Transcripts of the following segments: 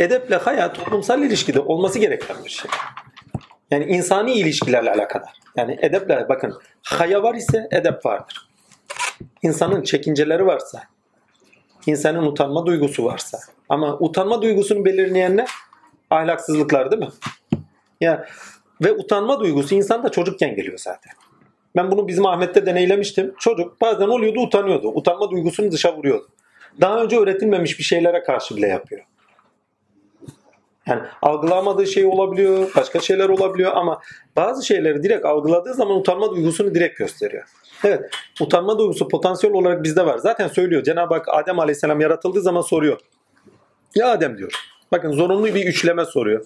edeple haya toplumsal ilişkide olması gereken bir şey. Yani insani ilişkilerle alakadar. Yani edeple bakın haya var ise edep vardır. İnsanın çekinceleri varsa, insanın utanma duygusu varsa ama utanma duygusunu belirleyen ne? Ahlaksızlıklar değil mi? Ya ve utanma duygusu insanda çocukken geliyor zaten. Ben bunu bizim Ahmet'te deneylemiştim. Çocuk bazen oluyordu utanıyordu. Utanma duygusunu dışa vuruyordu. Daha önce öğretilmemiş bir şeylere karşı bile yapıyor. Yani algılamadığı şey olabiliyor, başka şeyler olabiliyor ama bazı şeyleri direkt algıladığı zaman utanma duygusunu direkt gösteriyor. Evet, utanma duygusu potansiyel olarak bizde var. Zaten söylüyor. Cenab-ı Hak Adem Aleyhisselam yaratıldığı zaman soruyor. Ya Adem diyor. Bakın zorunlu bir üçleme soruyor.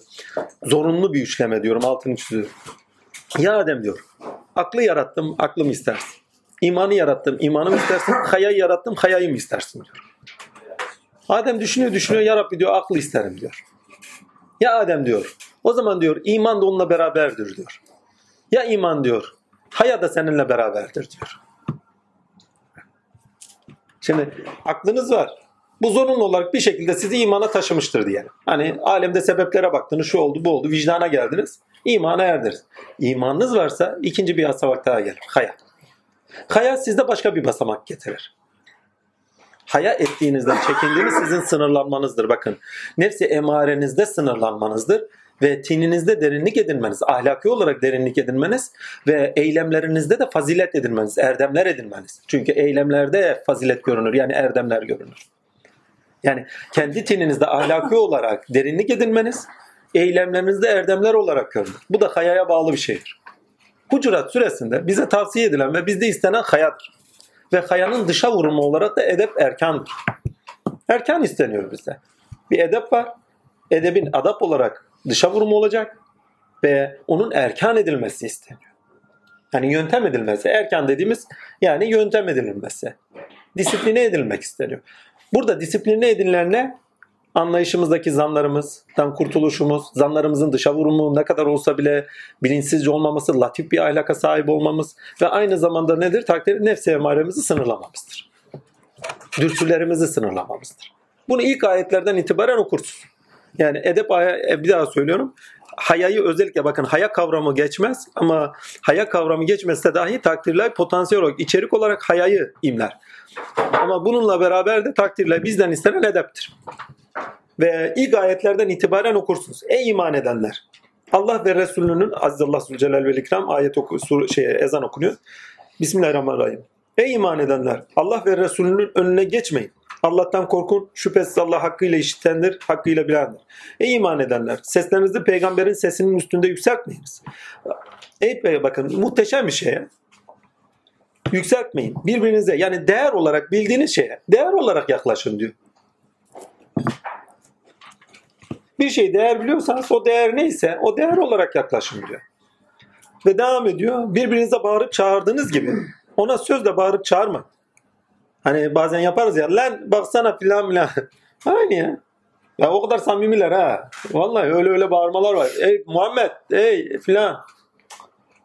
Zorunlu bir üçleme diyorum altını çiziyorum. Ya Adem diyor. Aklı yarattım, aklımı istersin. İmanı yarattım, imanımı istersin. Hayayı yarattım, hayayı mı istersin diyor. Adem düşünüyor düşünüyor ya Rabbi diyor aklı isterim diyor. Ya Adem diyor. O zaman diyor iman da onunla beraberdir diyor. Ya iman diyor. Haya da seninle beraberdir diyor. Şimdi aklınız var. Bu zorunlu olarak bir şekilde sizi imana taşımıştır diyelim. Hani alemde sebeplere baktınız şu oldu bu oldu vicdana geldiniz. İmana erdiniz. İmanınız varsa ikinci bir basamak daha gelir. Haya. Haya sizde başka bir basamak getirir. Haya ettiğinizden çekindiğiniz sizin sınırlanmanızdır. Bakın nefsi emarenizde sınırlanmanızdır ve tininizde derinlik edinmeniz, ahlaki olarak derinlik edinmeniz ve eylemlerinizde de fazilet edinmeniz, erdemler edinmeniz. Çünkü eylemlerde fazilet görünür yani erdemler görünür. Yani kendi tininizde ahlaki olarak derinlik edinmeniz, eylemlerinizde erdemler olarak görünür. Bu da hayaya bağlı bir şeydir. Hucurat süresinde bize tavsiye edilen ve bizde istenen hayadır. Ve hayanın dışa vurumu olarak da edep erkandır. Erkan isteniyor bize. Bir edep var. Edebin adap olarak dışa vurumu olacak ve onun erkan edilmesi isteniyor. Yani yöntem edilmesi. Erkan dediğimiz yani yöntem edilmesi. Disipline edilmek isteniyor. Burada disipline edinilen ne? Anlayışımızdaki zanlarımızdan kurtuluşumuz, zanlarımızın dışa vurumu ne kadar olsa bile bilinçsizce olmaması, latif bir ahlaka sahip olmamız ve aynı zamanda nedir? Takdiri nefsi emaremizi sınırlamamızdır. Dürtülerimizi sınırlamamızdır. Bunu ilk ayetlerden itibaren okursunuz. Yani edep e, bir daha söylüyorum. Hayayı özellikle bakın haya kavramı geçmez ama haya kavramı geçmese dahi takdirler potansiyel olarak içerik olarak hayayı imler. Ama bununla beraber de takdirler bizden istenen edeptir. Ve ilk ayetlerden itibaren okursunuz. Ey iman edenler! Allah ve Resulünün Azizallah Zülcelal ve İkram ayet oku, sur, şey, ezan okunuyor. Bismillahirrahmanirrahim. Ey iman edenler! Allah ve Resulünün önüne geçmeyin. Allah'tan korkun. Şüphesiz Allah hakkıyla işitendir, hakkıyla bilendir. Ey iman edenler! Seslerinizi peygamberin sesinin üstünde yükseltmeyiniz. Ey bakın muhteşem bir şey. Yükseltmeyin. Birbirinize yani değer olarak bildiğiniz şeye değer olarak yaklaşın diyor. Bir şey değer biliyorsanız o değer neyse o değer olarak yaklaşın diyor. Ve devam ediyor. Birbirinize bağırıp çağırdığınız gibi ona sözle bağırıp çağırma. Hani bazen yaparız ya lan baksana filan filan. Aynı ya. Ya o kadar samimiler ha. Vallahi öyle öyle bağırmalar var. Ey Muhammed ey filan.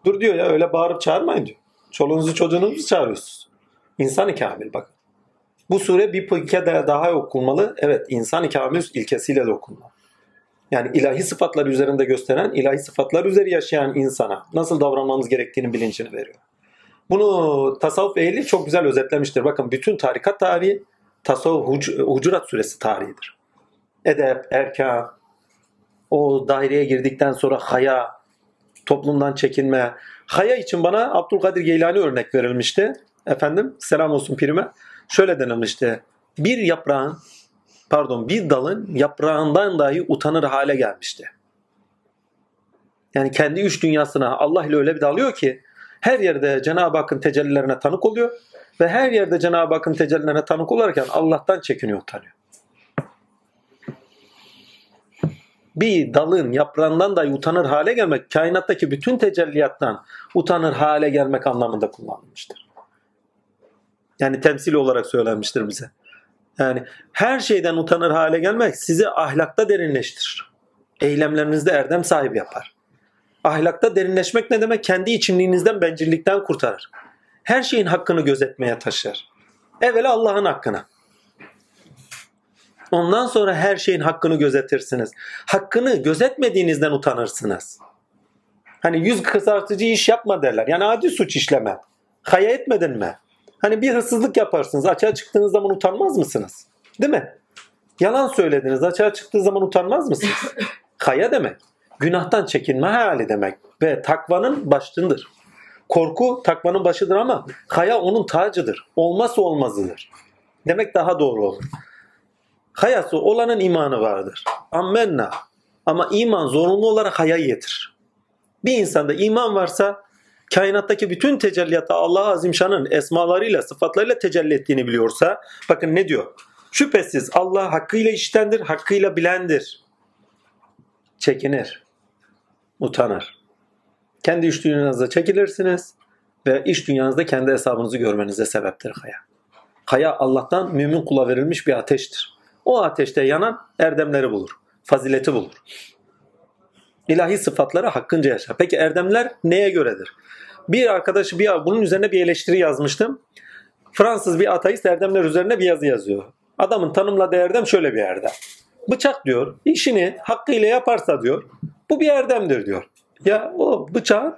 Dur diyor ya öyle bağırıp çağırmayın diyor. Çoluğunuzu çocuğunuzu çağırıyorsunuz. İnsan-ı kamil bak. Bu sure bir ilke daha okunmalı. Evet insan-ı kamil ilkesiyle de okunmalı. Yani ilahi sıfatlar üzerinde gösteren, ilahi sıfatlar üzeri yaşayan insana nasıl davranmamız gerektiğini bilincini veriyor. Bunu tasavvuf ehli çok güzel özetlemiştir. Bakın bütün tarikat tarihi tasavvuf huc- hucurat suresi tarihidir. Edep, erkan, o daireye girdikten sonra haya, toplumdan çekinme. Haya için bana Abdülkadir Geylani örnek verilmişti. Efendim selam olsun pirime. Şöyle denilmişti. Bir yaprağın pardon bir dalın yaprağından dahi utanır hale gelmişti. Yani kendi üç dünyasına Allah ile öyle bir dalıyor ki her yerde Cenab-ı Hakk'ın tecellilerine tanık oluyor ve her yerde Cenab-ı Hakk'ın tecellilerine tanık olarken Allah'tan çekiniyor, utanıyor. Bir dalın yaprağından dahi utanır hale gelmek, kainattaki bütün tecelliyattan utanır hale gelmek anlamında kullanılmıştır. Yani temsil olarak söylenmiştir bize. Yani her şeyden utanır hale gelmek sizi ahlakta derinleştirir. Eylemlerinizde erdem sahibi yapar. Ahlakta derinleşmek ne demek? Kendi içinliğinizden, bencillikten kurtarır. Her şeyin hakkını gözetmeye taşır. Evvela Allah'ın hakkını. Ondan sonra her şeyin hakkını gözetirsiniz. Hakkını gözetmediğinizden utanırsınız. Hani yüz kızartıcı iş yapma derler. Yani adi suç işleme. Haya etmedin mi? Hani bir hırsızlık yaparsınız. Açığa çıktığınız zaman utanmaz mısınız? Değil mi? Yalan söylediniz. Açığa çıktığı zaman utanmaz mısınız? Haya demek. Günahtan çekinme hali demek. Ve takvanın başlığıdır. Korku takvanın başıdır ama haya onun tacıdır. Olmazsa olmazıdır. Demek daha doğru olur. Hayası olanın imanı vardır. Ammenna. Ama iman zorunlu olarak hayayı getirir. Bir insanda iman varsa kainattaki bütün tecelliyata Allah Azimşan'ın esmalarıyla, sıfatlarıyla tecelli ettiğini biliyorsa bakın ne diyor? Şüphesiz Allah hakkıyla iştendir, hakkıyla bilendir. Çekinir, utanır. Kendi iş dünyanızda çekilirsiniz ve iş dünyanızda kendi hesabınızı görmenize sebeptir haya. Haya Allah'tan mümin kula verilmiş bir ateştir. O ateşte yanan erdemleri bulur, fazileti bulur. İlahi sıfatları hakkınca yaşar. Peki erdemler neye göredir? Bir arkadaşı bir bunun üzerine bir eleştiri yazmıştım. Fransız bir ateist erdemler üzerine bir yazı yazıyor. Adamın tanımladığı erdem şöyle bir erdem. Bıçak diyor, işini hakkıyla yaparsa diyor, bu bir erdemdir diyor. Ya o bıçağın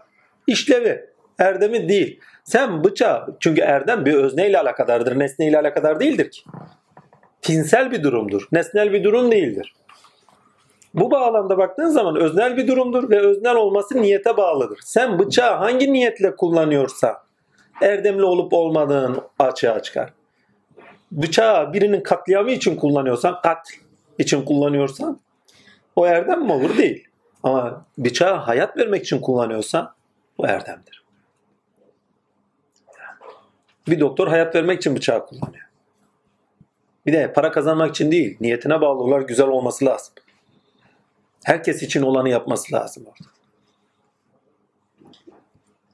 işlevi, erdemi değil. Sen bıçağı, çünkü erdem bir özneyle alakadardır, nesneyle alakadar değildir ki. Tinsel bir durumdur, nesnel bir durum değildir. Bu bağlamda baktığın zaman öznel bir durumdur ve öznel olması niyete bağlıdır. Sen bıçağı hangi niyetle kullanıyorsa erdemli olup olmadığın açığa çıkar. Bıçağı birinin katliamı için kullanıyorsan, kat için kullanıyorsan o erdem mi olur? Değil. Ama bıçağı hayat vermek için kullanıyorsan o erdemdir. Bir doktor hayat vermek için bıçağı kullanıyor. Bir de para kazanmak için değil, niyetine bağlı olarak güzel olması lazım. Herkes için olanı yapması lazım orada.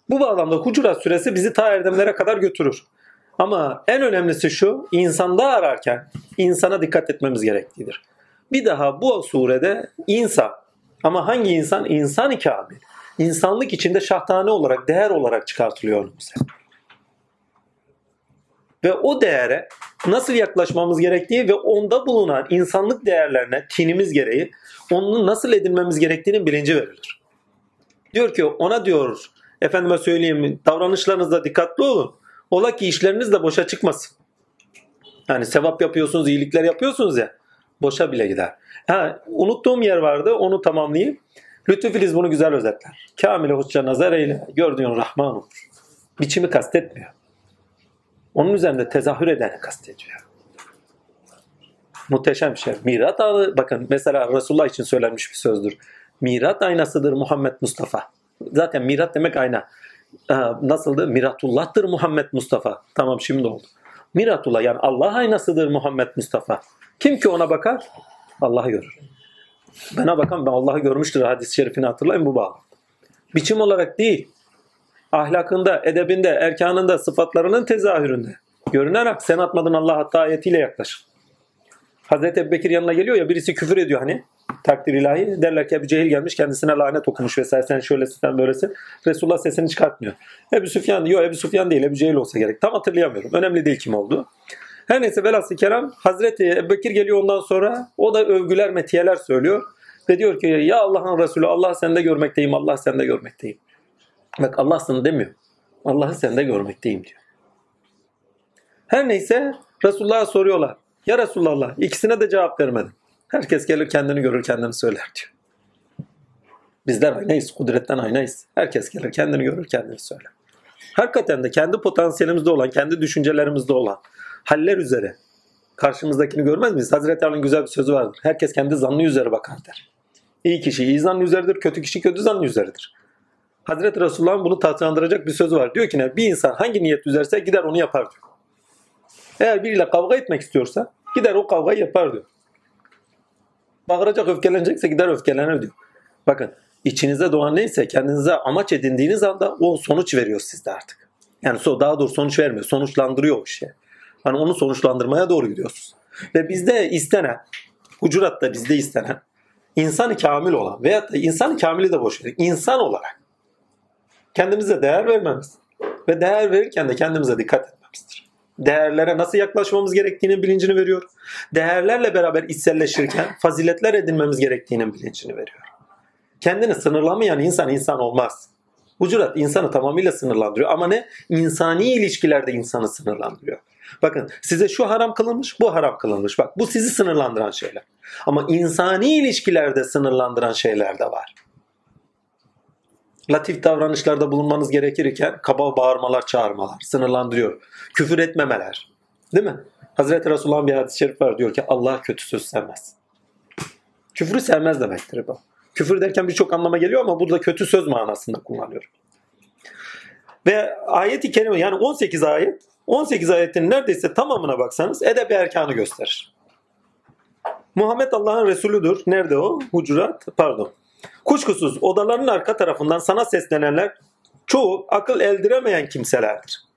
Bu bağlamda Hucurat suresi bizi ta erdemlere kadar götürür. Ama en önemlisi şu, insanda ararken insana dikkat etmemiz gerektiğidir. Bir daha bu surede insan ama hangi insan? İnsan-ı kamil. İnsanlık içinde şahtane olarak, değer olarak çıkartılıyor önümüze. Ve o değere nasıl yaklaşmamız gerektiği ve onda bulunan insanlık değerlerine tinimiz gereği onu nasıl edinmemiz gerektiğinin bilinci verilir. Diyor ki ona diyor efendime söyleyeyim davranışlarınızda dikkatli olun. Ola ki işleriniz de boşa çıkmasın. Yani sevap yapıyorsunuz, iyilikler yapıyorsunuz ya boşa bile gider. Ha, unuttuğum yer vardı onu tamamlayayım. Lütfü Filiz bunu güzel özetler. Kamile hoşça nazar eyle, gördüğün Rahman olur. Biçimi kastetmiyor. Onun üzerinde tezahür edeni kastediyor. Muhteşem bir şey. Mirat ağı, bakın mesela Resulullah için söylenmiş bir sözdür. Mirat aynasıdır Muhammed Mustafa. Zaten mirat demek ayna. Ee, nasıldı? Miratullah'tır Muhammed Mustafa. Tamam şimdi oldu. Miratullah yani Allah aynasıdır Muhammed Mustafa. Kim ki ona bakar? Allah'ı görür. Bana bakan ben Allah'ı görmüştür hadis-i şerifini hatırlayın bu bağlı. Biçim olarak değil, ahlakında, edebinde, erkanında, sıfatlarının tezahüründe. Görünerek sen atmadın Allah hatta ayetiyle yaklaşır. Hazreti Ebu Bekir yanına geliyor ya birisi küfür ediyor hani takdir ilahi. Derler ki Ebu Cehil gelmiş kendisine lanet okumuş vesaire sen şöylesin sen böylesin. Resulullah sesini çıkartmıyor. Ebu Süfyan diyor Ebu Süfyan değil Ebu Cehil olsa gerek. Tam hatırlayamıyorum. Önemli değil kim oldu. Her neyse velhasıl kelam Hazreti Ebu Bekir geliyor ondan sonra o da övgüler metiyeler söylüyor. Ve diyor ki ya Allah'ın Resulü Allah sende görmekteyim Allah sende görmekteyim. Bak Allah sana demiyor. Allah'ı sende görmekteyim diyor. Her neyse Resulullah'a soruyorlar. Ya Resulallah ikisine de cevap vermedin. Herkes gelir kendini görür kendini söyler diyor. Bizler aynayız. Kudretten aynayız. Herkes gelir kendini görür kendini söyler. Hakikaten de kendi potansiyelimizde olan, kendi düşüncelerimizde olan haller üzere karşımızdakini görmez miyiz? Hazreti Ali'nin güzel bir sözü vardır. Herkes kendi zannı üzere bakar der. İyi kişi iyi zannı üzeridir, kötü kişi kötü zannı üzeridir. Hazreti Resulullah'ın bunu tatlandıracak bir sözü var. Diyor ki ne? Bir insan hangi niyet üzerse gider onu yapar diyor. Eğer biriyle kavga etmek istiyorsa gider o kavgayı yapar diyor. Bağıracak, öfkelenecekse gider öfkelenir diyor. Bakın içinizde doğan neyse kendinize amaç edindiğiniz anda o sonuç veriyor sizde artık. Yani daha doğru sonuç vermiyor. Sonuçlandırıyor o işi. Hani onu sonuçlandırmaya doğru gidiyorsunuz. Ve bizde istenen, hucuratta bizde istenen insanı kamil olan veyahut da insanı kamili de boş verin. İnsan olarak kendimize değer vermemiz ve değer verirken de kendimize dikkat etmemizdir. Değerlere nasıl yaklaşmamız gerektiğinin bilincini veriyor. Değerlerle beraber içselleşirken faziletler edinmemiz gerektiğinin bilincini veriyor. Kendini sınırlamayan insan insan olmaz. Hucurat insanı tamamıyla sınırlandırıyor ama ne? İnsani ilişkilerde insanı sınırlandırıyor. Bakın size şu haram kılınmış, bu haram kılınmış. Bak bu sizi sınırlandıran şeyler. Ama insani ilişkilerde sınırlandıran şeyler de var. Latif davranışlarda bulunmanız gerekirken kaba bağırmalar, çağırmalar sınırlandırıyor. Küfür etmemeler. Değil mi? Hazreti Resulullah'ın bir hadis-i şerif var diyor ki Allah kötü söz sevmez. Küfrü sevmez demektir bu. Küfür derken birçok anlama geliyor ama burada kötü söz manasında kullanıyor. Ve ayet-i kerime yani 18 ayet 18 ayetin neredeyse tamamına baksanız edep erkanı gösterir. Muhammed Allah'ın Resulüdür. Nerede o? Hucurat. Pardon. Kuşkusuz odaların arka tarafından sana seslenenler çoğu akıl eldiremeyen kimselerdir.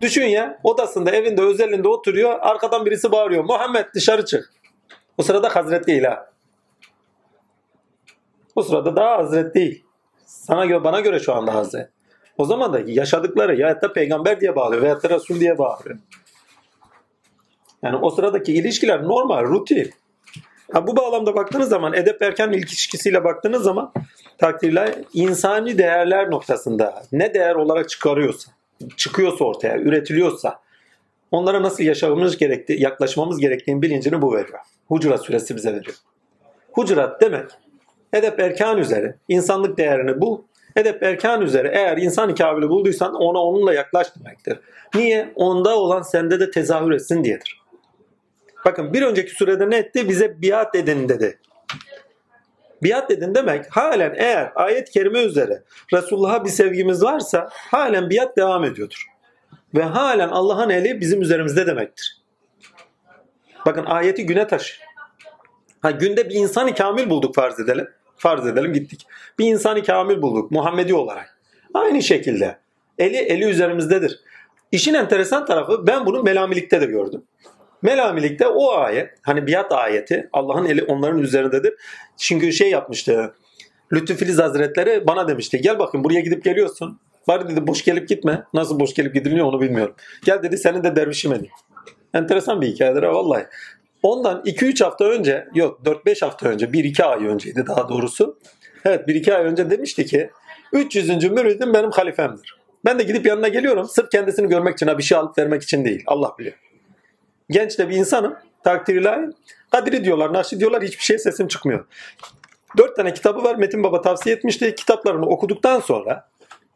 Düşün ya odasında evinde özelinde oturuyor arkadan birisi bağırıyor Muhammed dışarı çık. O sırada Hazret değil ha. O sırada daha Hazret değil. Sana göre, bana göre şu anda Hazret. O zaman da yaşadıkları ya da peygamber diye bağırıyor veya da Resul diye bağırıyor. Yani o sıradaki ilişkiler normal, rutin. Ha, bu bağlamda baktığınız zaman edep erken ilişkisiyle baktığınız zaman takdirler insani değerler noktasında ne değer olarak çıkarıyorsa, çıkıyorsa ortaya, üretiliyorsa onlara nasıl yaşamamız gerektiği, yaklaşmamız gerektiğini bilincini bu veriyor. Hucurat suresi bize veriyor. Hucurat demek edep erkan üzere insanlık değerini bul. Edep erkan üzere eğer insan kamili bulduysan ona onunla yaklaş demektir. Niye? Onda olan sende de tezahür etsin diyedir. Bakın bir önceki surede ne etti? Bize biat edin dedi. Biat edin demek halen eğer ayet-i kerime üzere Resulullah'a bir sevgimiz varsa halen biat devam ediyordur. Ve halen Allah'ın eli bizim üzerimizde demektir. Bakın ayeti güne taşı. Ha, günde bir insanı kamil bulduk farz edelim. Farz edelim gittik. Bir insanı kamil bulduk Muhammedi olarak. Aynı şekilde eli eli üzerimizdedir. İşin enteresan tarafı ben bunu melamilikte de gördüm. Melamilikte o ayet hani biat ayeti Allah'ın eli onların üzerindedir. Çünkü şey yapmıştı Lütfü Filiz Hazretleri bana demişti gel bakın buraya gidip geliyorsun. Bari dedi boş gelip gitme. Nasıl boş gelip gidiliyor onu bilmiyorum. Gel dedi senin de dervişim edeyim. Enteresan bir hikayedir ha vallahi. Ondan 2-3 hafta önce yok 4-5 hafta önce 1-2 ay önceydi daha doğrusu. Evet 1-2 ay önce demişti ki 300. müridim benim halifemdir. Ben de gidip yanına geliyorum sırf kendisini görmek için bir şey alıp vermek için değil. Allah biliyor. Genç de bir insanım. Takdir ilahi. Kadiri diyorlar, Nakşi diyorlar hiçbir şey sesim çıkmıyor. Dört tane kitabı var Metin Baba tavsiye etmişti. Kitaplarını okuduktan sonra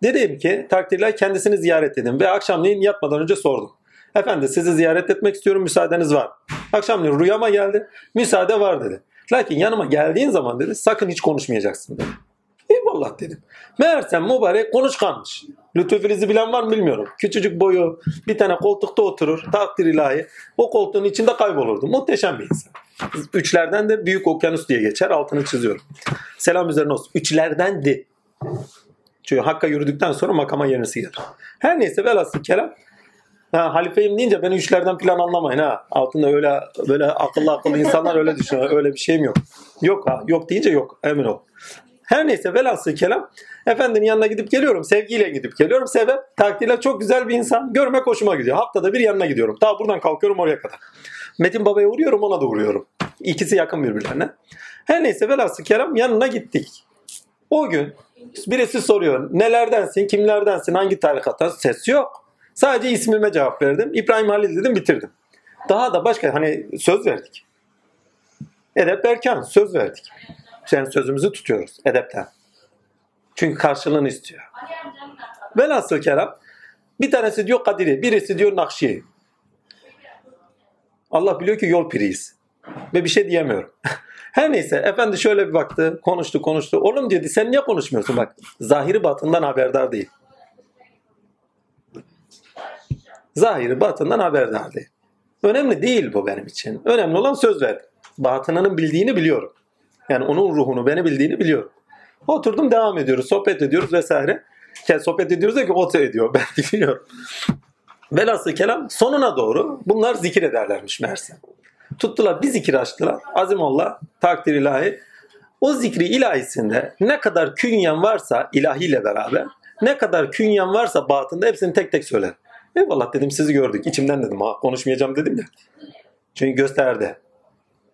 dedim ki takdirler kendisini ziyaret edin ve akşamleyin yatmadan önce sordum. Efendi sizi ziyaret etmek istiyorum müsaadeniz var. Akşamleyin rüyama geldi. Müsaade var dedi. Lakin yanıma geldiğin zaman dedi sakın hiç konuşmayacaksın dedi. Eyvallah dedim. Meğersem mübarek konuşkanmış. Lütfü bilen var mı bilmiyorum. Küçücük boyu bir tane koltukta oturur. Takdir ilahi. O koltuğun içinde kaybolurdu. Muhteşem bir insan. Üçlerden de büyük okyanus diye geçer. Altını çiziyorum. Selam üzerine olsun. Üçlerdendi. Çünkü Hakk'a yürüdükten sonra makama yenisi gelir. Her neyse velhasıl kelam Ha, halifeyim deyince beni üçlerden plan anlamayın ha. Altında öyle böyle akıllı akıllı insanlar öyle düşünüyor. Öyle bir şeyim yok. Yok ha. Yok deyince yok. Emin ol. Her neyse velhasıl kelam efendinin yanına gidip geliyorum. Sevgiyle gidip geliyorum. Sebep takdirle çok güzel bir insan. Görmek hoşuma gidiyor. Haftada bir yanına gidiyorum. Ta buradan kalkıyorum oraya kadar. Metin Baba'ya uğruyorum ona da uğruyorum. İkisi yakın birbirlerine. Her neyse velhasıl kelam yanına gittik. O gün birisi soruyor nelerdensin, kimlerdensin, hangi tarikattan ses yok. Sadece ismime cevap verdim. İbrahim Halil dedim bitirdim. Daha da başka hani söz verdik. Edep erkan söz verdik. Yani sözümüzü tutuyoruz edepten. Çünkü karşılığını istiyor. Velhasıl kelam bir tanesi diyor Kadiri, birisi diyor Nakşi. Allah biliyor ki yol piriyiz. Ve bir şey diyemiyorum. Her neyse efendi şöyle bir baktı, konuştu konuştu. Oğlum dedi sen niye konuşmuyorsun bak. Zahiri batından haberdar değil. Zahiri batından haberdar değil. Önemli değil bu benim için. Önemli olan söz verdim. Batınının bildiğini biliyorum. Yani onun ruhunu, beni bildiğini biliyorum. Oturdum devam ediyoruz, sohbet ediyoruz vesaire. Yani sohbet ediyoruz da ki o ediyor, ben biliyorum. Velhasıl kelam sonuna doğru bunlar zikir ederlermiş meğerse. Tuttular bir zikir açtılar. Azimullah, takdir ilahi. O zikri ilahisinde ne kadar künyen varsa ilahiyle beraber, ne kadar künyen varsa batında hepsini tek tek söyler. Eyvallah dedim sizi gördük. İçimden dedim ha konuşmayacağım dedim ya. Çünkü gösterdi.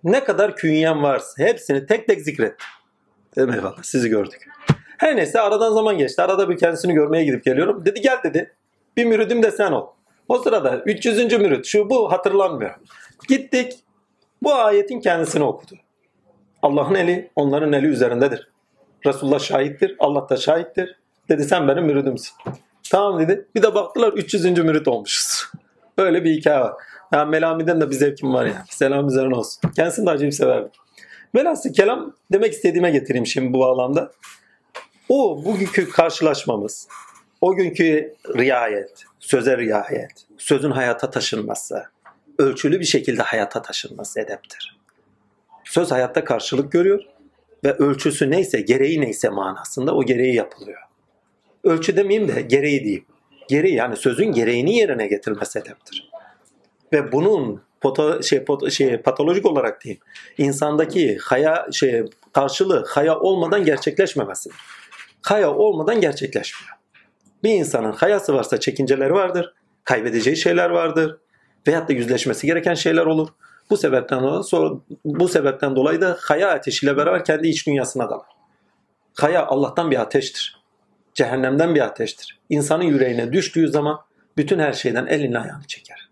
Ne kadar künyen varsa hepsini tek tek zikret. Dedim eyvallah sizi gördük. Her neyse aradan zaman geçti. Arada bir kendisini görmeye gidip geliyorum. Dedi gel dedi. Bir müridim de sen ol. O sırada 300. mürit şu bu hatırlanmıyor. Gittik. Bu ayetin kendisini okudu. Allah'ın eli onların eli üzerindedir. Resulullah şahittir. Allah da şahittir. Dedi sen benim müridimsin. Tamam dedi. Bir de baktılar 300. mürit olmuşuz. Böyle bir hikaye var. Yani Melami'den de bir zevkim var yani. Selam üzerine olsun. Kendisini de acayip severdim. Velhasıl kelam demek istediğime getireyim şimdi bu bağlamda. O bugünkü karşılaşmamız, o günkü riayet, söze riayet, sözün hayata taşınması, ölçülü bir şekilde hayata taşınması edeptir. Söz hayatta karşılık görüyor ve ölçüsü neyse, gereği neyse manasında o gereği yapılıyor. Ölçü demeyeyim de gereği diyeyim. Gereği yani sözün gereğini yerine getirmesi edeptir. Ve bunun poto, şey, pot, şey, patolojik olarak diyeyim, insandaki haya şey, karşılığı haya olmadan gerçekleşmemesidir. Haya olmadan gerçekleşmiyor. Bir insanın hayası varsa çekinceleri vardır, kaybedeceği şeyler vardır veyahut da yüzleşmesi gereken şeyler olur. Bu sebepten dolayı, sonra, bu sebepten dolayı da haya ateşiyle beraber kendi iç dünyasına dalar. Haya Allah'tan bir ateştir. Cehennemden bir ateştir. İnsanın yüreğine düştüğü zaman bütün her şeyden elini ayağını çeker.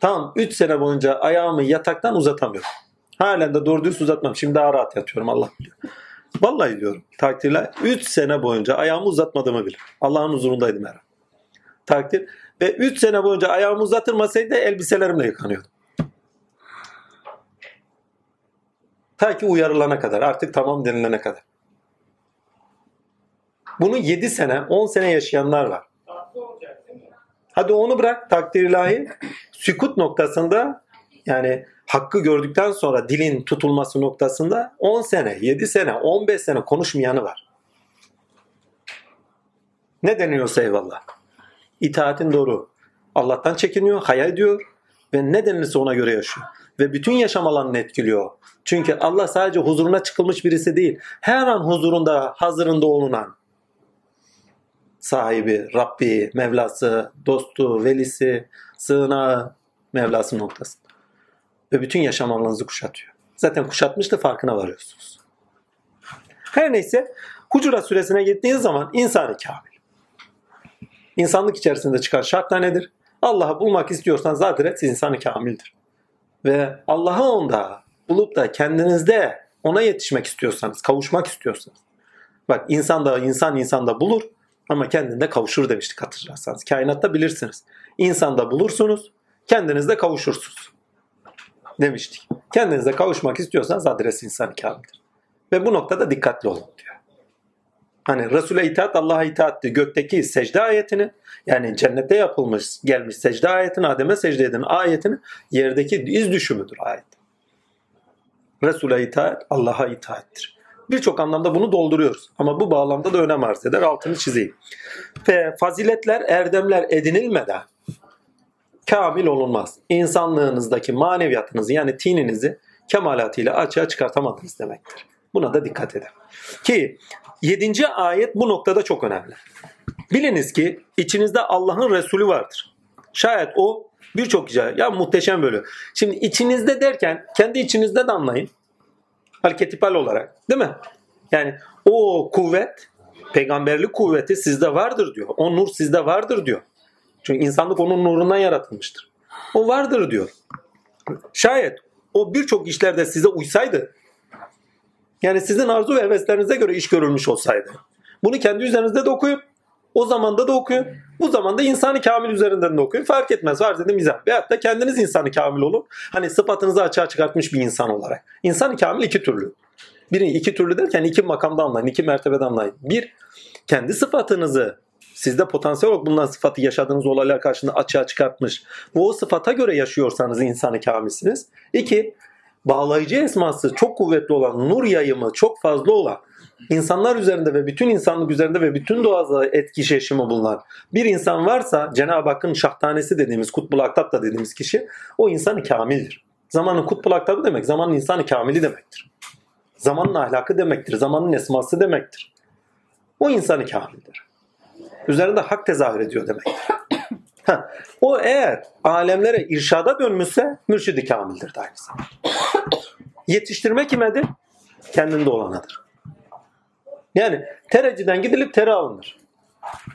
Tam 3 sene boyunca ayağımı yataktan uzatamıyorum. Halen de doğru dürüst uzatmam. Şimdi daha rahat yatıyorum Allah biliyor. Vallahi diyorum takdirle 3 sene boyunca ayağımı uzatmadığımı bilir. Allah'ın huzurundaydım her an. Takdir. Ve 3 sene boyunca ayağımı uzatırmasaydı elbiselerimle yıkanıyordum. Ta ki uyarılana kadar artık tamam denilene kadar. Bunu 7 sene 10 sene yaşayanlar var. Hadi onu bırak takdir ilahi. Sükut noktasında yani hakkı gördükten sonra dilin tutulması noktasında 10 sene, 7 sene, 15 sene konuşmayanı var. Ne deniyorsa eyvallah. İtaatin doğru. Allah'tan çekiniyor, hayal ediyor ve ne denilirse ona göre yaşıyor. Ve bütün yaşam alanını etkiliyor. Çünkü Allah sadece huzuruna çıkılmış birisi değil. Her an huzurunda, hazırında olunan sahibi, Rabbi, Mevlası, dostu, velisi, sığınağı, Mevlası noktası. Ve bütün yaşam alanınızı kuşatıyor. Zaten kuşatmış da farkına varıyorsunuz. Her neyse Hucurat süresine gittiğiniz zaman insanı kamil. İnsanlık içerisinde çıkan şart nedir? Allah'ı bulmak istiyorsan zaten insanı kamildir. Ve Allah'ı onda bulup da kendinizde ona yetişmek istiyorsanız, kavuşmak istiyorsanız. Bak insan da insan insanda bulur ama kendinde kavuşur demiştik hatırlarsanız. Kainatta bilirsiniz. İnsanda bulursunuz, kendinizde kavuşursunuz. Demiştik. Kendinize kavuşmak istiyorsanız adres insan kamildir. Ve bu noktada dikkatli olun diyor. Hani Resul'e itaat Allah'a itaattı. Gökteki secde ayetini yani cennette yapılmış gelmiş secde ayetini Adem'e secde edin ayetini yerdeki iz düşümüdür ayet. Resul'e itaat Allah'a itaattir. Birçok anlamda bunu dolduruyoruz. Ama bu bağlamda da önem arz eder. Altını çizeyim. Ve faziletler, erdemler edinilmeden kamil olunmaz. İnsanlığınızdaki maneviyatınızı yani tininizi kemalatıyla açığa çıkartamadınız demektir. Buna da dikkat edin. Ki 7. ayet bu noktada çok önemli. Biliniz ki içinizde Allah'ın Resulü vardır. Şayet o birçok icra. Ya muhteşem böyle. Şimdi içinizde derken kendi içinizde de anlayın. Hareketipal olarak. Değil mi? Yani o kuvvet, peygamberlik kuvveti sizde vardır diyor. O nur sizde vardır diyor. Çünkü insanlık onun nurundan yaratılmıştır. O vardır diyor. Şayet o birçok işlerde size uysaydı yani sizin arzu ve heveslerinize göre iş görülmüş olsaydı. Bunu kendi üzerinizde de okuyun. O zamanda da okuyun. Bu zamanda insanı kamil üzerinden de okuyun. Fark etmez. Var dedim mizah. Veyahut da kendiniz insanı kamil olun. Hani sıfatınızı açığa çıkartmış bir insan olarak. İnsanı kamil iki türlü. Biri iki türlü derken iki makamda anlayın. iki mertebede anlayın. Bir, kendi sıfatınızı sizde potansiyel olarak bulunan sıfatı yaşadığınız olaylar karşısında açığa çıkartmış ve o sıfata göre yaşıyorsanız insanı kamilsiniz. İki, bağlayıcı esması çok kuvvetli olan, nur yayımı çok fazla olan, insanlar üzerinde ve bütün insanlık üzerinde ve bütün doğada etki şaşımı bulunan bir insan varsa Cenab-ı Hakk'ın şahtanesi dediğimiz, kutbul aktap da dediğimiz kişi o insanı kamildir. Zamanın kutbul aktabı demek, zamanın insanı kamili demektir. Zamanın ahlakı demektir, zamanın esması demektir. O insanı kamildir. Üzerinde hak tezahür ediyor demektir. Ha, o eğer alemlere irşada dönmüşse mürşidi kamildir de aynı zamanda. Yetiştirme kimedir? Kendinde olanadır. Yani tereciden gidilip tere alınır.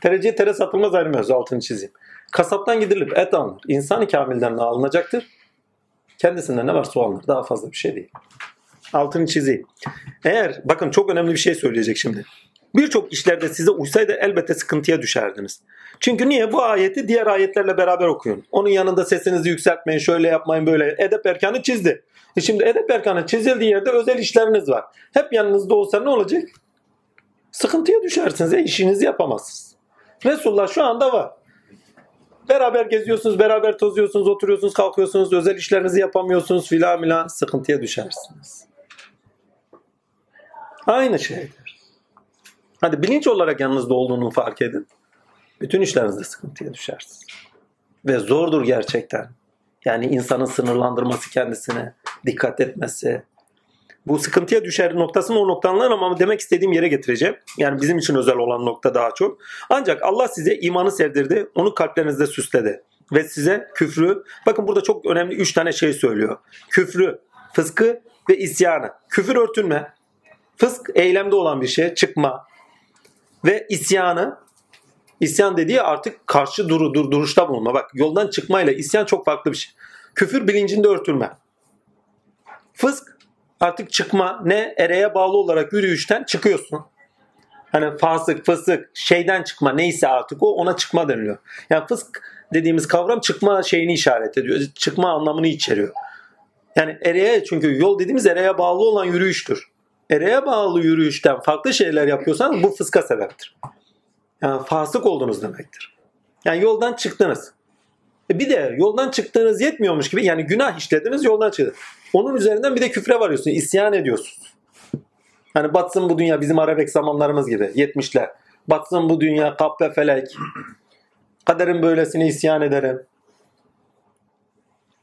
Tereciye tere satılmaz ayrı mevzu altını çizeyim. Kasaptan gidilip et alınır. İnsan-ı kamilden alınacaktır. Kendisinde ne varsa o alınır. Daha fazla bir şey değil. Altını çizeyim. Eğer bakın çok önemli bir şey söyleyecek şimdi. Birçok işlerde size uysaydı elbette sıkıntıya düşerdiniz. Çünkü niye? Bu ayeti diğer ayetlerle beraber okuyun. Onun yanında sesinizi yükseltmeyin, şöyle yapmayın, böyle. Edep erkanı çizdi. E şimdi edep erkanı çizildiği yerde özel işleriniz var. Hep yanınızda olsa ne olacak? Sıkıntıya düşersiniz. E, işinizi yapamazsınız. Resulullah şu anda var. Beraber geziyorsunuz, beraber tozuyorsunuz, oturuyorsunuz, kalkıyorsunuz, özel işlerinizi yapamıyorsunuz filan filan sıkıntıya düşersiniz. Aynı şeydir. Hadi bilinç olarak yanınızda olduğunu fark edin. Bütün işlerinizde sıkıntıya düşersiniz. Ve zordur gerçekten. Yani insanın sınırlandırması kendisine, dikkat etmesi. Bu sıkıntıya düşer noktasını o noktanlar ama demek istediğim yere getireceğim. Yani bizim için özel olan nokta daha çok. Ancak Allah size imanı sevdirdi, onu kalplerinizde süsledi. Ve size küfrü, bakın burada çok önemli üç tane şey söylüyor. Küfrü, fıskı ve isyanı. Küfür örtünme, fısk eylemde olan bir şey, çıkma ve isyanı İsyan dediği artık karşı duru, dur, duruşta bulunma. Bak yoldan çıkmayla isyan çok farklı bir şey. Küfür bilincinde örtülme. Fısk artık çıkma ne ereğe bağlı olarak yürüyüşten çıkıyorsun. Hani fasık, fısık, şeyden çıkma neyse artık o ona çıkma deniliyor. Yani fısk dediğimiz kavram çıkma şeyini işaret ediyor. Çıkma anlamını içeriyor. Yani ereğe çünkü yol dediğimiz ereğe bağlı olan yürüyüştür. Ereğe bağlı yürüyüşten farklı şeyler yapıyorsanız bu fıska sebeptir. Yani fasık oldunuz demektir. Yani yoldan çıktınız. E bir de yoldan çıktığınız yetmiyormuş gibi yani günah işlediniz yoldan çıktınız. Onun üzerinden bir de küfre varıyorsunuz. isyan ediyorsunuz. Hani batsın bu dünya bizim Arabek zamanlarımız gibi 70'ler. Batsın bu dünya kap ve felek. Kaderin böylesine isyan ederim.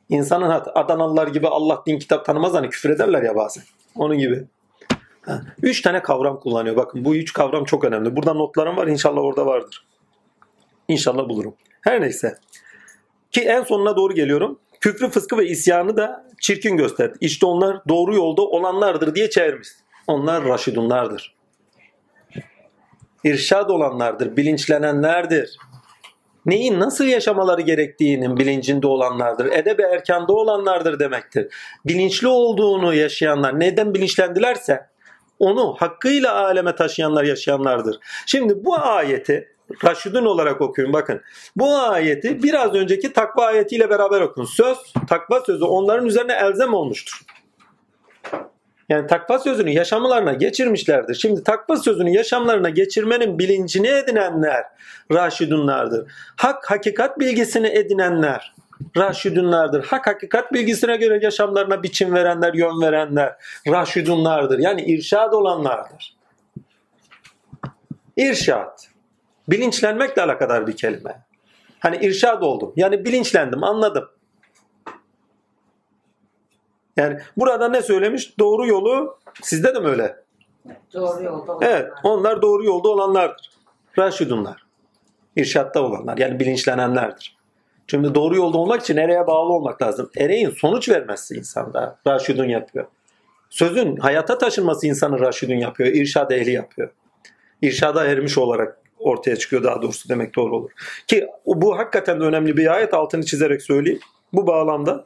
İnsanın Adanalılar gibi Allah din kitap tanımaz hani küfür ederler ya bazen. Onun gibi. Üç tane kavram kullanıyor. Bakın bu üç kavram çok önemli. Burada notlarım var. İnşallah orada vardır. İnşallah bulurum. Her neyse. Ki en sonuna doğru geliyorum. Küfrü, fıskı ve isyanı da çirkin gösterdi. İşte onlar doğru yolda olanlardır diye çevirmiş. Onlar raşidunlardır. İrşad olanlardır, bilinçlenenlerdir. Neyin nasıl yaşamaları gerektiğinin bilincinde olanlardır. Edebe erkanda olanlardır demektir. Bilinçli olduğunu yaşayanlar neden bilinçlendilerse onu hakkıyla aleme taşıyanlar yaşayanlardır. Şimdi bu ayeti Raşidun olarak okuyun bakın. Bu ayeti biraz önceki takva ayetiyle beraber okun. Söz, takva sözü onların üzerine elzem olmuştur. Yani takva sözünü yaşamlarına geçirmişlerdir. Şimdi takva sözünü yaşamlarına geçirmenin bilincini edinenler raşidunlardır. Hak hakikat bilgisini edinenler raşidunlardır. Hak hakikat bilgisine göre yaşamlarına biçim verenler, yön verenler raşidunlardır. Yani irşad olanlardır. İrşad. Bilinçlenmekle alakadar bir kelime. Hani irşad oldum. Yani bilinçlendim, anladım. Yani burada ne söylemiş? Doğru yolu sizde de mi öyle? Doğru yolda olanlar. Evet, onlar doğru yolda olanlardır. Raşidunlar. İrşatta olanlar yani bilinçlenenlerdir. Şimdi doğru yolda olmak için ereğe bağlı olmak lazım. Ereğin sonuç vermesi insanda Raşidun yapıyor. Sözün hayata taşınması insanı Raşidun yapıyor. İrşad ehli yapıyor. İrşada ermiş olarak ortaya çıkıyor daha doğrusu demek doğru olur. Ki bu hakikaten de önemli bir ayet altını çizerek söyleyeyim. Bu bağlamda.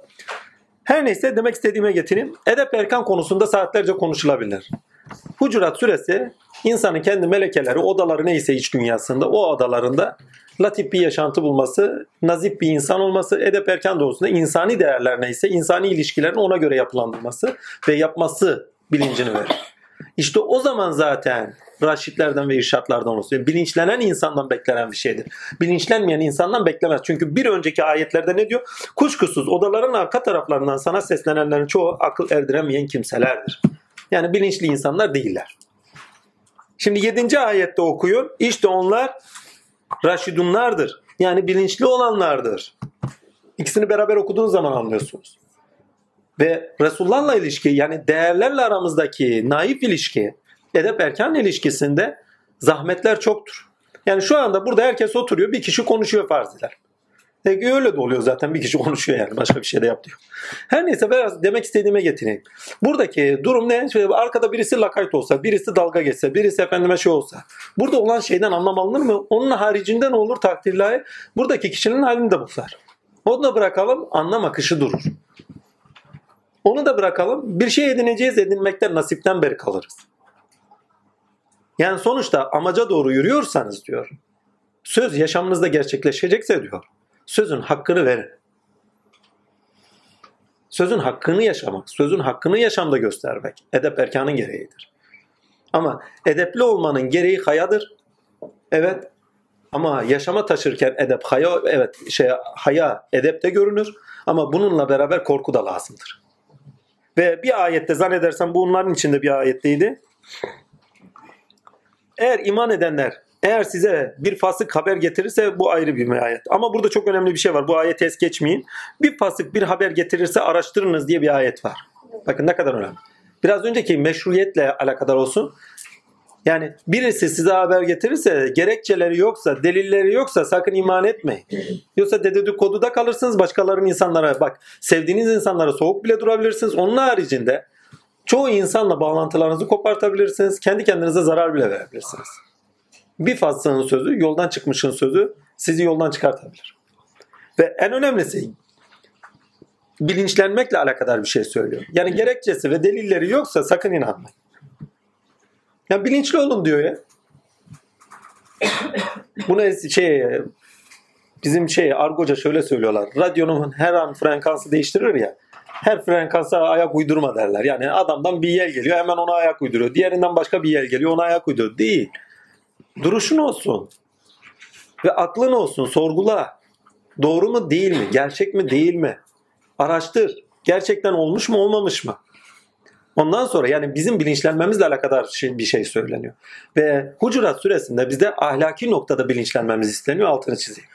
Her neyse demek istediğime getireyim. Edep erkan konusunda saatlerce konuşulabilir. Hucurat suresi insanın kendi melekeleri, odaları neyse iç dünyasında o odalarında latif bir yaşantı bulması, nazip bir insan olması, edep erken doğrusunda insani değerler neyse insani ilişkilerin ona göre yapılandırması ve yapması bilincini verir. İşte o zaman zaten raşitlerden ve irşatlardan olsun. Bilinçlenen insandan beklenen bir şeydir. Bilinçlenmeyen insandan beklemez. Çünkü bir önceki ayetlerde ne diyor? Kuşkusuz odaların arka taraflarından sana seslenenlerin çoğu akıl erdiremeyen kimselerdir. Yani bilinçli insanlar değiller. Şimdi 7. ayette okuyun. İşte onlar raşidunlardır. Yani bilinçli olanlardır. İkisini beraber okuduğunuz zaman anlıyorsunuz. Ve Resulullah'la ilişki yani değerlerle aramızdaki naif ilişki, edep erkan ilişkisinde zahmetler çoktur. Yani şu anda burada herkes oturuyor bir kişi konuşuyor farz eder. Peki öyle de oluyor zaten bir kişi konuşuyor yani başka bir şey de yapmıyor. Her neyse biraz demek istediğime getireyim. Buradaki durum ne? Şöyle arkada birisi lakayt olsa, birisi dalga geçse, birisi efendime şey olsa. Burada olan şeyden anlam alınır mı? Onun haricinde ne olur takdirlahi? Buradaki kişinin halini de bozar. Onu da bırakalım anlam akışı durur. Onu da bırakalım bir şey edineceğiz edinmekten nasipten beri kalırız. Yani sonuçta amaca doğru yürüyorsanız diyor. Söz yaşamınızda gerçekleşecekse diyor. Sözün hakkını verin. Sözün hakkını yaşamak, sözün hakkını yaşamda göstermek edep erkanın gereğidir. Ama edepli olmanın gereği hayadır. Evet. Ama yaşama taşırken edep haya evet şey haya edepte görünür ama bununla beraber korku da lazımdır. Ve bir ayette zannedersem bunların içinde bir ayetteydi. Eğer iman edenler eğer size bir fasık haber getirirse bu ayrı bir ayet. Ama burada çok önemli bir şey var. Bu ayeti es geçmeyin. Bir fasık bir haber getirirse araştırınız diye bir ayet var. Bakın ne kadar önemli. Biraz önceki meşruiyetle alakadar olsun. Yani birisi size haber getirirse gerekçeleri yoksa, delilleri yoksa sakın iman etmeyin. Yoksa dedikoduda kalırsınız başkalarının insanlara bak sevdiğiniz insanlara soğuk bile durabilirsiniz. Onun haricinde çoğu insanla bağlantılarınızı kopartabilirsiniz. Kendi kendinize zarar bile verebilirsiniz. Bir fasığın sözü, yoldan çıkmışın sözü sizi yoldan çıkartabilir. Ve en önemlisi bilinçlenmekle alakadar bir şey söylüyor. Yani gerekçesi ve delilleri yoksa sakın inanmayın. Yani bilinçli olun diyor ya. Buna şey bizim şey argoca şöyle söylüyorlar. Radyonun her an frekansı değiştirir ya. Her frekansa ayak uydurma derler. Yani adamdan bir yel geliyor hemen ona ayak uyduruyor. Diğerinden başka bir yel geliyor ona ayak uyduruyor. Değil. Duruşun olsun. Ve aklın olsun. Sorgula. Doğru mu değil mi? Gerçek mi değil mi? Araştır. Gerçekten olmuş mu olmamış mı? Ondan sonra yani bizim bilinçlenmemizle alakadar şey, bir şey söyleniyor. Ve Hucurat suresinde bizde ahlaki noktada bilinçlenmemiz isteniyor. Altını çizeyim.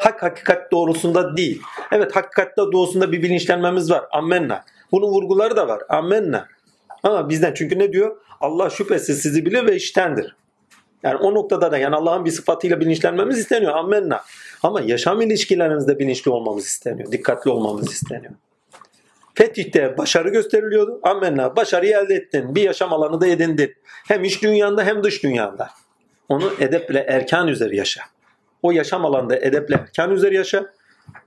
Hak hakikat doğrusunda değil. Evet hakikatte doğrusunda bir bilinçlenmemiz var. Ammenna. Bunun vurguları da var. Ammenna. Ama bizden çünkü ne diyor? Allah şüphesiz sizi bilir ve iştendir. Yani o noktada da yani Allah'ın bir sıfatıyla bilinçlenmemiz isteniyor. Ammenna. Ama yaşam ilişkilerimizde bilinçli olmamız isteniyor. Dikkatli olmamız isteniyor. Fetih'te başarı gösteriliyordu. Ammenna. Başarıyı elde ettin. Bir yaşam alanı da edindin. Hem iç dünyanda hem dış dünyanda. Onu edeple erkan üzeri yaşa. O yaşam alanında edeple erkan üzeri yaşa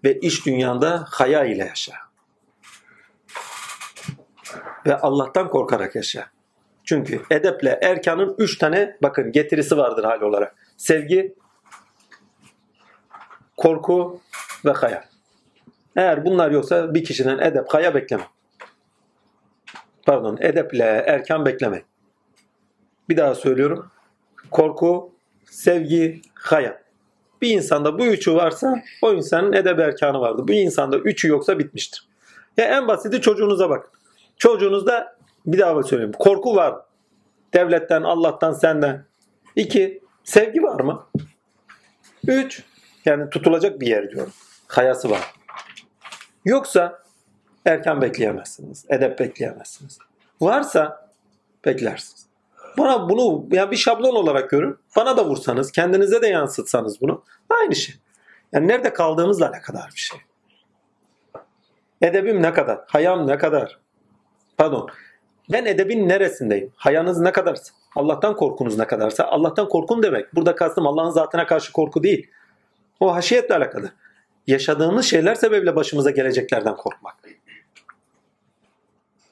ve iç dünyanda haya ile yaşa. Ve Allah'tan korkarak yaşa. Çünkü edeple erkanın üç tane bakın getirisi vardır hal olarak. Sevgi, korku ve haya. Eğer bunlar yoksa bir kişiden edep, haya bekleme. Pardon, edeple erkan bekleme. Bir daha söylüyorum. Korku, sevgi, haya. Bir insanda bu üçü varsa o insanın edep erkanı vardır. Bu insanda üçü yoksa bitmiştir. Ya en basiti çocuğunuza bak. Çocuğunuzda bir daha söyleyeyim. Korku var. Devletten, Allah'tan, senden. İki, sevgi var mı? Üç, yani tutulacak bir yer diyorum. Hayası var. Yoksa erken bekleyemezsiniz. Edep bekleyemezsiniz. Varsa beklersiniz. Bana bunu yani bir şablon olarak görün. Bana da vursanız, kendinize de yansıtsanız bunu aynı şey. Yani nerede kaldığımızla alakadar bir şey. Edebim ne kadar? Hayam ne kadar? Pardon. Ben edebin neresindeyim? Hayanız ne kadarsa? Allah'tan korkunuz ne kadarsa? Allah'tan korkum demek. Burada kastım Allah'ın zatına karşı korku değil. O haşiyetle alakalı. Yaşadığımız şeyler sebebiyle başımıza geleceklerden korkmak.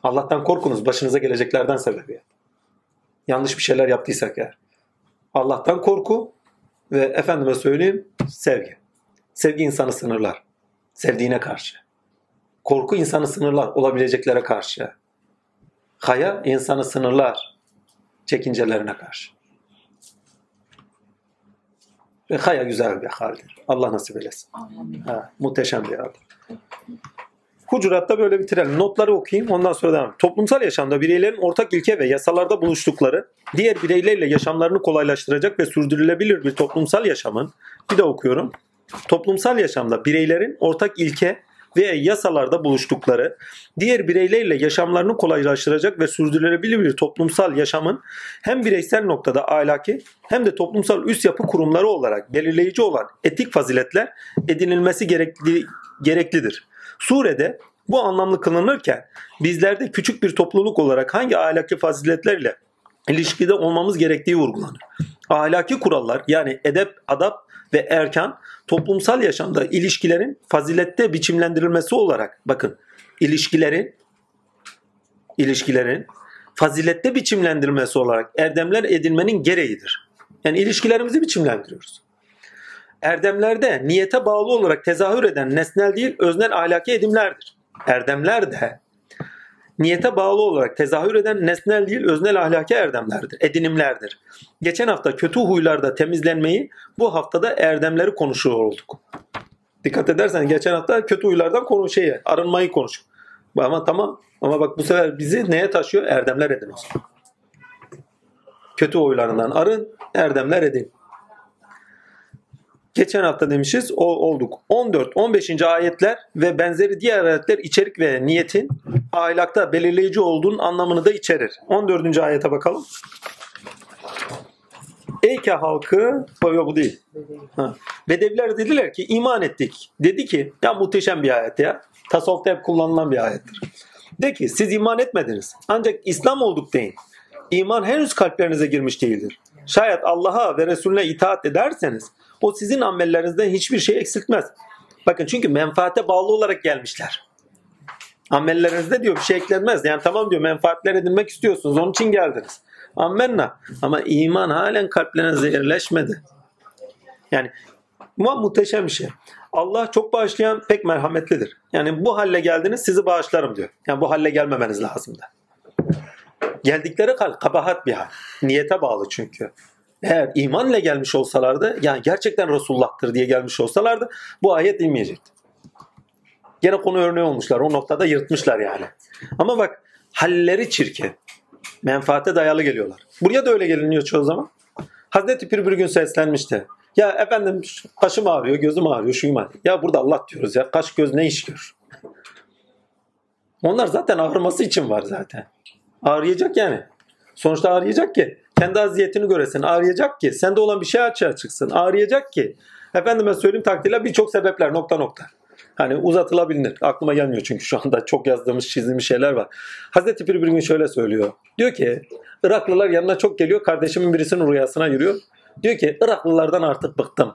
Allah'tan korkunuz başınıza geleceklerden sebebi. Yanlış bir şeyler yaptıysak eğer. Allah'tan korku ve efendime söyleyeyim sevgi. Sevgi insanı sınırlar. Sevdiğine karşı. Korku insanı sınırlar olabileceklere karşı. Haya insanı sınırlar çekincelerine karşı. Ve haya güzel bir haldir. Allah nasip eylesin. Ha, muhteşem bir haldir. Hucurat'ta böyle bitirelim. Notları okuyayım ondan sonra devam. Toplumsal yaşamda bireylerin ortak ilke ve yasalarda buluştukları, diğer bireylerle yaşamlarını kolaylaştıracak ve sürdürülebilir bir toplumsal yaşamın, bir de okuyorum. Toplumsal yaşamda bireylerin ortak ilke veya yasalarda buluştukları, diğer bireylerle yaşamlarını kolaylaştıracak ve sürdürülebilir bir toplumsal yaşamın hem bireysel noktada ahlaki hem de toplumsal üst yapı kurumları olarak belirleyici olan etik faziletler edinilmesi gerekli, gereklidir. Surede bu anlamlı kılınırken bizlerde küçük bir topluluk olarak hangi ahlaki faziletlerle ilişkide olmamız gerektiği vurgulanır. Ahlaki kurallar yani edep, adap ve erkan toplumsal yaşamda ilişkilerin fazilette biçimlendirilmesi olarak bakın ilişkilerin ilişkilerin fazilette biçimlendirilmesi olarak erdemler edinmenin gereğidir. Yani ilişkilerimizi biçimlendiriyoruz. Erdemlerde niyete bağlı olarak tezahür eden nesnel değil öznel ahlaki edimlerdir. Erdemler de niyete bağlı olarak tezahür eden nesnel değil öznel ahlaki erdemlerdir, edinimlerdir. Geçen hafta kötü huylarda temizlenmeyi, bu haftada erdemleri konuşuyor olduk. Dikkat edersen geçen hafta kötü huylardan konu şeye, arınmayı konuş. Ama tamam ama bak bu sefer bizi neye taşıyor? Erdemler edin o zaman. Kötü huylarından arın, erdemler edin. Geçen hafta demişiz o, olduk. 14, 15. ayetler ve benzeri diğer ayetler içerik ve niyetin ahlakta belirleyici olduğunun anlamını da içerir. 14. ayete bakalım. Eyke halkı, yok bu değil. Ha. Bedeviler dediler ki iman ettik. Dedi ki ya muhteşem bir ayet ya. Tasavvufta hep kullanılan bir ayettir. De ki siz iman etmediniz. Ancak İslam olduk deyin. İman henüz kalplerinize girmiş değildir. Şayet Allah'a ve Resulüne itaat ederseniz o sizin amellerinizden hiçbir şey eksiltmez. Bakın çünkü menfaate bağlı olarak gelmişler. Amellerinizde diyor bir şey eklenmez. Yani tamam diyor menfaatler edinmek istiyorsunuz. Onun için geldiniz. Ammenna. Ama iman halen kalplerinize yerleşmedi. Yani bu muhteşem bir şey. Allah çok bağışlayan pek merhametlidir. Yani bu halle geldiniz sizi bağışlarım diyor. Yani bu halle gelmemeniz lazımdı. Geldikleri hal kabahat bir hal. Niyete bağlı çünkü. Eğer iman ile gelmiş olsalardı yani gerçekten Resulullah'tır diye gelmiş olsalardı bu ayet inmeyecekti. Gene konu örneği olmuşlar. O noktada yırtmışlar yani. Ama bak halleri çirkin. Menfaate dayalı geliyorlar. Buraya da öyle geliniyor çoğu zaman. Hazreti Pir bir gün seslenmişti. Ya efendim kaşım ağrıyor, gözüm ağrıyor, şuyum ağrıyor. Ya burada Allah diyoruz ya. Kaş göz ne iş görür? Onlar zaten ağrıması için var zaten. Ağrıyacak yani. Sonuçta ağrıyacak ki kendi aziyetini göresin. Ağrıyacak ki sende olan bir şey açığa çıksın. Ağrıyacak ki efendime söyleyeyim takdirle birçok sebepler nokta nokta. Hani uzatılabilir. Aklıma gelmiyor çünkü şu anda çok yazdığımız çizilmiş şeyler var. Hazreti Pir bir gün şöyle söylüyor. Diyor ki Iraklılar yanına çok geliyor. Kardeşimin birisinin rüyasına yürüyor. Diyor ki Iraklılardan artık bıktım.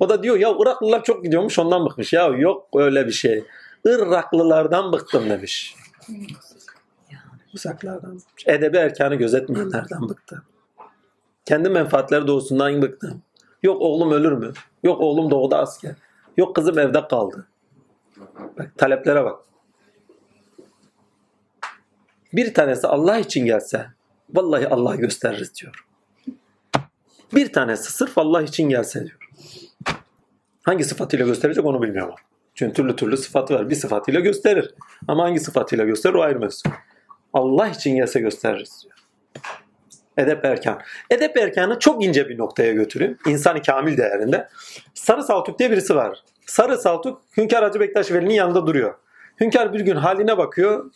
O da diyor ya Iraklılar çok gidiyormuş ondan bıkmış. Ya yok öyle bir şey. Iraklılardan bıktım demiş. Uzaklardan. Edebi erkanı gözetmeyenlerden bıktım. Kendi menfaatleri doğusundan bıktım. Yok oğlum ölür mü? Yok oğlum doğuda asker. Yok kızım evde kaldı. Bak taleplere bak. Bir tanesi Allah için gelse vallahi Allah gösteririz diyor. Bir tanesi sırf Allah için gelse diyor. Hangi sıfatıyla gösterecek onu bilmiyorum. Çünkü türlü türlü sıfatı var. Bir sıfatıyla gösterir. Ama hangi sıfatıyla gösterir o ayrı mevzu. Allah için gelse gösteririz diyor. Edep erkan. Edep erkanı çok ince bir noktaya götürün. İnsanı kamil değerinde. Sarı Saltuk diye birisi var. Sarı Saltuk Hünkar Hacı Bektaş Veli'nin yanında duruyor. Hünkar bir gün haline bakıyor.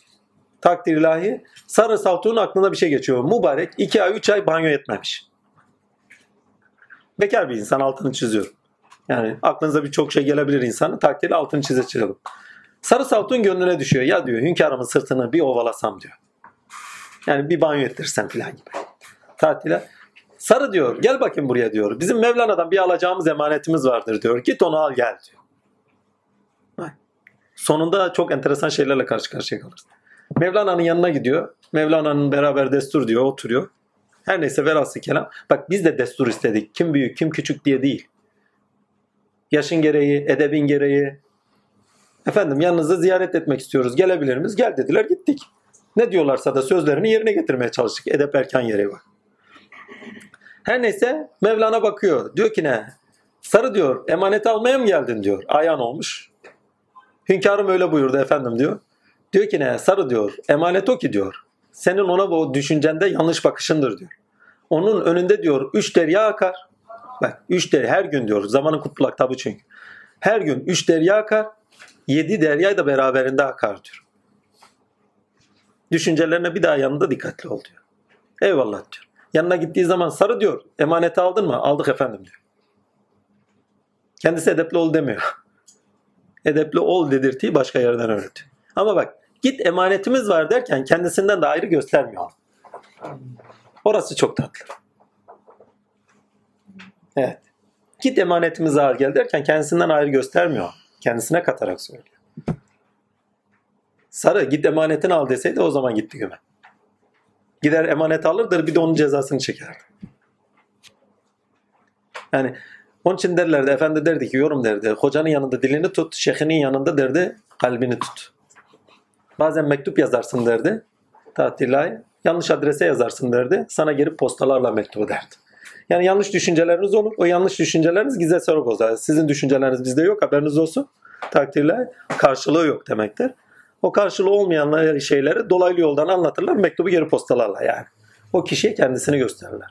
Takdir ilahi. Sarı Saltuk'un aklına bir şey geçiyor. Mübarek 2 ay 3 ay banyo etmemiş. Bekar bir insan altını çiziyorum. Yani aklınıza birçok şey gelebilir insanın. Takdirle altını çize çizelim. Sarı Saltuk'un gönlüne düşüyor. Ya diyor hünkârımın sırtını bir ovalasam diyor. Yani bir banyo ettirsem falan gibi. Tatile. Sarı diyor gel bakayım buraya diyor. Bizim Mevlana'dan bir alacağımız emanetimiz vardır diyor. Git onu al gel diyor. Sonunda çok enteresan şeylerle karşı karşıya kalırız. Mevlana'nın yanına gidiyor. Mevlana'nın beraber destur diyor oturuyor. Her neyse velhasıl kelam. Bak biz de destur istedik. Kim büyük kim küçük diye değil. Yaşın gereği, edebin gereği. Efendim yanınızda ziyaret etmek istiyoruz. Gelebilir miyiz? Gel dediler gittik. Ne diyorlarsa da sözlerini yerine getirmeye çalıştık. Edep erken yere bak. Her neyse Mevlana bakıyor. Diyor ki ne? Sarı diyor emanet almaya mı geldin diyor. Ayan olmuş. Hünkârım öyle buyurdu efendim diyor. Diyor ki ne? Sarı diyor. Emanet o ki diyor. Senin ona bu düşüncende yanlış bakışındır diyor. Onun önünde diyor üç derya akar. Bak üç derya her gün diyor. Zamanın kutlak tabi çünkü. Her gün üç derya akar. Yedi derya da beraberinde akar diyor. Düşüncelerine bir daha yanında dikkatli ol diyor. Eyvallah diyor. Yanına gittiği zaman sarı diyor. Emaneti aldın mı? Aldık efendim diyor. Kendisi edepli ol demiyor. Edepli ol dedirtiği başka yerden öğretiyor. Ama bak git emanetimiz var derken kendisinden de ayrı göstermiyor. Orası çok tatlı. Evet. Git emanetimizi al gel derken kendisinden ayrı göstermiyor. Kendisine katarak söylüyor. Sarı git emanetini al deseydi o zaman gitti güme. Gider emanet alırdır bir de onun cezasını çeker. Yani onun için derlerdi efendi derdi ki yorum derdi. Hocanın yanında dilini tut, şeyhinin yanında derdi kalbini tut. Bazen mektup yazarsın derdi. Tatilay yanlış adrese yazarsın derdi. Sana gelip postalarla mektubu derdi. Yani yanlış düşünceleriniz olur. O yanlış düşünceleriniz gizle soru bozar. Sizin düşünceleriniz bizde yok haberiniz olsun. Takdirle karşılığı yok demektir. O karşılığı olmayan şeyleri dolaylı yoldan anlatırlar. Mektubu geri postalarla yani. O kişiye kendisini gösterirler.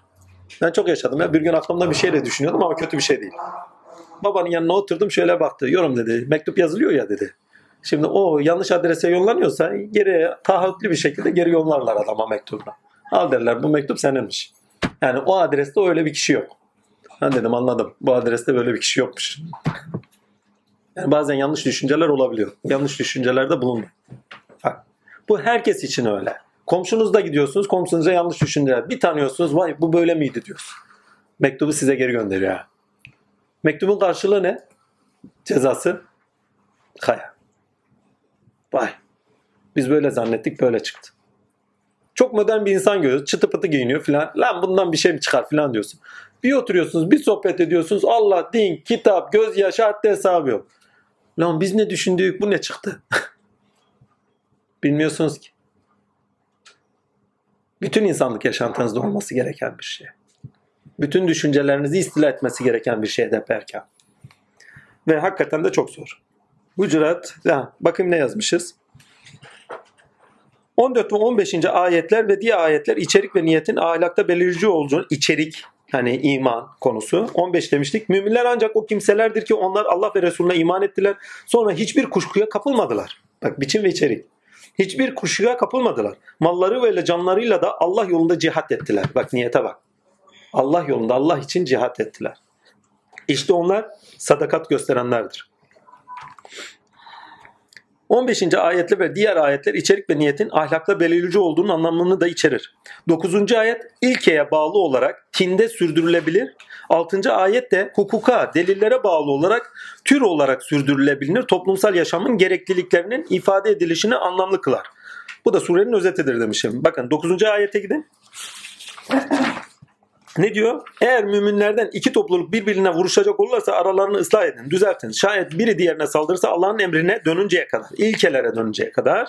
Ben çok yaşadım ya. Bir gün aklımda bir şeyle düşünüyordum ama kötü bir şey değil. Babanın yanına oturdum şöyle baktı. Yorum dedi. Mektup yazılıyor ya dedi. Şimdi o yanlış adrese yollanıyorsa geri taahhütlü bir şekilde geri yollarlar adama mektubunu. Al derler bu mektup seninmiş. Yani o adreste öyle bir kişi yok. Ben dedim anladım. Bu adreste böyle bir kişi yokmuş. Yani bazen yanlış düşünceler olabiliyor. Yanlış düşüncelerde bulunma. Bak, bu herkes için öyle. Komşunuzda gidiyorsunuz, komşunuza yanlış düşünceler. Bir tanıyorsunuz, vay bu böyle miydi diyorsun. Mektubu size geri gönderiyor. Mektubun karşılığı ne? Cezası? Kaya. Vay. Biz böyle zannettik, böyle çıktı. Çok modern bir insan görüyoruz. Çıtı pıtı giyiniyor filan. Lan bundan bir şey mi çıkar filan diyorsun. Bir oturuyorsunuz, bir sohbet ediyorsunuz. Allah, din, kitap, gözyaşı, hatta hesabı yok. Lan biz ne düşündük, bu ne çıktı? Bilmiyorsunuz ki. Bütün insanlık yaşantınızda olması gereken bir şey. Bütün düşüncelerinizi istila etmesi gereken bir şey edep erken. Ve hakikaten de çok zor. Hucurat, ha, bakayım ne yazmışız. 14 ve 15. ayetler ve diğer ayetler içerik ve niyetin ahlakta belirleyici olduğunu içerik hani iman konusu. 15 demiştik. Müminler ancak o kimselerdir ki onlar Allah ve Resulüne iman ettiler. Sonra hiçbir kuşkuya kapılmadılar. Bak biçim ve içerik. Hiçbir kuşkuya kapılmadılar. Malları ve canlarıyla da Allah yolunda cihat ettiler. Bak niyete bak. Allah yolunda Allah için cihat ettiler. İşte onlar sadakat gösterenlerdir. 15. ayetle ve diğer ayetler içerik ve niyetin ahlakla belirleyici olduğunun anlamını da içerir. 9. ayet ilkeye bağlı olarak tinde sürdürülebilir. 6. ayet de hukuka, delillere bağlı olarak tür olarak sürdürülebilir. Toplumsal yaşamın gerekliliklerinin ifade edilişini anlamlı kılar. Bu da surenin özetidir demişim. Bakın 9. ayete gidin. Ne diyor? Eğer müminlerden iki topluluk birbirine vuruşacak olursa aralarını ıslah edin, düzeltin. Şayet biri diğerine saldırırsa Allah'ın emrine dönünceye kadar, ilkelere dönünceye kadar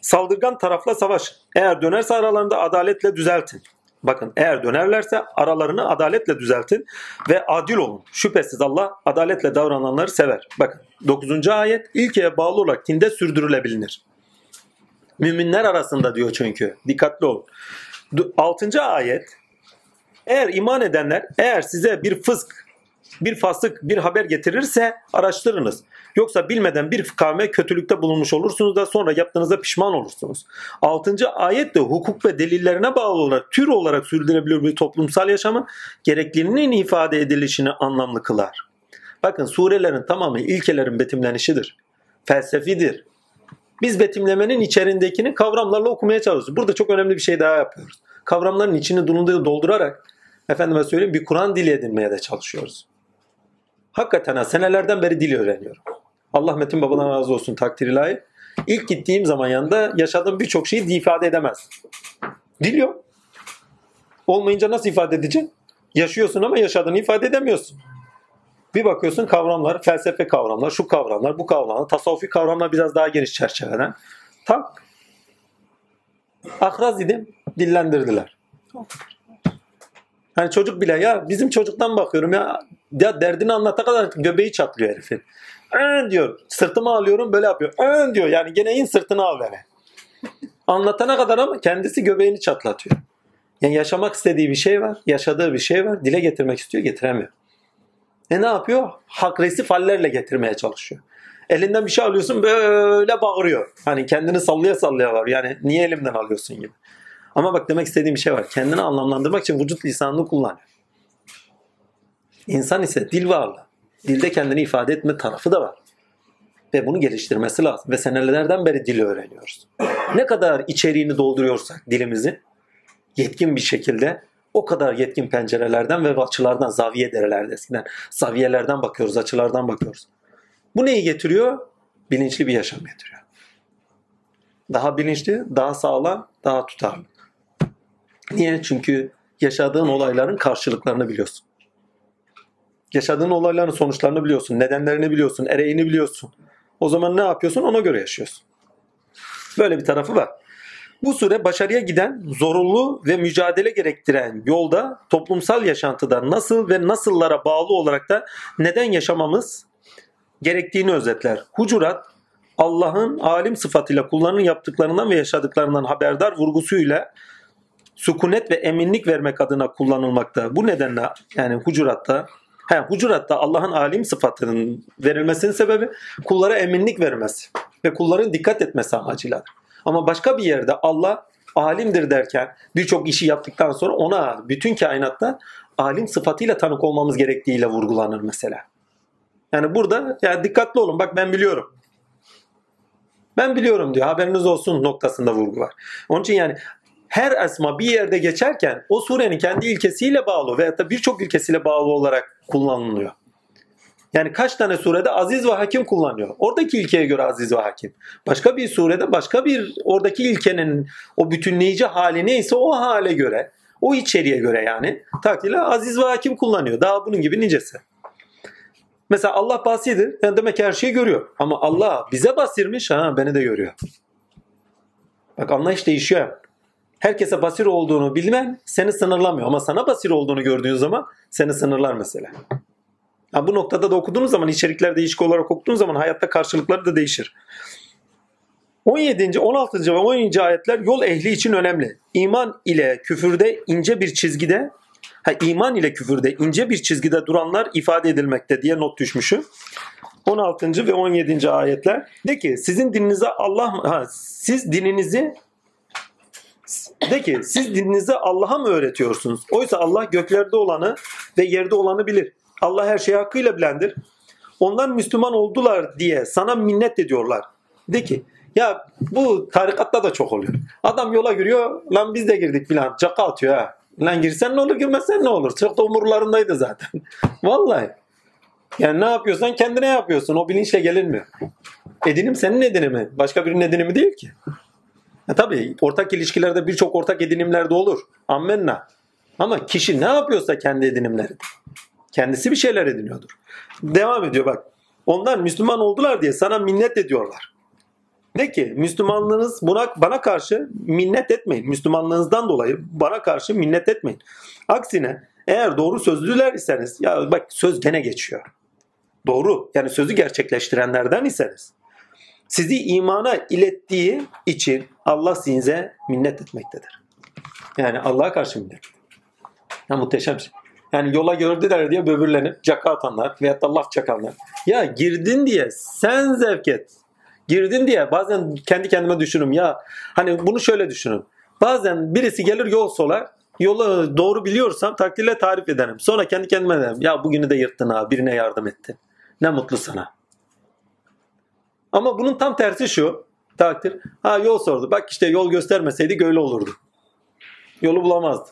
saldırgan tarafla savaş. Eğer dönerse aralarında adaletle düzeltin. Bakın eğer dönerlerse aralarını adaletle düzeltin ve adil olun. Şüphesiz Allah adaletle davrananları sever. Bakın 9. ayet ilkeye bağlı olarak tinde sürdürülebilir. Müminler arasında diyor çünkü. Dikkatli olun. 6. ayet eğer iman edenler eğer size bir fısk, bir fasık, bir haber getirirse araştırınız. Yoksa bilmeden bir kavme kötülükte bulunmuş olursunuz da sonra yaptığınızda pişman olursunuz. 6. ayet de hukuk ve delillerine bağlı olarak tür olarak sürdürülebilir bir toplumsal yaşamın gerekliliğinin ifade edilişini anlamlı kılar. Bakın surelerin tamamı ilkelerin betimlenişidir. Felsefidir. Biz betimlemenin içerindekini kavramlarla okumaya çalışıyoruz. Burada çok önemli bir şey daha yapıyoruz. Kavramların içini doldurarak efendime söyleyeyim bir Kur'an dili edinmeye de çalışıyoruz. Hakikaten ha, senelerden beri dil öğreniyorum. Allah Metin Baba'dan razı olsun takdir ilahi. İlk gittiğim zaman yanında yaşadığım birçok şeyi ifade edemez. Dil yok. Olmayınca nasıl ifade edeceksin? Yaşıyorsun ama yaşadığını ifade edemiyorsun. Bir bakıyorsun kavramlar, felsefe kavramlar, şu kavramlar, bu kavramlar, tasavvufi kavramlar biraz daha geniş çerçeveden. Tak. Akraz idim, dillendirdiler. Hani çocuk bile ya bizim çocuktan bakıyorum ya ya derdini anlata kadar göbeği çatlıyor herifin. Ön diyor. Sırtımı alıyorum böyle yapıyor. Ön diyor. Yani gene in sırtını al beni. Anlatana kadar ama kendisi göbeğini çatlatıyor. Yani yaşamak istediği bir şey var. Yaşadığı bir şey var. Dile getirmek istiyor getiremiyor. E ne yapıyor? Agresif hallerle getirmeye çalışıyor. Elinden bir şey alıyorsun böyle bağırıyor. Hani kendini sallaya sallaya var. Yani niye elimden alıyorsun gibi. Ama bak demek istediğim bir şey var. Kendini anlamlandırmak için vücut lisanını kullanıyor. İnsan ise dil varlığı. Dilde kendini ifade etme tarafı da var. Ve bunu geliştirmesi lazım. Ve senelerden beri dili öğreniyoruz. Ne kadar içeriğini dolduruyorsak dilimizi yetkin bir şekilde o kadar yetkin pencerelerden ve açılardan, zaviye derelerde eskiden. Zaviyelerden bakıyoruz, açılardan bakıyoruz. Bu neyi getiriyor? Bilinçli bir yaşam getiriyor. Daha bilinçli, daha sağlam, daha tutarlı. Niye? Çünkü yaşadığın olayların karşılıklarını biliyorsun. Yaşadığın olayların sonuçlarını biliyorsun, nedenlerini biliyorsun, ereğini biliyorsun. O zaman ne yapıyorsun? Ona göre yaşıyorsun. Böyle bir tarafı var. Bu süre başarıya giden, zorunlu ve mücadele gerektiren yolda toplumsal yaşantıda nasıl ve nasıllara bağlı olarak da neden yaşamamız gerektiğini özetler. Hucurat Allah'ın alim sıfatıyla kullarının yaptıklarından ve yaşadıklarından haberdar vurgusuyla sükunet ve eminlik vermek adına kullanılmakta. Bu nedenle yani hucuratta He, hucuratta Allah'ın alim sıfatının verilmesinin sebebi kullara eminlik vermesi ve kulların dikkat etmesi amacıyladır. Ama başka bir yerde Allah alimdir derken birçok işi yaptıktan sonra ona bütün kainatta alim sıfatıyla tanık olmamız gerektiğiyle vurgulanır mesela. Yani burada ya dikkatli olun bak ben biliyorum. Ben biliyorum diyor haberiniz olsun noktasında vurgu var. Onun için yani her esma bir yerde geçerken o surenin kendi ilkesiyle bağlı veyahut da birçok ilkesiyle bağlı olarak kullanılıyor. Yani kaç tane surede aziz ve hakim kullanıyor. Oradaki ilkeye göre aziz ve hakim. Başka bir surede başka bir oradaki ilkenin o bütünleyici hali neyse o hale göre, o içeriğe göre yani takdirle aziz ve hakim kullanıyor. Daha bunun gibi nicesi. Mesela Allah basidir. Yani demek ki her şeyi görüyor. Ama Allah bize basirmiş. Ha beni de görüyor. Bak anlayış değişiyor. Herkese basir olduğunu bilmen seni sınırlamıyor. Ama sana basir olduğunu gördüğün zaman seni sınırlar mesela. Ha, bu noktada da okuduğunuz zaman içerikler değişik olarak okuduğunuz zaman hayatta karşılıkları da değişir. 17. 16. ve 17. ayetler yol ehli için önemli. İman ile küfürde ince bir çizgide ha, iman ile küfürde ince bir çizgide duranlar ifade edilmekte diye not düşmüşüm. 16. ve 17. ayetler de ki sizin dininize Allah ha, siz dininizi de ki siz dininizi Allah'a mı öğretiyorsunuz? Oysa Allah göklerde olanı ve yerde olanı bilir. Allah her şeyi hakkıyla bilendir. Onlar Müslüman oldular diye sana minnet ediyorlar. De ki ya bu tarikatta da çok oluyor. Adam yola giriyor lan biz de girdik filan. Caka atıyor ha. Lan girsen ne olur girmesen ne olur. Çok da umurlarındaydı zaten. Vallahi. Yani ne yapıyorsan kendine yapıyorsun. O bilinçle gelinmiyor. Edinim senin edinimi. Başka birinin edinimi değil ki. E tabii ortak ilişkilerde birçok ortak edinimler de olur. Ammenna. Ama kişi ne yapıyorsa kendi edinimleri. Kendisi bir şeyler ediniyordur. Devam ediyor bak. Onlar Müslüman oldular diye sana minnet ediyorlar. De ki Müslümanlığınız buna bana karşı minnet etmeyin. Müslümanlığınızdan dolayı bana karşı minnet etmeyin. Aksine eğer doğru sözlüler iseniz ya bak söz gene geçiyor. Doğru yani sözü gerçekleştirenlerden iseniz sizi imana ilettiği için Allah size minnet etmektedir. Yani Allah'a karşı minnet. Ya muhteşem şey. Yani yola gördüler diye böbürlenip caka atanlar veyahut da laf çakanlar. Ya girdin diye sen zevk et. Girdin diye bazen kendi kendime düşünürüm ya hani bunu şöyle düşünün. Bazen birisi gelir yol solar yolu doğru biliyorsam takdirle tarif ederim. Sonra kendi kendime derim ya bugünü de yırttın ha birine yardım ettin. Ne mutlu sana. Ama bunun tam tersi şu takdir. Ha yol sordu. Bak işte yol göstermeseydi böyle olurdu. Yolu bulamazdı.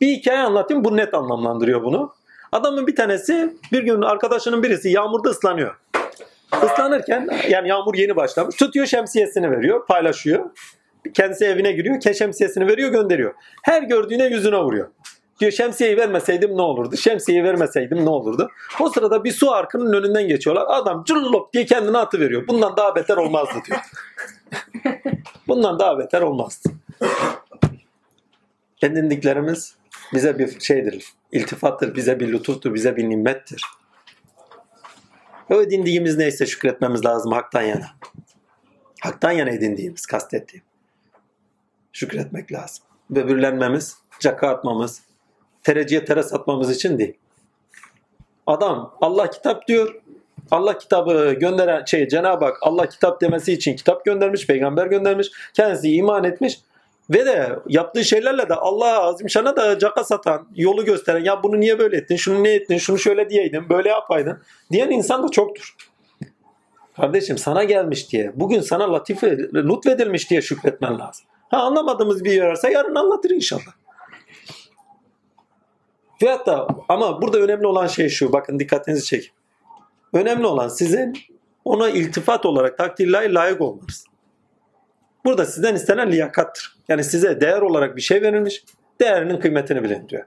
Bir hikaye anlatayım. Bu net anlamlandırıyor bunu. Adamın bir tanesi bir gün arkadaşının birisi yağmurda ıslanıyor. Islanırken yani yağmur yeni başlamış. Tutuyor şemsiyesini veriyor. Paylaşıyor. Kendisi evine giriyor. Şemsiyesini veriyor gönderiyor. Her gördüğüne yüzüne vuruyor. Diyor şemsiyeyi vermeseydim ne olurdu? Şemsiyeyi vermeseydim ne olurdu? O sırada bir su arkının önünden geçiyorlar. Adam cıllop diye kendini atıveriyor. Bundan daha beter olmazdı diyor. Bundan daha beter olmazdı. Edindiklerimiz bize bir şeydir, iltifattır, bize bir lütuftur, bize bir nimettir. O edindiğimiz neyse şükretmemiz lazım haktan yana. Haktan yana edindiğimiz, kastettiğim. Şükretmek lazım. Böbürlenmemiz, caka atmamız, tereciye tere satmamız için değil. Adam Allah kitap diyor, Allah kitabı gönderen şey Cenab-ı Hak Allah kitap demesi için kitap göndermiş, peygamber göndermiş. Kendisi iman etmiş. Ve de yaptığı şeylerle de Allah Azimşan'a da caka satan, yolu gösteren ya bunu niye böyle ettin, şunu ne ettin, şunu şöyle diyeydin, böyle yapaydın diyen insan da çoktur. Kardeşim sana gelmiş diye, bugün sana latife, lütfedilmiş diye şükretmen lazım. Ha anlamadığımız bir yer varsa yarın anlatır inşallah. Veyahut da ama burada önemli olan şey şu, bakın dikkatinizi çekin. Önemli olan sizin ona iltifat olarak takdirlaya layık olmanız. Burada sizden istenen liyakattır. Yani size değer olarak bir şey verilmiş, değerinin kıymetini bilin diyor.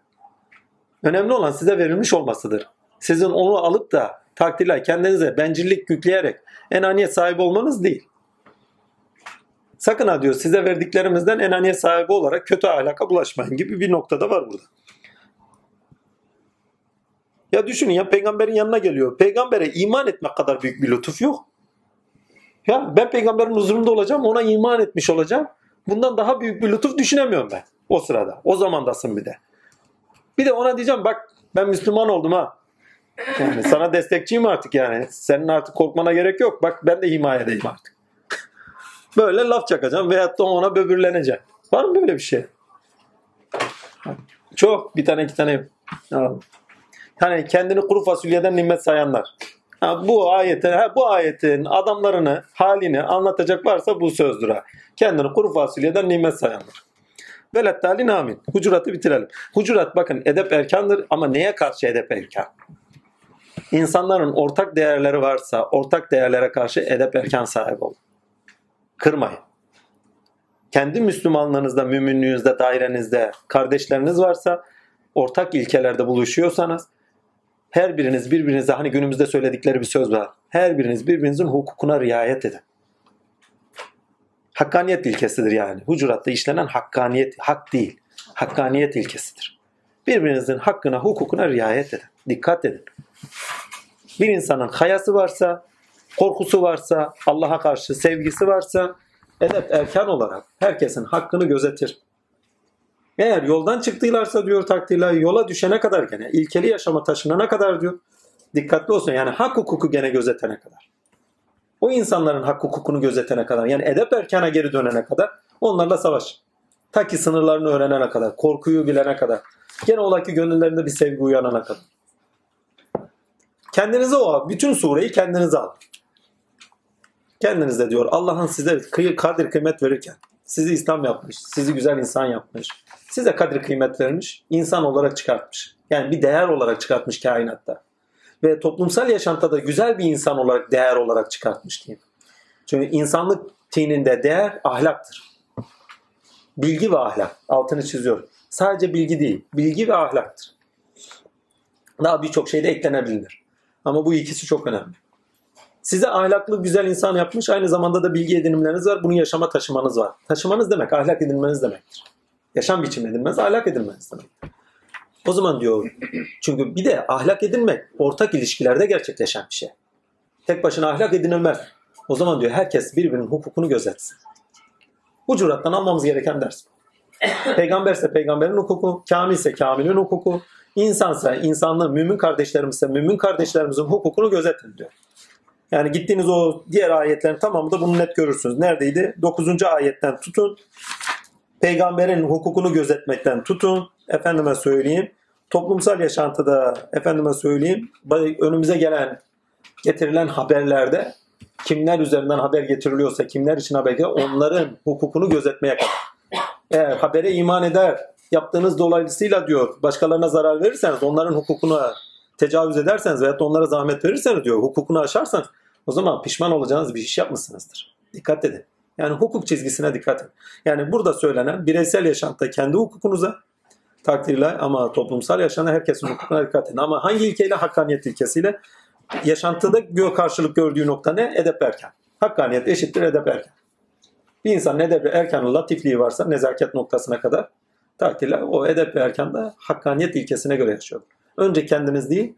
Önemli olan size verilmiş olmasıdır. Sizin onu alıp da takdirle kendinize bencillik yükleyerek enaniyet sahibi olmanız değil. Sakın ha diyor size verdiklerimizden enaniyet sahibi olarak kötü ahlaka bulaşmayın gibi bir noktada var burada. Ya düşünün ya peygamberin yanına geliyor. Peygambere iman etmek kadar büyük bir lütuf yok. Ya ben peygamberin huzurunda olacağım, ona iman etmiş olacağım. Bundan daha büyük bir lütuf düşünemiyorum ben o sırada. O zamandasın bir de. Bir de ona diyeceğim bak ben Müslüman oldum ha. Yani sana destekçiyim artık yani. Senin artık korkmana gerek yok. Bak ben de himayedeyim artık. Böyle laf çakacağım veyahut da ona böbürleneceğim. Var mı böyle bir şey? Çok. Bir tane iki tane. Yani kendini kuru fasulyeden nimet sayanlar. Ha, bu ayetin, ha, bu ayetin adamlarını, halini anlatacak varsa bu sözdür ha. Kendini kuru fasulyeden nimet sayanlar. Velet talin amin. Hucuratı bitirelim. Hucurat bakın edep erkandır ama neye karşı edep erkan? İnsanların ortak değerleri varsa ortak değerlere karşı edep erkan sahibi olun. Kırmayın. Kendi Müslümanlığınızda, müminliğinizde, dairenizde kardeşleriniz varsa ortak ilkelerde buluşuyorsanız her biriniz birbirinize hani günümüzde söyledikleri bir söz var. Her biriniz birbirinizin hukukuna riayet edin. Hakkaniyet ilkesidir yani. Hucuratta işlenen hakkaniyet, hak değil. Hakkaniyet ilkesidir. Birbirinizin hakkına, hukukuna riayet edin. Dikkat edin. Bir insanın hayası varsa, korkusu varsa, Allah'a karşı sevgisi varsa edep erken olarak herkesin hakkını gözetir. Eğer yoldan çıktılarsa diyor takdirler yola düşene kadar gene ilkeli yaşama taşınana kadar diyor dikkatli olsun yani hak hukuku gene gözetene kadar. O insanların hak hukukunu gözetene kadar yani edep erkana geri dönene kadar onlarla savaş. Ta ki sınırlarını öğrenene kadar, korkuyu bilene kadar. Gene ola ki gönüllerinde bir sevgi uyanana kadar. Kendinize o bütün sureyi kendinize alın. Kendinizde diyor Allah'ın size kadir kıymet verirken sizi İslam yapmış, sizi güzel insan yapmış, size kadir kıymet vermiş, insan olarak çıkartmış. Yani bir değer olarak çıkartmış kainatta. Ve toplumsal yaşantıda güzel bir insan olarak, değer olarak çıkartmış diyeyim. Çünkü insanlık tininde değer ahlaktır. Bilgi ve ahlak. Altını çiziyorum. Sadece bilgi değil, bilgi ve ahlaktır. Daha birçok şey de eklenebilir. Ama bu ikisi çok önemli. Size ahlaklı güzel insan yapmış. Aynı zamanda da bilgi edinimleriniz var. Bunu yaşama taşımanız var. Taşımanız demek ahlak edinmeniz demektir. Yaşam biçimi edinmeniz ahlak edinmeniz demek. O zaman diyor çünkü bir de ahlak edinmek ortak ilişkilerde gerçekleşen bir şey. Tek başına ahlak edinilmez. O zaman diyor herkes birbirinin hukukunu gözetsin. Hucurattan almamız gereken ders. Peygamberse peygamberin hukuku, kamilse kamilin hukuku, insansa insanlığın mümin kardeşlerimizse mümin kardeşlerimizin hukukunu gözetin diyor. Yani gittiğiniz o diğer ayetlerin tamamında bunu net görürsünüz. Neredeydi? 9. ayetten tutun. Peygamberin hukukunu gözetmekten tutun. Efendime söyleyeyim. Toplumsal yaşantıda efendime söyleyeyim. Önümüze gelen getirilen haberlerde kimler üzerinden haber getiriliyorsa, kimler için haber onların hukukunu gözetmeye kadar. Eğer habere iman eder, yaptığınız dolayısıyla diyor başkalarına zarar verirseniz onların hukukuna tecavüz ederseniz veyahut da onlara zahmet verirseniz diyor hukukunu aşarsanız o zaman pişman olacağınız bir iş yapmışsınızdır. Dikkat edin. Yani hukuk çizgisine dikkat edin. Yani burada söylenen bireysel yaşantıda kendi hukukunuza takdirle ama toplumsal yaşamda herkesin hukukuna dikkat edin. Ama hangi ilkeyle? Hakkaniyet ilkesiyle. Yaşantıda gö karşılık gördüğü nokta ne? Edep erken. Hakkaniyet eşittir edep erken. Bir insan edep erken latifliği varsa nezaket noktasına kadar takdirle o edep erkende hakkaniyet ilkesine göre yaşıyor. Önce kendiniz değil,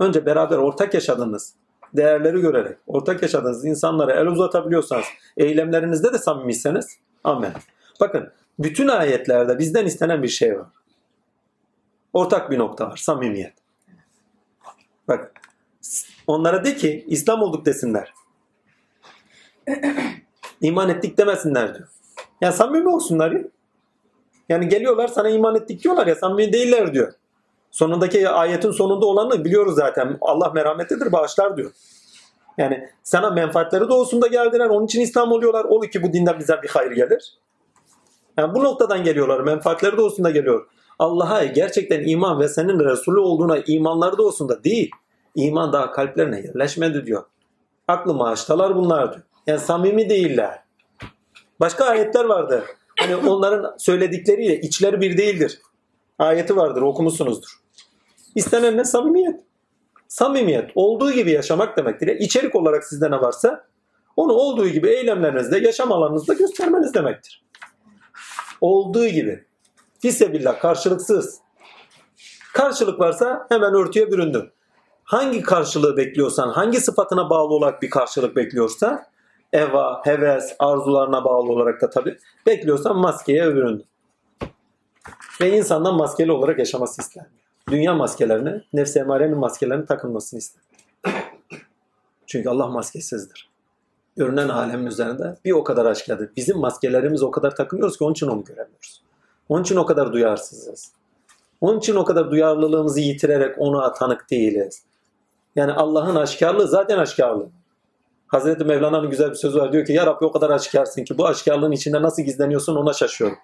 önce beraber ortak yaşadığınız değerleri görerek, ortak yaşadığınız insanlara el uzatabiliyorsanız, eylemlerinizde de samimiyseniz, amen. Bakın, bütün ayetlerde bizden istenen bir şey var. Ortak bir nokta var, samimiyet. Bak, Onlara de ki İslam olduk desinler. İman ettik demesinler diyor. Yani samimi olsunlar ya. Yani geliyorlar sana iman ettik diyorlar ya samimi değiller diyor. Sonundaki ayetin sonunda olanı biliyoruz zaten. Allah merhametlidir bağışlar diyor. Yani sana menfaatleri doğusunda geldiler. Onun için İslam oluyorlar. Ol ki bu dinden bize bir hayır gelir. Yani bu noktadan geliyorlar. Menfaatleri doğusunda geliyor. Allah'a gerçekten iman ve senin Resulü olduğuna imanları doğusunda değil. İman daha kalplerine yerleşmedi diyor. Aklı maaştalar bunlar diyor. Yani samimi değiller. Başka ayetler vardı. Hani onların söyledikleriyle içleri bir değildir. Ayeti vardır okumuşsunuzdur. İstenen ne? Samimiyet. Samimiyet olduğu gibi yaşamak demektir. Yani içerik olarak sizde ne varsa onu olduğu gibi eylemlerinizde, yaşam alanınızda göstermeniz demektir. Olduğu gibi. Fissebillah karşılıksız. Karşılık varsa hemen örtüye büründün. Hangi karşılığı bekliyorsan, hangi sıfatına bağlı olarak bir karşılık bekliyorsa, eva, heves, arzularına bağlı olarak da tabii bekliyorsan maskeye büründün. Ve insandan maskeli olarak yaşaması ister. Dünya maskelerini, nefs-i emarenin maskelerini takılmasını ister. Çünkü Allah maskesizdir. Görünen alemin üzerinde bir o kadar aşkardır. Bizim maskelerimiz o kadar takınıyoruz ki onun için onu göremiyoruz. Onun için o kadar duyarsızız. Onun için o kadar duyarlılığımızı yitirerek ona tanık değiliz. Yani Allah'ın aşkarlığı zaten aşkarlığı. Hazreti Mevlana'nın güzel bir sözü var. Diyor ki ya Rabbi o kadar aşkarsın ki bu aşkarlığın içinde nasıl gizleniyorsun ona şaşıyorum.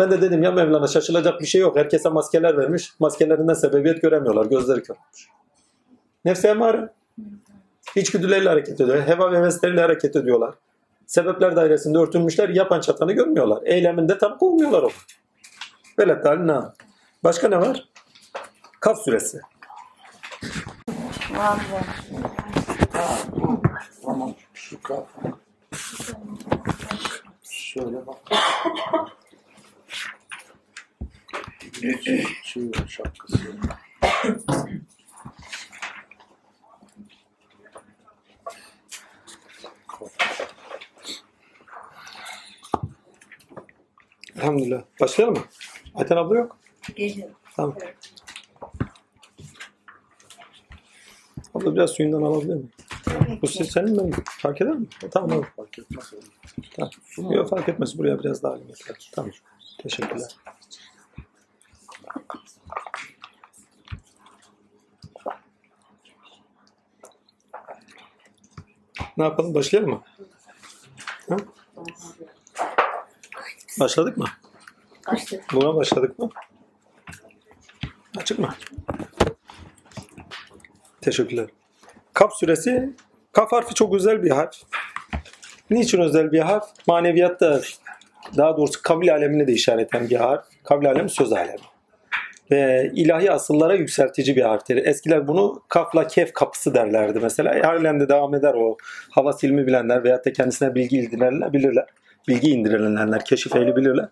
Ben de dedim ya Mevlana şaşılacak bir şey yok. Herkese maskeler vermiş. Maskelerinden sebebiyet göremiyorlar. Gözleri kör olmuş. Nefse emare. İçgüdüleriyle hareket ediyor. Heva ve hevesleriyle hareket ediyorlar. Sebepler dairesinde örtülmüşler. Yapan çatanı görmüyorlar. Eyleminde tanık olmuyorlar o. Velettalina. Başka ne var? Kaf suresi. Tamam şu kafa. Şöyle bak. Şey şapkası. Elhamdülillah. Başlayalım mı? Ayten abla yok. Geliyor. Tamam. Abla biraz suyundan alabilir miyim? Bu ses senin mi? Fark eder mi? Tamam abi. Fark etmez. Tamam. Yok fark etmez. Buraya biraz daha alayım. yeter. Tamam. Teşekkürler. Ne yapalım? Başlayalım mı? Ha? Başladık mı? Açtık. Buna başladık mı? Açık mı? Teşekkürler. Kaf suresi, kaf harfi çok özel bir harf. Niçin özel bir harf? Maneviyatta, daha doğrusu kabul alemine de işareten bir harf. Kabul alemi söz alemi. Ve ilahi asıllara yükseltici bir harftir. Eskiler bunu kafla kef kapısı derlerdi mesela. Halen de devam eder o hava silmi bilenler veyahut da kendisine bilgi indirenler bilirler. Bilgi indirilenler, keşif ehli bilirler.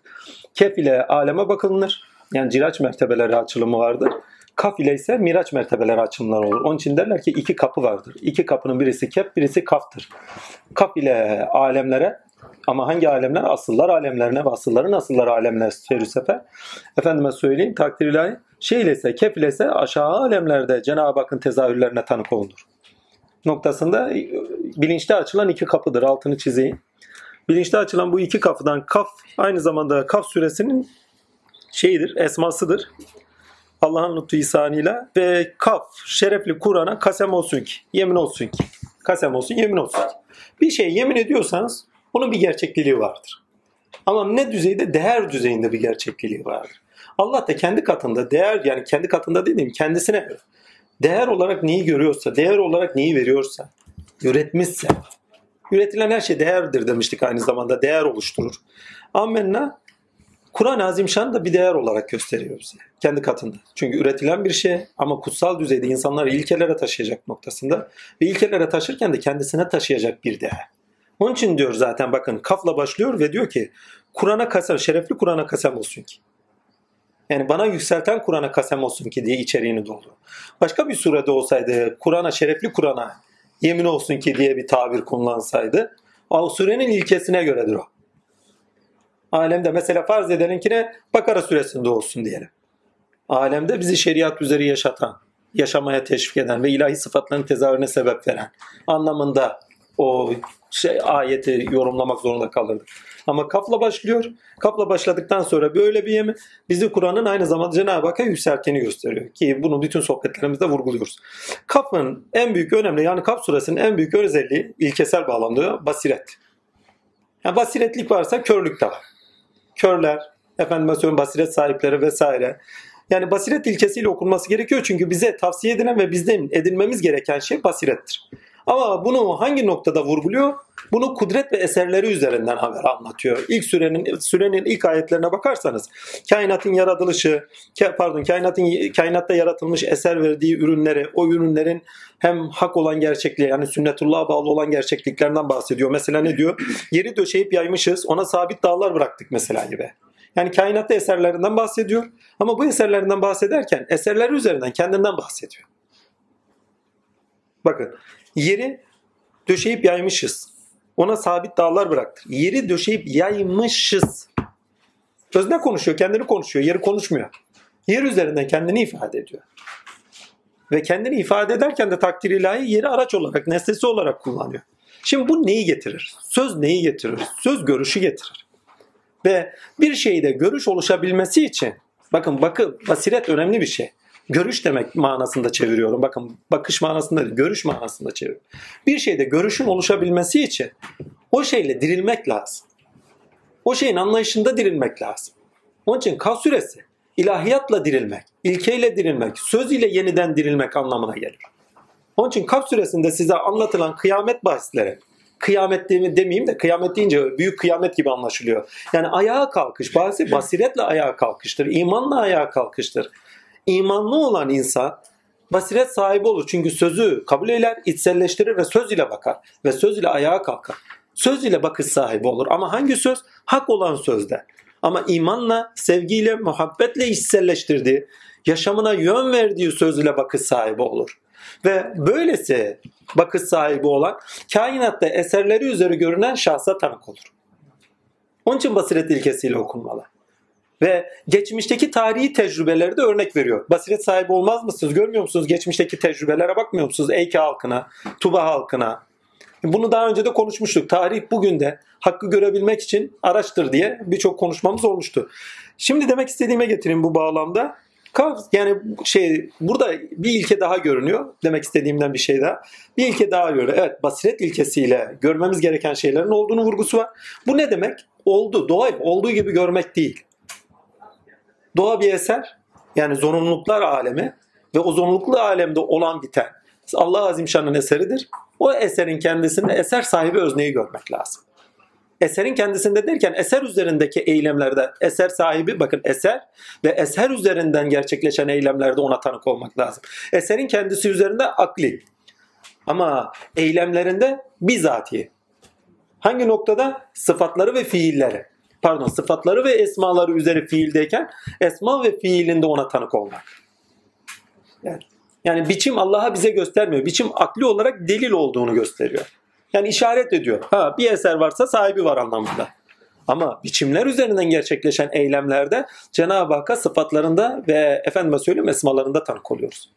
Kef ile aleme bakılınır. Yani ciraç mertebeleri açılımı vardır. Kaf ile ise miraç mertebeleri açılımlar olur. Onun için derler ki iki kapı vardır. İki kapının birisi kef, birisi kaftır. Kaf ile alemlere ama hangi alemler? Asıllar alemlerine ve asılların asılları alemler seyir sefer. Efendime söyleyeyim takdir ilahi. Şey ile ise kef ile ise aşağı alemlerde Cenab-ı Hakk'ın tezahürlerine tanık olunur. Noktasında e, bilinçte açılan iki kapıdır. Altını çizeyim. Bilinçte açılan bu iki kapıdan kaf aynı zamanda kaf suresinin şeyidir, esmasıdır. Allah'ın lütfu ihsanıyla ve kaf şerefli Kur'an'a kasem olsun ki, yemin olsun ki. Kasem olsun, yemin olsun ki. Bir şey yemin ediyorsanız bunun bir gerçekliliği vardır. Ama ne düzeyde? Değer düzeyinde bir gerçekliliği vardır. Allah da kendi katında değer yani kendi katında dediğim kendisine göre. Değer olarak neyi görüyorsa, değer olarak neyi veriyorsa, üretmişse, üretilen her şey değerdir demiştik aynı zamanda. Değer oluşturur. Amenna Kur'an-ı Azimşan da bir değer olarak gösteriyor bize. Kendi katında. Çünkü üretilen bir şey ama kutsal düzeyde insanları ilkelere taşıyacak noktasında ve ilkelere taşırken de kendisine taşıyacak bir değer. Onun için diyor zaten bakın kafla başlıyor ve diyor ki Kur'an'a kasem, şerefli Kur'an'a kasem olsun ki. Yani bana yükselten Kur'an'a kasem olsun ki diye içeriğini doldu. Başka bir surede olsaydı Kur'an'a şerefli Kur'an'a yemin olsun ki diye bir tabir kullansaydı o surenin ilkesine göredir o. Alemde mesela farz edelim ki ne? Bakara suresinde olsun diyelim. Alemde bizi şeriat üzeri yaşatan, yaşamaya teşvik eden ve ilahi sıfatların tezahürüne sebep veren anlamında o şey ayeti yorumlamak zorunda kalırdık. Ama kafla başlıyor. Kafla başladıktan sonra böyle bir yemi bizi Kur'an'ın aynı zamanda Cenab-ı Hakk'a yükselttiğini gösteriyor. Ki bunu bütün sohbetlerimizde vurguluyoruz. Kafın en büyük önemli yani Kaf suresinin en büyük özelliği ilkesel bağlamda basiret. Yani basiretlik varsa körlük de var. Körler, efendim söyleyeyim basiret sahipleri vesaire. Yani basiret ilkesiyle okunması gerekiyor çünkü bize tavsiye edilen ve bizden edinmemiz gereken şey basirettir. Ama bunu hangi noktada vurguluyor? Bunu kudret ve eserleri üzerinden haber anlatıyor. İlk sürenin sürenin ilk ayetlerine bakarsanız kainatın yaratılışı, pardon kainatın kainatta yaratılmış eser verdiği ürünleri, o ürünlerin hem hak olan gerçekliği yani sünnetullah'a bağlı olan gerçekliklerinden bahsediyor. Mesela ne diyor? Yeri döşeyip yaymışız, ona sabit dağlar bıraktık mesela gibi. Yani kainatta eserlerinden bahsediyor. Ama bu eserlerinden bahsederken eserleri üzerinden kendinden bahsediyor. Bakın yeri döşeyip yaymışız. Ona sabit dağlar bıraktık. Yeri döşeyip yaymışız. Özne konuşuyor, kendini konuşuyor, yeri konuşmuyor. Yer üzerinden kendini ifade ediyor. Ve kendini ifade ederken de takdir ilahi yeri araç olarak, nesnesi olarak kullanıyor. Şimdi bu neyi getirir? Söz neyi getirir? Söz görüşü getirir. Ve bir şeyde görüş oluşabilmesi için bakın bakı basiret önemli bir şey. Görüş demek manasında çeviriyorum. Bakın bakış manasında değil, görüş manasında çeviriyorum. Bir şeyde görüşün oluşabilmesi için o şeyle dirilmek lazım. O şeyin anlayışında dirilmek lazım. Onun için Kaf suresi ilahiyatla dirilmek, ilkeyle dirilmek, söz ile yeniden dirilmek anlamına gelir. Onun için Kaf suresinde size anlatılan kıyamet bahisleri, kıyamet demeyeyim de kıyamet deyince büyük kıyamet gibi anlaşılıyor. Yani ayağa kalkış, bahsi basiretle ayağa kalkıştır, imanla ayağa kalkıştır. İmanlı olan insan basiret sahibi olur. Çünkü sözü kabul eder, içselleştirir ve söz ile bakar. Ve söz ile ayağa kalkar. Söz ile bakış sahibi olur. Ama hangi söz? Hak olan sözde. Ama imanla, sevgiyle, muhabbetle içselleştirdiği, yaşamına yön verdiği söz ile bakış sahibi olur. Ve böylesi bakış sahibi olan kainatta eserleri üzeri görünen şahsa tanık olur. Onun için basiret ilkesiyle okunmalı. Ve geçmişteki tarihi tecrübeleri de örnek veriyor. Basiret sahibi olmaz mısınız? Görmüyor musunuz? Geçmişteki tecrübelere bakmıyor musunuz? Eyke halkına, Tuba halkına. Bunu daha önce de konuşmuştuk. Tarih bugün de hakkı görebilmek için araçtır diye birçok konuşmamız olmuştu. Şimdi demek istediğime getireyim bu bağlamda. Yani şey burada bir ilke daha görünüyor. Demek istediğimden bir şey daha. Bir ilke daha görünüyor. Evet basiret ilkesiyle görmemiz gereken şeylerin olduğunu vurgusu var. Bu ne demek? Oldu. Doğayı olduğu gibi görmek değil. Doğa bir eser. Yani zorunluluklar alemi ve o zorunluluklu alemde olan biten Allah Azimşan'ın eseridir. O eserin kendisinde eser sahibi özneyi görmek lazım. Eserin kendisinde derken eser üzerindeki eylemlerde eser sahibi bakın eser ve eser üzerinden gerçekleşen eylemlerde ona tanık olmak lazım. Eserin kendisi üzerinde akli ama eylemlerinde bizatihi. Hangi noktada? Sıfatları ve fiilleri. Pardon sıfatları ve esmaları üzeri fiildeyken esma ve fiilinde ona tanık olmak. Yani, yani biçim Allah'a bize göstermiyor. Biçim akli olarak delil olduğunu gösteriyor. Yani işaret ediyor. Ha bir eser varsa sahibi var anlamında. Ama biçimler üzerinden gerçekleşen eylemlerde Cenab-ı Hakk'a sıfatlarında ve efendime söyleyeyim esmalarında tanık oluyoruz.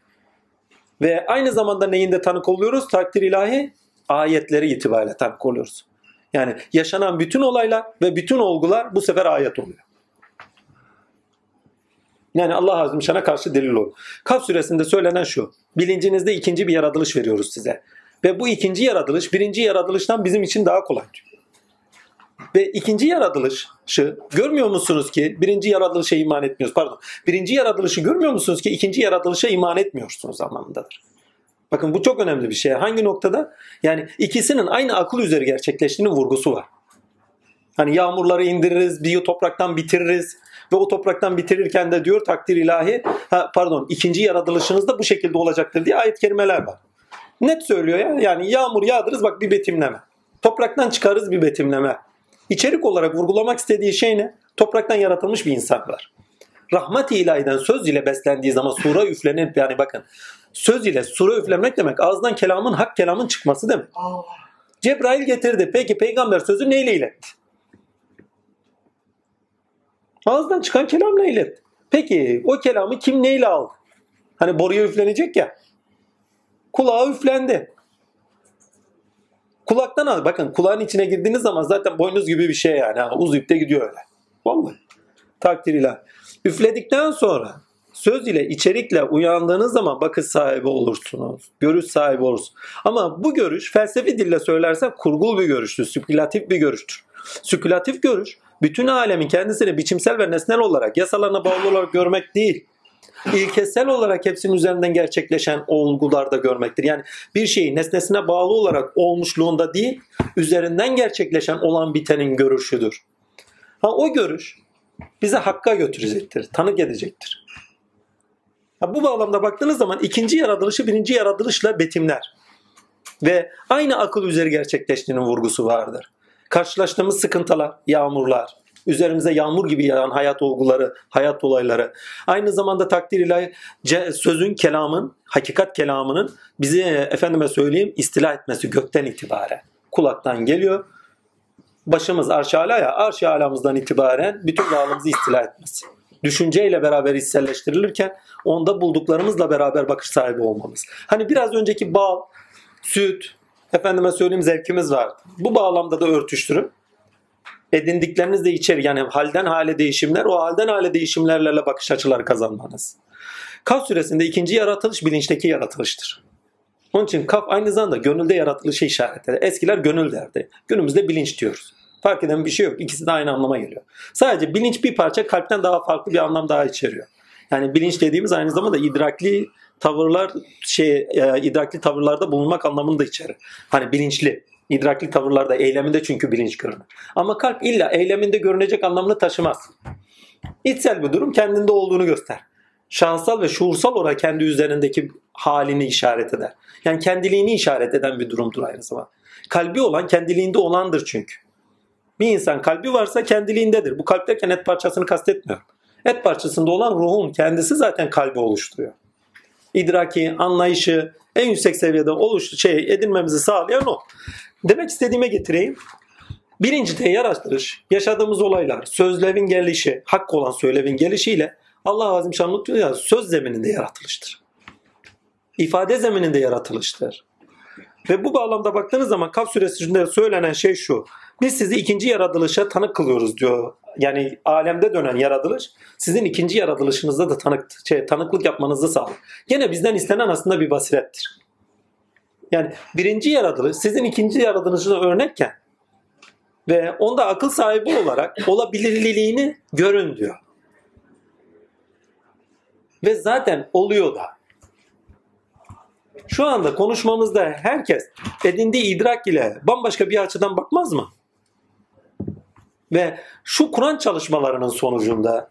Ve aynı zamanda neyinde tanık oluyoruz? Takdir ilahi ayetleri itibariyle tanık oluyoruz. Yani yaşanan bütün olaylar ve bütün olgular bu sefer ayet oluyor. Yani Allah Azimşan'a karşı delil olur. Kaf suresinde söylenen şu. Bilincinizde ikinci bir yaratılış veriyoruz size. Ve bu ikinci yaratılış birinci yaratılıştan bizim için daha kolay. Ve ikinci yaratılışı görmüyor musunuz ki birinci yaratılışa iman etmiyoruz. Pardon. Birinci yaratılışı görmüyor musunuz ki ikinci yaratılışa iman etmiyorsunuz anlamındadır. Bakın bu çok önemli bir şey. Hangi noktada? Yani ikisinin aynı akıl üzeri gerçekleştiğinin vurgusu var. Hani yağmurları indiririz, bir topraktan bitiririz ve o topraktan bitirirken de diyor takdir ilahi, ha, pardon ikinci yaratılışınız da bu şekilde olacaktır diye ayet kelimeler var. Net söylüyor ya. Yani yağmur yağdırız bak bir betimleme. Topraktan çıkarız bir betimleme. İçerik olarak vurgulamak istediği şey ne? Topraktan yaratılmış bir insan var. Rahmet-i ilahiden söz ile beslendiği zaman sura üflenip yani bakın söz ile sura üflemek demek ağızdan kelamın hak kelamın çıkması demek. Allah. Cebrail getirdi. Peki peygamber sözü neyle iletti? Ağızdan çıkan kelamla iletti. Peki o kelamı kim neyle aldı? Hani boruya üflenecek ya. Kulağa üflendi. Kulaktan al. Bakın kulağın içine girdiğiniz zaman zaten boynuz gibi bir şey yani. Ha, uzayıp da gidiyor öyle. Vallahi. Takdir ilahi. Üfledikten sonra söz ile içerikle uyandığınız zaman bakış sahibi olursunuz. Görüş sahibi olursunuz. Ama bu görüş felsefi dille söylersek kurgul bir görüştür. Spekülatif bir görüştür. Spekülatif görüş bütün alemin kendisini biçimsel ve nesnel olarak yasalarına bağlı olarak görmek değil. İlkesel olarak hepsinin üzerinden gerçekleşen olgularda görmektir. Yani bir şeyi nesnesine bağlı olarak olmuşluğunda değil, üzerinden gerçekleşen olan bitenin görüşüdür. Ha o görüş bize hakka götürecektir, tanık edecektir. Ha, bu bağlamda baktığınız zaman ikinci yaratılışı birinci yaratılışla betimler. Ve aynı akıl üzeri gerçekleştiğinin vurgusu vardır. Karşılaştığımız sıkıntılar, yağmurlar, üzerimize yağmur gibi yağan hayat olguları, hayat olayları. Aynı zamanda takdir ilahi sözün, kelamın, hakikat kelamının bizi efendime söyleyeyim istila etmesi gökten itibaren. Kulaktan geliyor. Başımız arş-ı ya arş-ı alamızdan itibaren bütün varlığımızı istila etmesi. Düşünceyle beraber hisselleştirilirken onda bulduklarımızla beraber bakış sahibi olmamız. Hani biraz önceki bal, süt, efendime söyleyeyim zevkimiz vardı. Bu bağlamda da örtüştürüp edindikleriniz de içeri yani halden hale değişimler o halden hale değişimlerle bakış açıları kazanmanız. Kaf suresinde ikinci yaratılış bilinçteki yaratılıştır. Onun için kaf aynı zamanda gönülde yaratılışı işaret eder. Eskiler gönül derdi. Günümüzde bilinç diyoruz. Fark eden bir şey yok. İkisi de aynı anlama geliyor. Sadece bilinç bir parça kalpten daha farklı bir anlam daha içeriyor. Yani bilinç dediğimiz aynı zamanda idrakli tavırlar şey e, idrakli tavırlarda bulunmak anlamını da içerir. Hani bilinçli idrakli tavırlarda eyleminde çünkü bilinç görünür. Ama kalp illa eyleminde görünecek anlamını taşımaz. İçsel bir durum kendinde olduğunu göster. Şansal ve şuursal olarak kendi üzerindeki halini işaret eder. Yani kendiliğini işaret eden bir durumdur aynı zamanda. Kalbi olan kendiliğinde olandır çünkü. Bir insan kalbi varsa kendiliğindedir. Bu kalp derken et parçasını kastetmiyorum. Et parçasında olan ruhun kendisi zaten kalbi oluşturuyor. İdraki, anlayışı en yüksek seviyede oluş şey edinmemizi sağlayan o. Demek istediğime getireyim. Birincide yaratılış, yaşadığımız olaylar, sözlerin gelişi, hak olan söylevin gelişiyle Allah Azim Şanlı diyor ya söz zemininde yaratılıştır. İfade zemininde yaratılıştır. Ve bu bağlamda baktığınız zaman Kaf suresinde söylenen şey şu. Biz sizi ikinci yaratılışa tanık kılıyoruz diyor. Yani alemde dönen yaratılış sizin ikinci yaratılışınızda da tanık, şey, tanıklık yapmanızı sağlar. Gene bizden istenen aslında bir basirettir. Yani birinci yaratılış sizin ikinci yaratılışına örnekken ve onda akıl sahibi olarak olabilirliğini görün diyor. Ve zaten oluyor da. Şu anda konuşmamızda herkes edindiği idrak ile bambaşka bir açıdan bakmaz mı? Ve şu Kur'an çalışmalarının sonucunda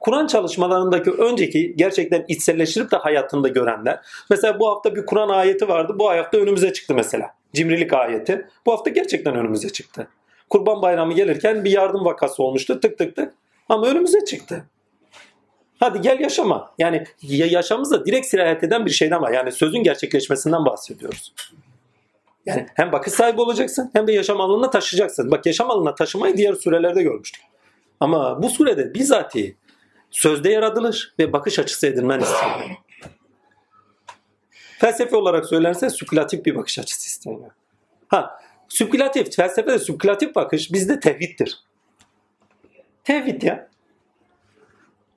Kur'an çalışmalarındaki önceki gerçekten içselleştirip de hayatında görenler. Mesela bu hafta bir Kur'an ayeti vardı. Bu hafta önümüze çıktı mesela. Cimrilik ayeti. Bu hafta gerçekten önümüze çıktı. Kurban bayramı gelirken bir yardım vakası olmuştu. Tık tık tık. Ama önümüze çıktı. Hadi gel yaşama. Yani yaşamımızda direkt sirayet eden bir şeyden var. Yani sözün gerçekleşmesinden bahsediyoruz. Yani hem bakış sahibi olacaksın hem de yaşam alanına taşıyacaksın. Bak yaşam alanına taşımayı diğer surelerde görmüştük. Ama bu surede bizatihi sözde yaratılış ve bakış açısı edinmen isteniyor. Felsefe olarak söylense spekülatif bir bakış açısı isteniyor. Ha, spekülatif, felsefede spekülatif bakış bizde tevhiddir. Tevhid ya.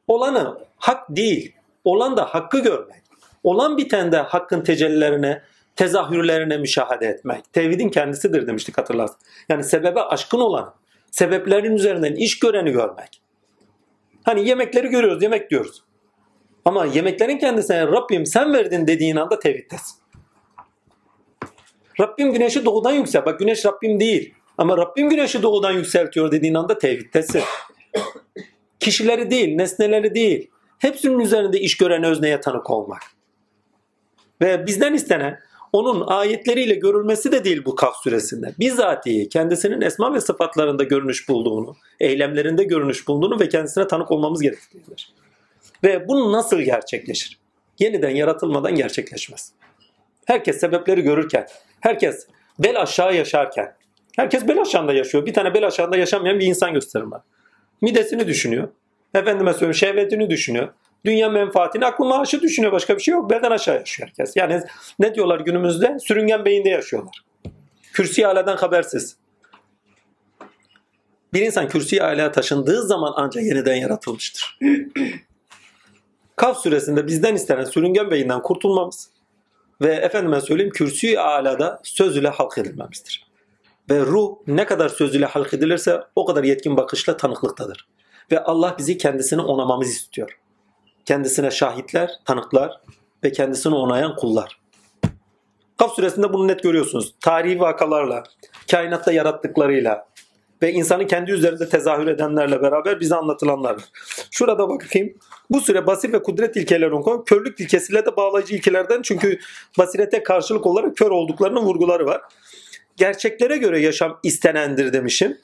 Olanı hak değil, olan da hakkı görmek. Olan bitende hakkın tecellilerine, tezahürlerine müşahede etmek. Tevhidin kendisidir demiştik hatırlarsın. Yani sebebe aşkın olan, sebeplerin üzerinden iş göreni görmek. Hani yemekleri görüyoruz, yemek diyoruz. Ama yemeklerin kendisine Rabbim sen verdin dediğin anda tevhiddesin. Rabbim güneşi doğudan yüksel. Bak güneş Rabbim değil. Ama Rabbim güneşi doğudan yükseltiyor dediğin anda tevhiddesin. Kişileri değil, nesneleri değil. Hepsinin üzerinde iş gören özneye tanık olmak. Ve bizden istenen onun ayetleriyle görülmesi de değil bu Kaf suresinde. Bizatihi kendisinin esma ve sıfatlarında görünüş bulduğunu, eylemlerinde görünüş bulduğunu ve kendisine tanık olmamız gerektiğidir. Ve bu nasıl gerçekleşir? Yeniden yaratılmadan gerçekleşmez. Herkes sebepleri görürken, herkes bel aşağı yaşarken, herkes bel aşağında yaşıyor. Bir tane bel aşağında yaşamayan bir insan gösterin bana. Midesini düşünüyor. Efendime söyleyeyim şehvetini düşünüyor. Dünya menfaatini aklı maaşı düşünüyor. Başka bir şey yok. Belden aşağı yaşıyor herkes. Yani ne diyorlar günümüzde? Sürüngen beyinde yaşıyorlar. Kürsi aleden habersiz. Bir insan kürsüye alaya taşındığı zaman ancak yeniden yaratılmıştır. Kaf suresinde bizden istenen sürüngen beyinden kurtulmamız ve efendime söyleyeyim kürsü alada söz ile halk edilmemizdir. Ve ruh ne kadar söz ile halk edilirse o kadar yetkin bakışla tanıklıktadır. Ve Allah bizi kendisini onamamız istiyor. Kendisine şahitler, tanıklar ve kendisini onayan kullar. Kaf suresinde bunu net görüyorsunuz. Tarihi vakalarla, kainatta yarattıklarıyla ve insanın kendi üzerinde tezahür edenlerle beraber bize anlatılanlar. Şurada bakayım. Bu süre basir ve kudret ilkelerinin konu. Körlük ilkesiyle de bağlayıcı ilkelerden çünkü basirete karşılık olarak kör olduklarının vurguları var. Gerçeklere göre yaşam istenendir demişim.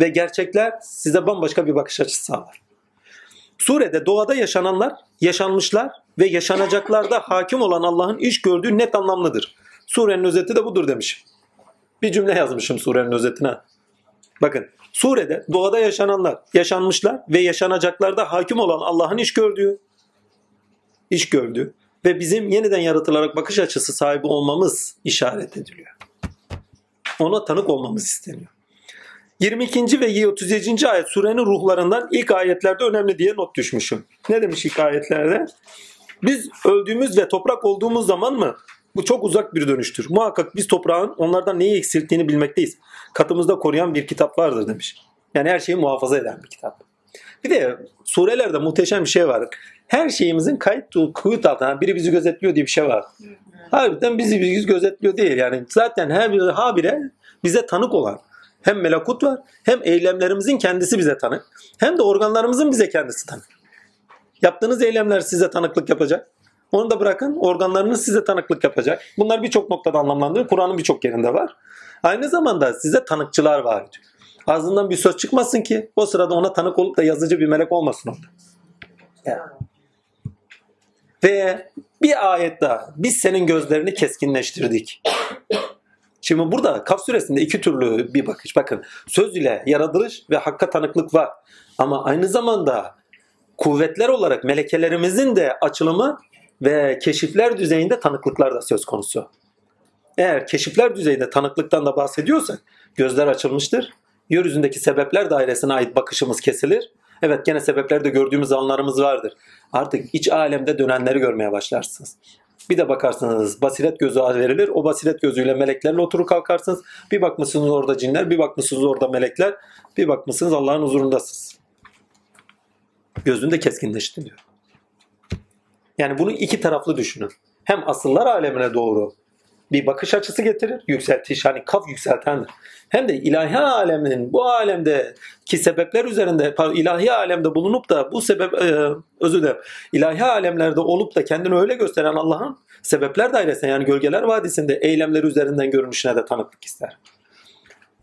ve gerçekler size bambaşka bir bakış açısı sağlar. Surede doğada yaşananlar, yaşanmışlar ve yaşanacaklarda hakim olan Allah'ın iş gördüğü net anlamlıdır. Surenin özeti de budur demişim. Bir cümle yazmışım surenin özetine. Bakın surede doğada yaşananlar, yaşanmışlar ve yaşanacaklarda hakim olan Allah'ın iş gördüğü, iş gördüğü ve bizim yeniden yaratılarak bakış açısı sahibi olmamız işaret ediliyor. Ona tanık olmamız isteniyor. 22. ve 37. ayet surenin ruhlarından ilk ayetlerde önemli diye not düşmüşüm. Ne demiş ilk ayetlerde? Biz öldüğümüz ve toprak olduğumuz zaman mı? Bu çok uzak bir dönüştür. Muhakkak biz toprağın onlardan neyi eksilttiğini bilmekteyiz. Katımızda koruyan bir kitap vardır demiş. Yani her şeyi muhafaza eden bir kitap. Bir de surelerde muhteşem bir şey var. Her şeyimizin kayıt kuyut altında. Biri bizi gözetliyor diye bir şey var. Harbiden bizi bizi gözetliyor değil. Yani zaten her bir habire bize tanık olan hem melekut var hem eylemlerimizin kendisi bize tanık. Hem de organlarımızın bize kendisi tanık. Yaptığınız eylemler size tanıklık yapacak. Onu da bırakın organlarınız size tanıklık yapacak. Bunlar birçok noktada anlamlandırıyor. Kur'an'ın birçok yerinde var. Aynı zamanda size tanıkçılar var diyor. Ağzından bir söz çıkmasın ki o sırada ona tanık olup da yazıcı bir melek olmasın orada. Ve bir ayet daha. Biz senin gözlerini keskinleştirdik. Şimdi burada Kaf suresinde iki türlü bir bakış. Bakın söz ile yaratılış ve hakka tanıklık var. Ama aynı zamanda kuvvetler olarak melekelerimizin de açılımı ve keşifler düzeyinde tanıklıklar da söz konusu. Eğer keşifler düzeyinde tanıklıktan da bahsediyorsak gözler açılmıştır. Yeryüzündeki sebepler dairesine ait bakışımız kesilir. Evet gene sebeplerde gördüğümüz anlarımız vardır. Artık iç alemde dönenleri görmeye başlarsınız. Bir de bakarsınız basiret gözü verilir. O basiret gözüyle meleklerle oturur kalkarsınız. Bir bakmışsınız orada cinler, bir bakmışsınız orada melekler, bir bakmışsınız Allah'ın huzurundasınız. Gözünde keskinleşti Yani bunu iki taraflı düşünün. Hem asıllar alemine doğru bir bakış açısı getirir. Yükseltiş hani kaf yükseltendir. Hem de ilahi aleminin bu alemde ki sebepler üzerinde ilahi alemde bulunup da bu sebep e, özür dilerim. ilahi alemlerde olup da kendini öyle gösteren Allah'ın sebepler dairesine yani gölgeler vadisinde eylemleri üzerinden görünüşüne de tanıklık ister.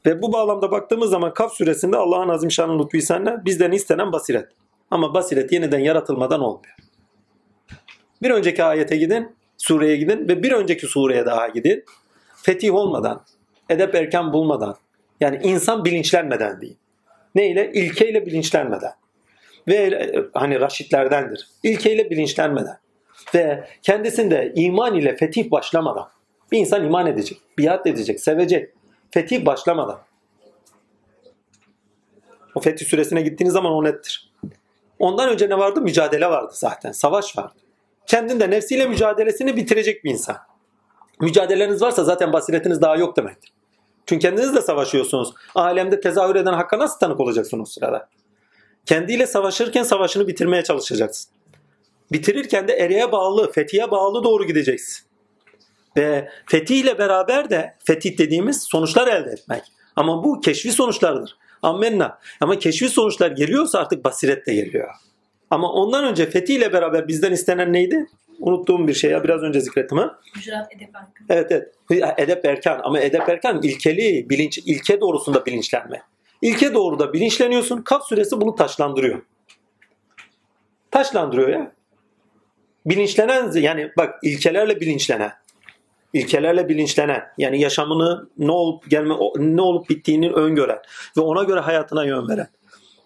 Ve bu bağlamda baktığımız zaman Kaf suresinde Allah'ın azimşanı lütfu ihsanla bizden istenen basiret. Ama basiret yeniden yaratılmadan olmuyor. Bir önceki ayete gidin sureye gidin ve bir önceki sureye daha gidin. Fetih olmadan, edep erken bulmadan, yani insan bilinçlenmeden değil. Neyle? İlkeyle bilinçlenmeden. Ve e, hani raşitlerdendir. İlkeyle bilinçlenmeden. Ve kendisinde iman ile fetih başlamadan. Bir insan iman edecek, biat edecek, sevecek. Fetih başlamadan. O fetih süresine gittiğiniz zaman o nettir. Ondan önce ne vardı? Mücadele vardı zaten. Savaş vardı kendinde nefsiyle mücadelesini bitirecek bir insan. Mücadeleniz varsa zaten basiretiniz daha yok demektir. Çünkü kendinizle savaşıyorsunuz. Alemde tezahür eden hakka nasıl tanık olacaksın o sırada? Kendiyle savaşırken savaşını bitirmeye çalışacaksın. Bitirirken de ereğe bağlı, fethiye bağlı doğru gideceksin. Ve fetihle beraber de fetih dediğimiz sonuçlar elde etmek. Ama bu keşfi sonuçlardır. Ammenna. Ama keşfi sonuçlar geliyorsa artık basiret de geliyor. Ama ondan önce fethiyle beraber bizden istenen neydi? Unuttuğum bir şey ya biraz önce zikrettim ha. Hücrat edep erkan. Evet evet. Edep erkan ama edep erkan ilkeli, bilinç, ilke doğrusunda bilinçlenme. İlke doğruda bilinçleniyorsun. Kaf suresi bunu taşlandırıyor. Taşlandırıyor ya. Bilinçlenen yani bak ilkelerle bilinçlenen. ilkelerle bilinçlenen yani yaşamını ne olup gelme ne olup bittiğini öngören ve ona göre hayatına yön veren.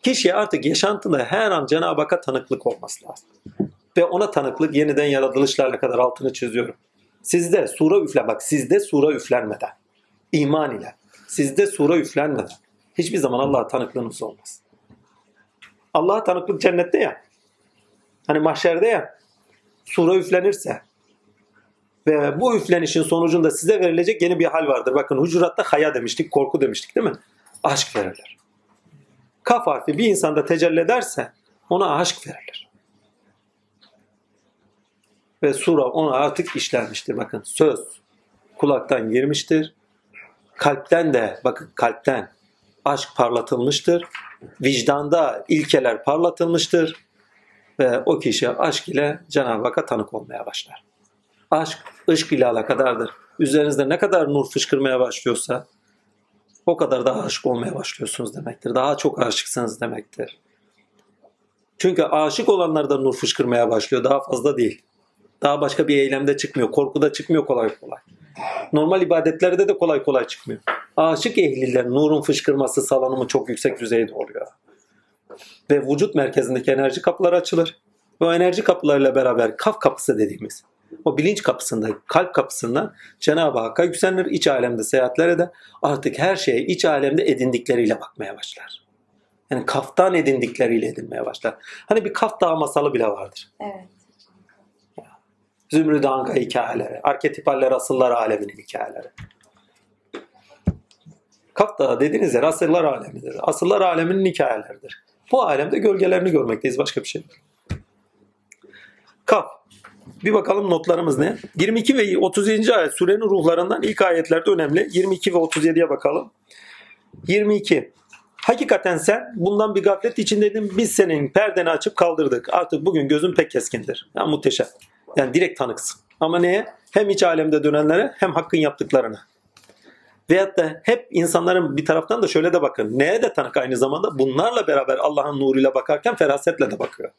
Kişiye artık yaşantıda her an Cenab-ı Hakk'a tanıklık olması lazım. Ve ona tanıklık yeniden yaratılışlarla kadar altını çiziyorum. Sizde sura üfle bak sizde sura üflenmeden iman ile sizde sura üflenmeden hiçbir zaman Allah'a tanıklığınız olmaz. Allah'a tanıklık cennette ya. Hani mahşerde ya. Sura üflenirse ve bu üflenişin sonucunda size verilecek yeni bir hal vardır. Bakın hucuratta haya demiştik, korku demiştik değil mi? Aşk verilir. Kaf harfi bir insanda tecelli ederse ona aşk verilir. Ve sura ona artık işlenmiştir. Bakın söz kulaktan girmiştir. Kalpten de bakın kalpten aşk parlatılmıştır. Vicdanda ilkeler parlatılmıştır. Ve o kişi aşk ile Cenab-ı Hakk'a tanık olmaya başlar. Aşk, ışk ile alakadardır. Üzerinizde ne kadar nur fışkırmaya başlıyorsa o kadar daha aşık olmaya başlıyorsunuz demektir. Daha çok aşıksınız demektir. Çünkü aşık olanlarda nur fışkırmaya başlıyor. Daha fazla değil. Daha başka bir eylemde çıkmıyor. Korkuda çıkmıyor kolay kolay. Normal ibadetlerde de kolay kolay çıkmıyor. Aşık ehliler nurun fışkırması salınımı çok yüksek düzeyde oluyor. Ve vücut merkezindeki enerji kapıları açılır. Ve o enerji kapılarıyla beraber kaf kapısı dediğimiz o bilinç kapısında, kalp kapısından Cenab-ı Hakk'a yükselir, iç alemde seyahatler eder. Artık her şeye iç alemde edindikleriyle bakmaya başlar. Yani kaftan edindikleriyle edinmeye başlar. Hani bir kaf dağı masalı bile vardır. Evet. Zümrüt Anka hikayeleri, arketipaller asıllar aleminin hikayeleri. Kaf dağı dediğiniz yer asıllar alemidir. Asıllar aleminin hikayeleridir. Bu alemde gölgelerini görmekteyiz. Başka bir şey değil. Kaf. Bir bakalım notlarımız ne? 22 ve 37. ayet surenin ruhlarından ilk ayetlerde önemli. 22 ve 37'ye bakalım. 22. Hakikaten sen bundan bir gaflet içindeydin. Biz senin perdeni açıp kaldırdık. Artık bugün gözün pek keskindir. Ya muhteşem. Yani direkt tanıksın. Ama neye? Hem iç alemde dönenlere hem hakkın yaptıklarına. Veyahut da hep insanların bir taraftan da şöyle de bakın. Neye de tanık aynı zamanda? Bunlarla beraber Allah'ın nuruyla bakarken ferasetle de bakıyor.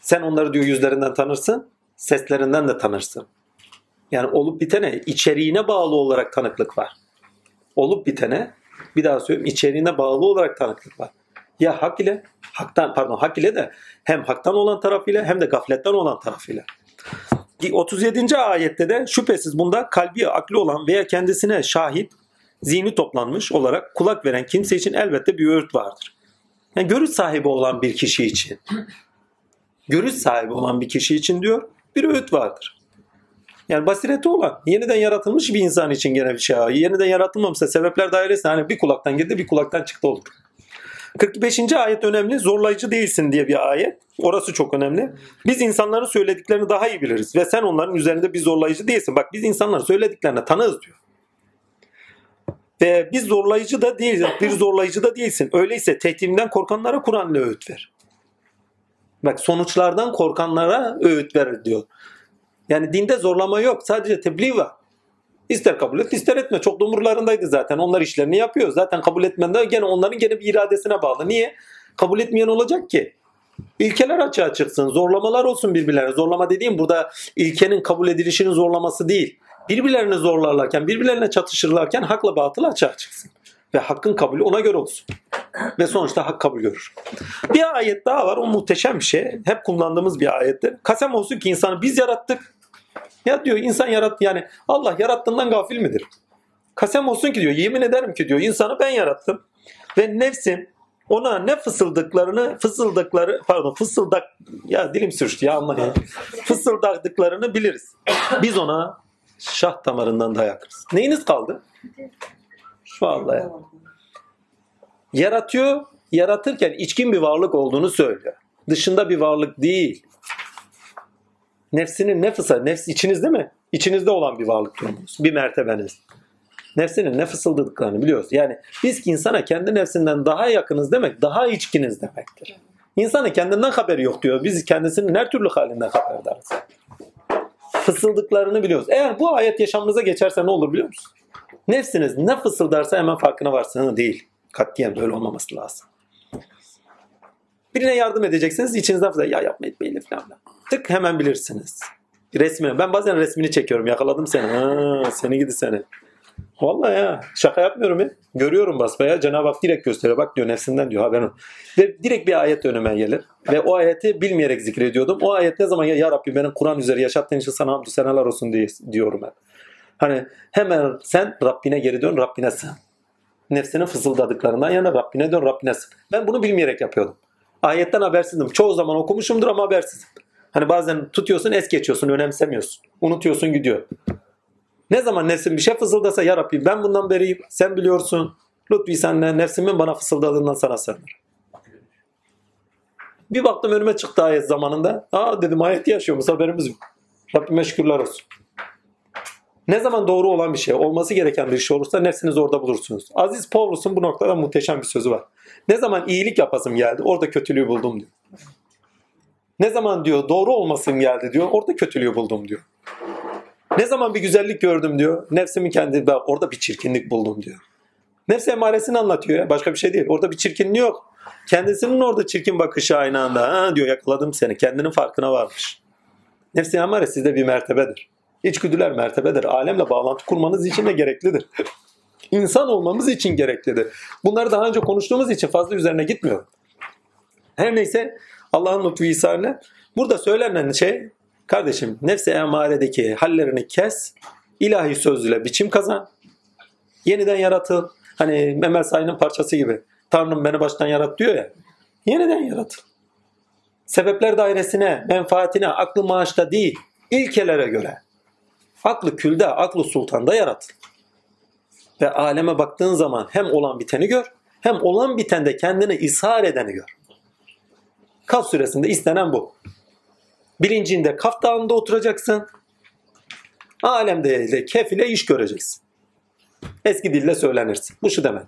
Sen onları diyor yüzlerinden tanırsın, seslerinden de tanırsın. Yani olup bitene içeriğine bağlı olarak tanıklık var. Olup bitene bir daha söyleyeyim içeriğine bağlı olarak tanıklık var. Ya hak ile haktan pardon hak ile de hem haktan olan tarafıyla hem de gafletten olan tarafıyla. 37. ayette de şüphesiz bunda kalbi aklı olan veya kendisine şahit zihni toplanmış olarak kulak veren kimse için elbette bir öğüt vardır. Yani görüş sahibi olan bir kişi için görüş sahibi olan bir kişi için diyor bir öğüt vardır. Yani basireti olan, yeniden yaratılmış bir insan için gene bir şey. Yeniden yaratılmamışsa sebepler dairesinde hani bir kulaktan girdi bir kulaktan çıktı olur. 45. ayet önemli. Zorlayıcı değilsin diye bir ayet. Orası çok önemli. Biz insanların söylediklerini daha iyi biliriz. Ve sen onların üzerinde bir zorlayıcı değilsin. Bak biz insanların söylediklerini tanırız diyor. Ve biz zorlayıcı da değiliz. Bir zorlayıcı da değilsin. Öyleyse tehditimden korkanlara Kur'an'la öğüt ver. Bak sonuçlardan korkanlara öğüt verir diyor. Yani dinde zorlama yok. Sadece tebliğ var. İster kabul et ister etme. Çok da umurlarındaydı zaten. Onlar işlerini yapıyor. Zaten kabul etmen de gene onların gene bir iradesine bağlı. Niye? Kabul etmeyen olacak ki. İlkeler açığa çıksın. Zorlamalar olsun birbirlerine. Zorlama dediğim burada ilkenin kabul edilişinin zorlaması değil. Birbirlerini zorlarlarken, birbirlerine çatışırlarken hakla batıl açığa çıksın. Ve hakkın kabulü ona göre olsun. Ve sonuçta hak kabul görür. Bir ayet daha var. O muhteşem bir şey. Hep kullandığımız bir ayettir. Kasem olsun ki insanı biz yarattık. Ya diyor insan yarattı yani Allah yarattığından gafil midir? Kasem olsun ki diyor yemin ederim ki diyor insanı ben yarattım. Ve nefsin ona ne fısıldıklarını fısıldıkları pardon fısıldak ya dilim sürçtü ya anlayın. Fısıldadıklarını biliriz. Biz ona şah damarından dayakırız. Neyiniz kaldı? Vallahi. Yaratıyor, yaratırken içkin bir varlık olduğunu söylüyor. Dışında bir varlık değil. Nefsinin ne fısıldı? Nefs içinizde mi? İçinizde olan bir varlık durumunuz. Bir mertebeniz. Nefsinin ne fısıldadıklarını biliyoruz. Yani biz ki insana kendi nefsinden daha yakınız demek, daha içkiniz demektir. İnsanın kendinden haberi yok diyor. Biz kendisinin her türlü halinden haberdarız. Fısıldıklarını biliyoruz. Eğer bu ayet yaşamınıza geçerse ne olur biliyor musun? Nefsiniz ne fısıldarsa hemen farkına varsın. Değil. Katiyen böyle olmaması lazım. Birine yardım edeceksiniz. içinizden fısıldak. Ya yapma etmeyin falan. Tık hemen bilirsiniz. Resmini. Ben bazen resmini çekiyorum. Yakaladım seni. Ha, seni gidi seni. Vallahi ya şaka yapmıyorum ya. Görüyorum basbaya. Cenab-ı Hak direkt gösteriyor. Bak diyor nefsinden diyor haberin. Ve direkt bir ayet önüme gelir. Ve o ayeti bilmeyerek zikrediyordum. O ayet ne zaman ya, ya Rabbi benim Kur'an üzeri yaşattığın için sana hamdü senalar olsun diye diyorum ben. Hani hemen sen Rabbine geri dön Rabbine sığın. Nefsinin fısıldadıklarından yana Rabbine dön Rabbine sığın. Ben bunu bilmeyerek yapıyordum. Ayetten habersizdim. Çoğu zaman okumuşumdur ama habersizim. Hani bazen tutuyorsun es geçiyorsun önemsemiyorsun. Unutuyorsun gidiyor. Ne zaman nefsim bir şey fısıldasa ya Rabbi ben bundan beriyim sen biliyorsun. Lütfi senle nefsimin bana fısıldadığından sana sığınır. Bir baktım önüme çıktı ayet zamanında. Aa dedim ayeti yaşıyormuş haberimiz yok. Rabbime şükürler olsun. Ne zaman doğru olan bir şey, olması gereken bir şey olursa nefsiniz orada bulursunuz. Aziz Pavlus'un bu noktada muhteşem bir sözü var. Ne zaman iyilik yapasım geldi, orada kötülüğü buldum diyor. Ne zaman diyor doğru olmasım geldi diyor, orada kötülüğü buldum diyor. Ne zaman bir güzellik gördüm diyor, nefsimin kendi orada bir çirkinlik buldum diyor. Nefs emaresini anlatıyor ya, başka bir şey değil. Orada bir çirkinliği yok. Kendisinin orada çirkin bakışı aynı anda. Ha diyor yakaladım seni, kendinin farkına varmış. Nefsi emare sizde bir mertebedir. İçgüdüler mertebedir. Alemle bağlantı kurmanız için de gereklidir. İnsan olmamız için gereklidir. Bunları daha önce konuştuğumuz için fazla üzerine gitmiyorum. Her neyse Allah'ın lütfu ihsanı. Burada söylenen şey kardeşim nefsi emaredeki hallerini kes. ilahi sözle biçim kazan. Yeniden yaratıl. Hani Mehmet Sayın'ın parçası gibi. Tanrım beni baştan yarat diyor ya. Yeniden yaratıl. Sebepler dairesine, menfaatine, aklı maaşta değil, ilkelere göre. Aklı külde, aklı sultanda yaratıl. Ve aleme baktığın zaman hem olan biteni gör, hem olan bitende kendini ishar edeni gör. Kaf suresinde istenen bu. Bilincinde Kaf dağında oturacaksın. Alemde de kef ile iş göreceksin. Eski dille söylenirsin. Bu şu demek.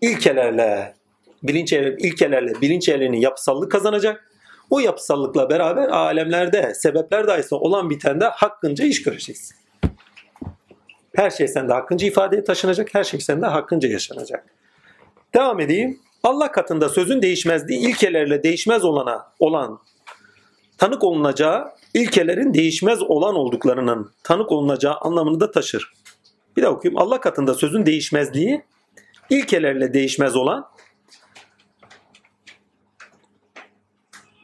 İlkelerle, bilinç ilkelerle bilinç ehlinin yapısallık kazanacak. O yapısallıkla beraber alemlerde, sebepler dahisi olan bitende hakkınca iş göreceksin. Her şey sende hakkınca ifadeye taşınacak, her şey sende hakkınca yaşanacak. Devam edeyim. Allah katında sözün değişmezliği ilkelerle değişmez olana olan tanık olunacağı ilkelerin değişmez olan olduklarının tanık olunacağı anlamını da taşır. Bir daha okuyayım. Allah katında sözün değişmezliği ilkelerle değişmez olan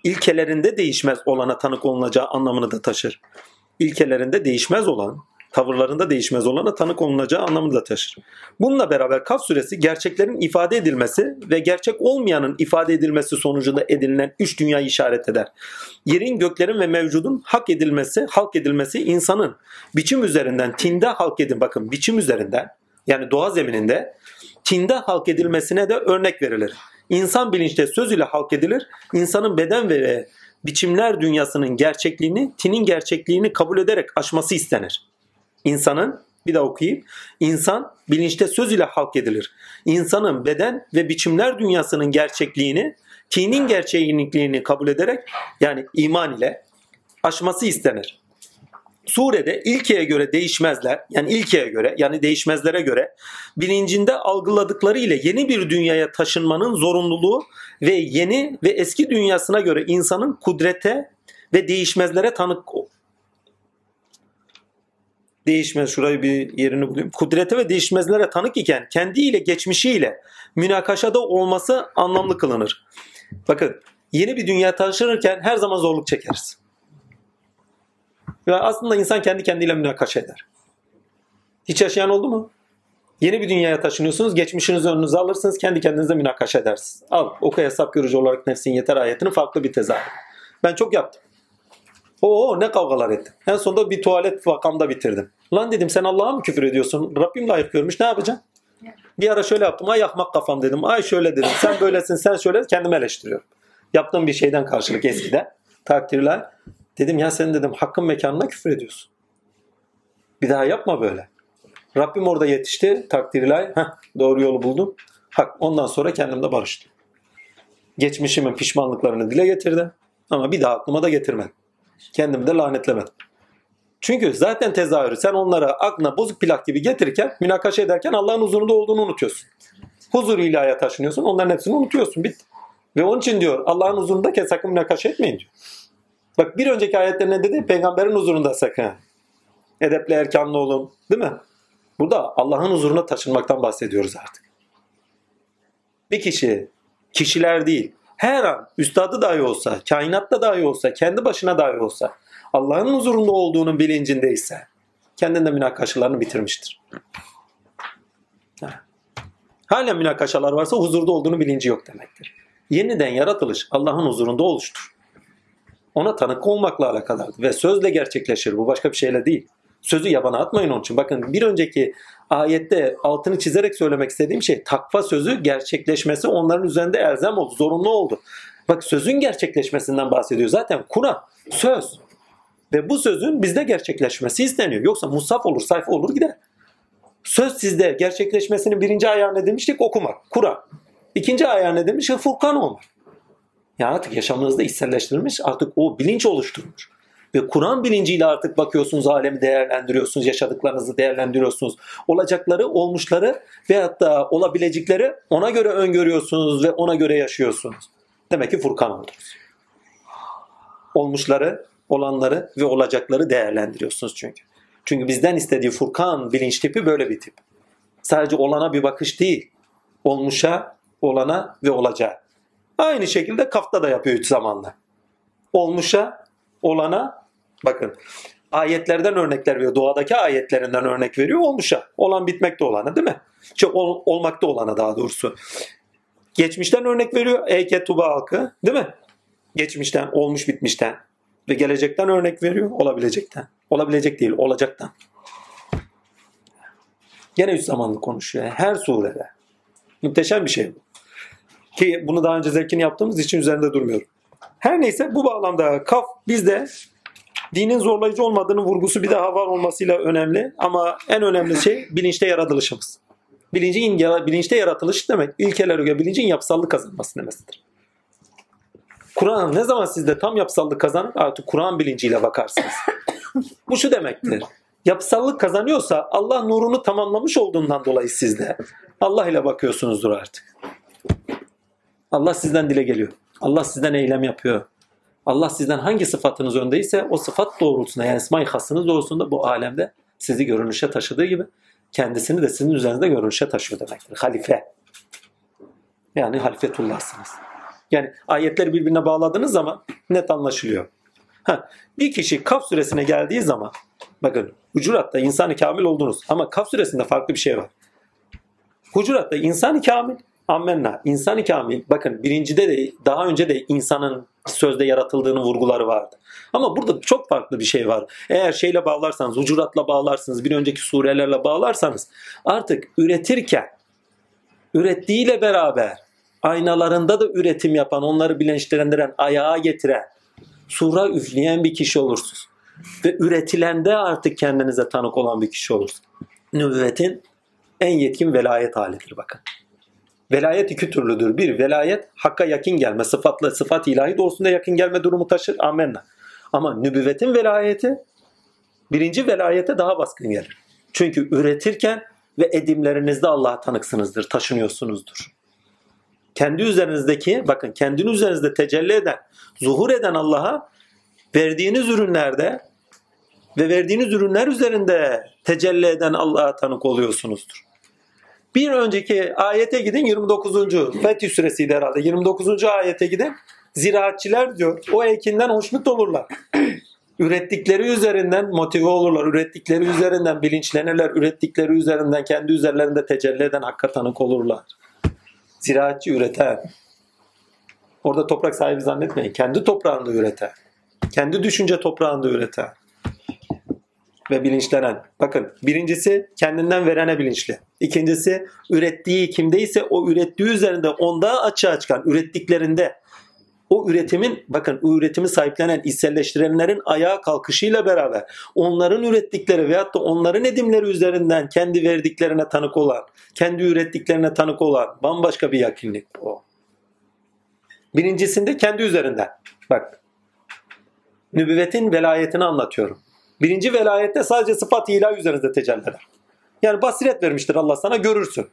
ilkelerinde değişmez olana tanık olunacağı anlamını da taşır. İlkelerinde değişmez olan, tavırlarında değişmez olana tanık olunacağı anlamını da taşır. Bununla beraber Kaf suresi gerçeklerin ifade edilmesi ve gerçek olmayanın ifade edilmesi sonucunda edinilen üç dünyayı işaret eder. Yerin, göklerin ve mevcudun hak edilmesi, halk edilmesi insanın biçim üzerinden tinde halk edin bakın biçim üzerinden yani doğa zemininde tinde halk edilmesine de örnek verilir. İnsan bilinçte söz ile halk edilir. İnsanın beden ve biçimler dünyasının gerçekliğini, tinin gerçekliğini kabul ederek aşması istenir. İnsanın, bir daha okuyayım. İnsan bilinçte söz ile halk edilir. İnsanın beden ve biçimler dünyasının gerçekliğini, tinin gerçekliğini kabul ederek yani iman ile aşması istenir. Surede ilkeye göre değişmezler yani ilkeye göre yani değişmezlere göre bilincinde algıladıkları ile yeni bir dünyaya taşınmanın zorunluluğu ve yeni ve eski dünyasına göre insanın kudrete ve değişmezlere tanık değişmez şurayı bir yerini bulayım. Kudrete ve değişmezlere tanık iken kendiyle geçmişiyle münakaşada olması anlamlı kılınır. Bakın yeni bir dünya taşınırken her zaman zorluk çekeriz. Ve aslında insan kendi kendiyle münakaşa eder. Hiç yaşayan oldu mu? Yeni bir dünyaya taşınıyorsunuz. Geçmişinizi önünüze alırsınız. Kendi kendinize münakaşa edersiniz. Al oku hesap görücü olarak nefsin yeter ayetinin farklı bir tezahürü. Ben çok yaptım. Oo ne kavgalar ettim. En sonunda bir tuvalet vakamda bitirdim. Lan dedim sen Allah'a mı küfür ediyorsun? Rabbim layık görmüş ne yapacaksın? Bir ara şöyle yaptım. Ay yakmak kafam dedim. Ay şöyle dedim. Sen böylesin sen şöyle kendimi eleştiriyorum. Yaptığım bir şeyden karşılık eskide. Takdirler. Dedim ya sen dedim hakkın mekanına küfür ediyorsun. Bir daha yapma böyle. Rabbim orada yetişti. Takdirler. Heh, doğru yolu buldum. Hak. Ondan sonra kendimle barıştım. Geçmişimin pişmanlıklarını dile getirdim. Ama bir daha aklıma da getirmedim. Kendimi de lanetlemedim. Çünkü zaten tezahürü sen onlara aklına bozuk plak gibi getirirken, münakaşa ederken Allah'ın huzurunda olduğunu unutuyorsun. Huzur ilahaya taşınıyorsun. Onların hepsini unutuyorsun. Bit. Ve onun için diyor Allah'ın huzurundayken sakın münakaşa etmeyin diyor. Bak bir önceki ayette ne dedi? Peygamberin huzurunda sakın. Edepli erkanlı olun. Değil mi? Burada Allah'ın huzuruna taşınmaktan bahsediyoruz artık. Bir kişi, kişiler değil, her an üstadı dahi olsa, kainatta dahi olsa, kendi başına dahi olsa Allah'ın huzurunda olduğunun bilincindeyse kendinde münakaşalarını bitirmiştir. Ha. Hala münakaşalar varsa huzurda olduğunu bilinci yok demektir. Yeniden yaratılış Allah'ın huzurunda oluştur. Ona tanık olmakla alakalıdır ve sözle gerçekleşir. Bu başka bir şeyle değil. Sözü yabana atmayın onun için. Bakın bir önceki ayette altını çizerek söylemek istediğim şey takva sözü gerçekleşmesi onların üzerinde elzem oldu, zorunlu oldu. Bak sözün gerçekleşmesinden bahsediyor. Zaten Kur'an söz. Ve bu sözün bizde gerçekleşmesi isteniyor. Yoksa musaf olur, sayfa olur gider. Söz sizde gerçekleşmesinin birinci ayağı ne demiştik? Okumak, Kur'an. İkinci ayağı ne demiş? Furkan olmak. Yani artık yaşamınızda içselleştirilmiş, artık o bilinç oluşturmuş. Ve Kur'an bilinciyle artık bakıyorsunuz alemi değerlendiriyorsunuz, yaşadıklarınızı değerlendiriyorsunuz. Olacakları, olmuşları ve hatta olabilecekleri ona göre öngörüyorsunuz ve ona göre yaşıyorsunuz. Demek ki Furkan oldunuz. Olmuşları, olanları ve olacakları değerlendiriyorsunuz çünkü. Çünkü bizden istediği Furkan bilinç tipi böyle bir tip. Sadece olana bir bakış değil. Olmuşa, olana ve olacağı. Aynı şekilde kafta da yapıyor üç zamanla. Olmuşa, olana, bakın ayetlerden örnekler veriyor. Doğadaki ayetlerinden örnek veriyor. Olmuşa, olan bitmekte olana değil mi? Şey, ol, olmakta olana daha doğrusu. Geçmişten örnek veriyor. Eyke Tuba halkı değil mi? Geçmişten, olmuş bitmişten. Ve gelecekten örnek veriyor. Olabilecekten. Olabilecek değil, olacaktan. Gene üç zamanlı konuşuyor. Her surede. Muhteşem bir şey bu. Ki bunu daha önce zevkini yaptığımız için üzerinde durmuyorum. Her neyse bu bağlamda kaf bizde dinin zorlayıcı olmadığının vurgusu bir daha var olmasıyla önemli. Ama en önemli şey bilinçte yaratılışımız. Bilincin, bilinçte yaratılış demek ilkelere göre bilincin yapısallık kazanması demesidir. Kur'an ne zaman sizde tam yapısallık kazanır artık Kur'an bilinciyle bakarsınız. Bu şu demektir. Yapısallık kazanıyorsa Allah nurunu tamamlamış olduğundan dolayı sizde Allah ile bakıyorsunuzdur artık. Allah sizden dile geliyor. Allah sizden eylem yapıyor. Allah sizden hangi sıfatınız öndeyse o sıfat doğrultusunda yani ismi hasınız doğrultusunda bu alemde sizi görünüşe taşıdığı gibi kendisini de sizin üzerinizde görünüşe taşıyor demektir. Halife. Yani halifetullahsınız. Yani ayetleri birbirine bağladığınız zaman net anlaşılıyor. Ha, bir kişi Kaf suresine geldiği zaman bakın Hucurat'ta insanı kamil oldunuz ama Kaf suresinde farklı bir şey var. Hucurat'ta insanı kamil Ammenna. İnsan-ı kamil. Bakın birincide de daha önce de insanın sözde yaratıldığını vurguları vardı. Ama burada çok farklı bir şey var. Eğer şeyle bağlarsanız, hucuratla bağlarsınız, bir önceki surelerle bağlarsanız artık üretirken ürettiğiyle beraber aynalarında da üretim yapan, onları bilinçlendiren, ayağa getiren, sura üfleyen bir kişi olursunuz. Ve üretilende artık kendinize tanık olan bir kişi olursunuz. Nübüvvetin en yetkin velayet halidir bakın. Velayet iki türlüdür. Bir, velayet hakka yakın gelme, sıfatla sıfat ilahi doğrusunda yakın gelme durumu taşır. Amenna. Ama nübüvvetin velayeti birinci velayete daha baskın gelir. Çünkü üretirken ve edimlerinizde Allah'a tanıksınızdır, taşınıyorsunuzdur. Kendi üzerinizdeki, bakın kendini üzerinizde tecelli eden, zuhur eden Allah'a verdiğiniz ürünlerde ve verdiğiniz ürünler üzerinde tecelli eden Allah'a tanık oluyorsunuzdur. Bir önceki ayete gidin 29. Fetih suresiydi herhalde. 29. ayete gidin. Ziraatçiler diyor o ekinden hoşnut olurlar. ürettikleri üzerinden motive olurlar. Ürettikleri üzerinden bilinçlenirler. Ürettikleri üzerinden kendi üzerlerinde tecelli eden hakka tanık olurlar. Ziraatçı üreten. Orada toprak sahibi zannetmeyin. Kendi toprağında üreten. Kendi düşünce toprağında üreten ve bilinçlenen. Bakın birincisi kendinden verene bilinçli. İkincisi ürettiği kimdeyse o ürettiği üzerinde onda açığa çıkan ürettiklerinde o üretimin bakın o üretimi sahiplenen içselleştirenlerin ayağa kalkışıyla beraber onların ürettikleri veyahut da onların edimleri üzerinden kendi verdiklerine tanık olan, kendi ürettiklerine tanık olan bambaşka bir yakınlık o. Birincisinde kendi üzerinden. Bak nübüvvetin velayetini anlatıyorum. Birinci velayette sadece sıfat ilah üzerinde tecelli eder. Yani basiret vermiştir Allah sana görürsün.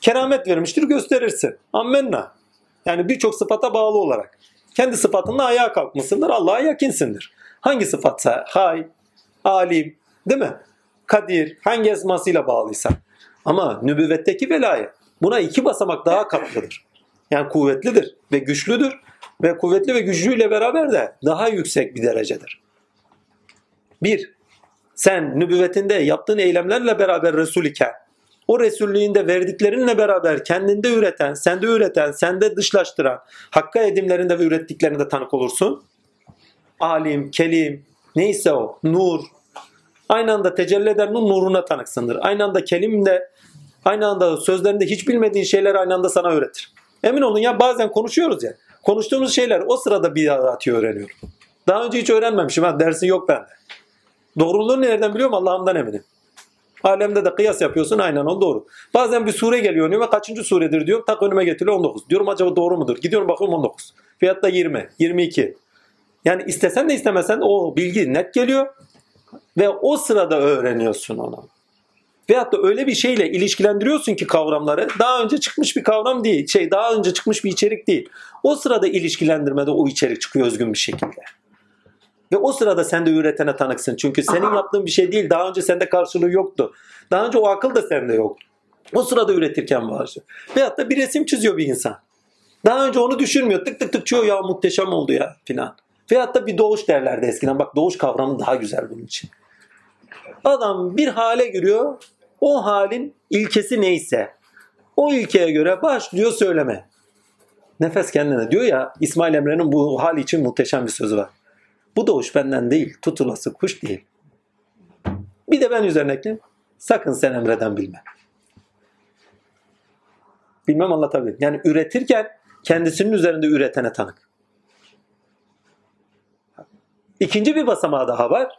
Keramet vermiştir gösterirsin. Ammenna. Yani birçok sıfata bağlı olarak. Kendi sıfatınla ayağa kalkmışsındır. Allah'a yakinsindir. Hangi sıfatsa hay, alim, değil mi? Kadir hangi esmasıyla bağlıysa. Ama nübüvvetteki velayet buna iki basamak daha katlıdır. Yani kuvvetlidir ve güçlüdür ve kuvvetli ve güçlüyle beraber de daha yüksek bir derecedir. Bir, sen nübüvvetinde yaptığın eylemlerle beraber Resul iken, o Resullüğünde verdiklerinle beraber kendinde üreten, sende üreten, sende dışlaştıran, hakka edimlerinde ve ürettiklerinde tanık olursun. Alim, kelim, neyse o, nur, aynı anda tecelli eden nur nuruna tanıksındır. Aynı anda kelimde, aynı anda sözlerinde hiç bilmediğin şeyler aynı anda sana öğretir. Emin olun ya bazen konuşuyoruz ya. Konuştuğumuz şeyler o sırada bir atıyor öğreniyorum. Daha önce hiç öğrenmemişim ha dersi yok bende. Doğruluğunu nereden biliyorum Allah'ımdan eminim. Alemde de kıyas yapıyorsun aynen o doğru. Bazen bir sure geliyor önüme kaçıncı suredir diyorum tak önüme getiriyor 19. Diyorum acaba doğru mudur? Gidiyorum bakıyorum 19. Fiyatta 20, 22. Yani istesen de istemesen o bilgi net geliyor ve o sırada öğreniyorsun onu. Veyahut da öyle bir şeyle ilişkilendiriyorsun ki kavramları daha önce çıkmış bir kavram değil. Şey daha önce çıkmış bir içerik değil. O sırada ilişkilendirmede o içerik çıkıyor özgün bir şekilde. Ve o sırada sen de üretene tanıksın. Çünkü senin yaptığın bir şey değil. Daha önce sende karşılığı yoktu. Daha önce o akıl da sende yoktu. O sırada üretirken başlıyor. Veyahut da bir resim çiziyor bir insan. Daha önce onu düşünmüyor. Tık tık tık çiziyor ya muhteşem oldu ya filan. Veyahut da bir doğuş derlerdi eskiden. Bak doğuş kavramı daha güzel bunun için. Adam bir hale giriyor. O halin ilkesi neyse o ilkeye göre başlıyor söyleme. Nefes kendine diyor ya İsmail Emre'nin bu hal için muhteşem bir sözü var. Bu doğuş benden değil, tutulası kuş değil. Bir de ben üzerine ekleyeyim. Sakın sen Emre'den bilme. Bilmem anlatabilirim. Yani üretirken kendisinin üzerinde üretene tanık. İkinci bir basamağı daha var.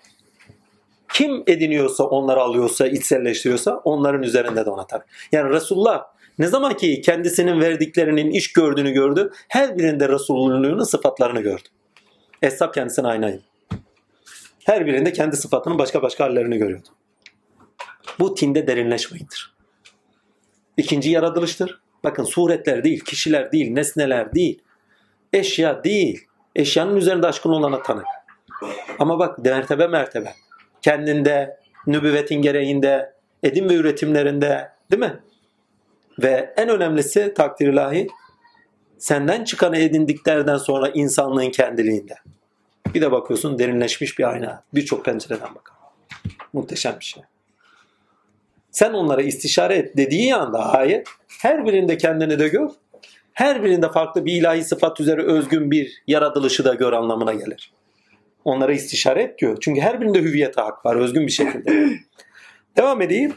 Kim ediniyorsa, onları alıyorsa, içselleştiriyorsa onların üzerinde de ona tanık. Yani Resulullah ne zaman ki kendisinin verdiklerinin iş gördüğünü gördü, her birinde Resulullah'ın sıfatlarını gördü. Eshab kendisine aynaydı. Her birinde kendi sıfatının başka başka hallerini görüyordu. Bu tinde derinleşmektir. İkinci yaratılıştır. Bakın suretler değil, kişiler değil, nesneler değil, eşya değil. Eşyanın üzerinde aşkın olana tanık. Ama bak mertebe mertebe. Kendinde, nübüvvetin gereğinde, edim ve üretimlerinde değil mi? Ve en önemlisi takdir ilahi senden çıkanı edindiklerden sonra insanlığın kendiliğinde. Bir de bakıyorsun derinleşmiş bir ayna. Birçok pencereden bakar. Muhteşem bir şey. Sen onlara istişare et dediği anda ayet her birinde kendini de gör. Her birinde farklı bir ilahi sıfat üzere özgün bir yaratılışı da gör anlamına gelir. Onlara istişare et diyor. Çünkü her birinde hüviyete hak var özgün bir şekilde. Devam edeyim.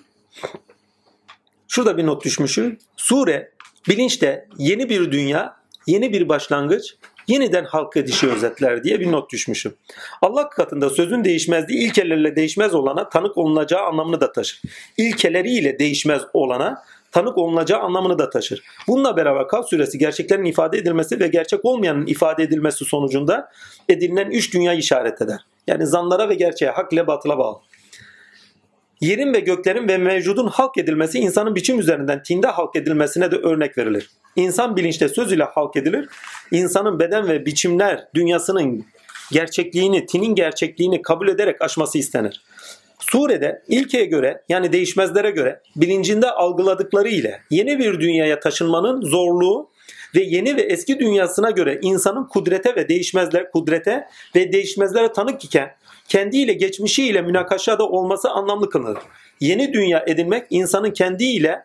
Şurada bir not düşmüşüm. Sure bilinçte yeni bir dünya, yeni bir başlangıç, yeniden halk edişi özetler diye bir not düşmüşüm. Allah katında sözün değişmezliği ilkelerle değişmez olana tanık olunacağı anlamını da taşır. İlkeleriyle değişmez olana tanık olunacağı anlamını da taşır. Bununla beraber Kaf suresi gerçeklerin ifade edilmesi ve gerçek olmayanın ifade edilmesi sonucunda edinilen üç dünya işaret eder. Yani zanlara ve gerçeğe, hak ile batıla bağlı. Yerin ve göklerin ve mevcudun halk edilmesi insanın biçim üzerinden tinde halk edilmesine de örnek verilir. İnsan bilinçte söz ile halk edilir. İnsanın beden ve biçimler dünyasının gerçekliğini, tinin gerçekliğini kabul ederek aşması istenir. Surede ilkeye göre yani değişmezlere göre bilincinde algıladıkları ile yeni bir dünyaya taşınmanın zorluğu ve yeni ve eski dünyasına göre insanın kudrete ve değişmezler kudrete ve değişmezlere tanık iken kendiyle geçmişiyle münakaşada olması anlamlı kılınır. Yeni dünya edinmek insanın kendiyle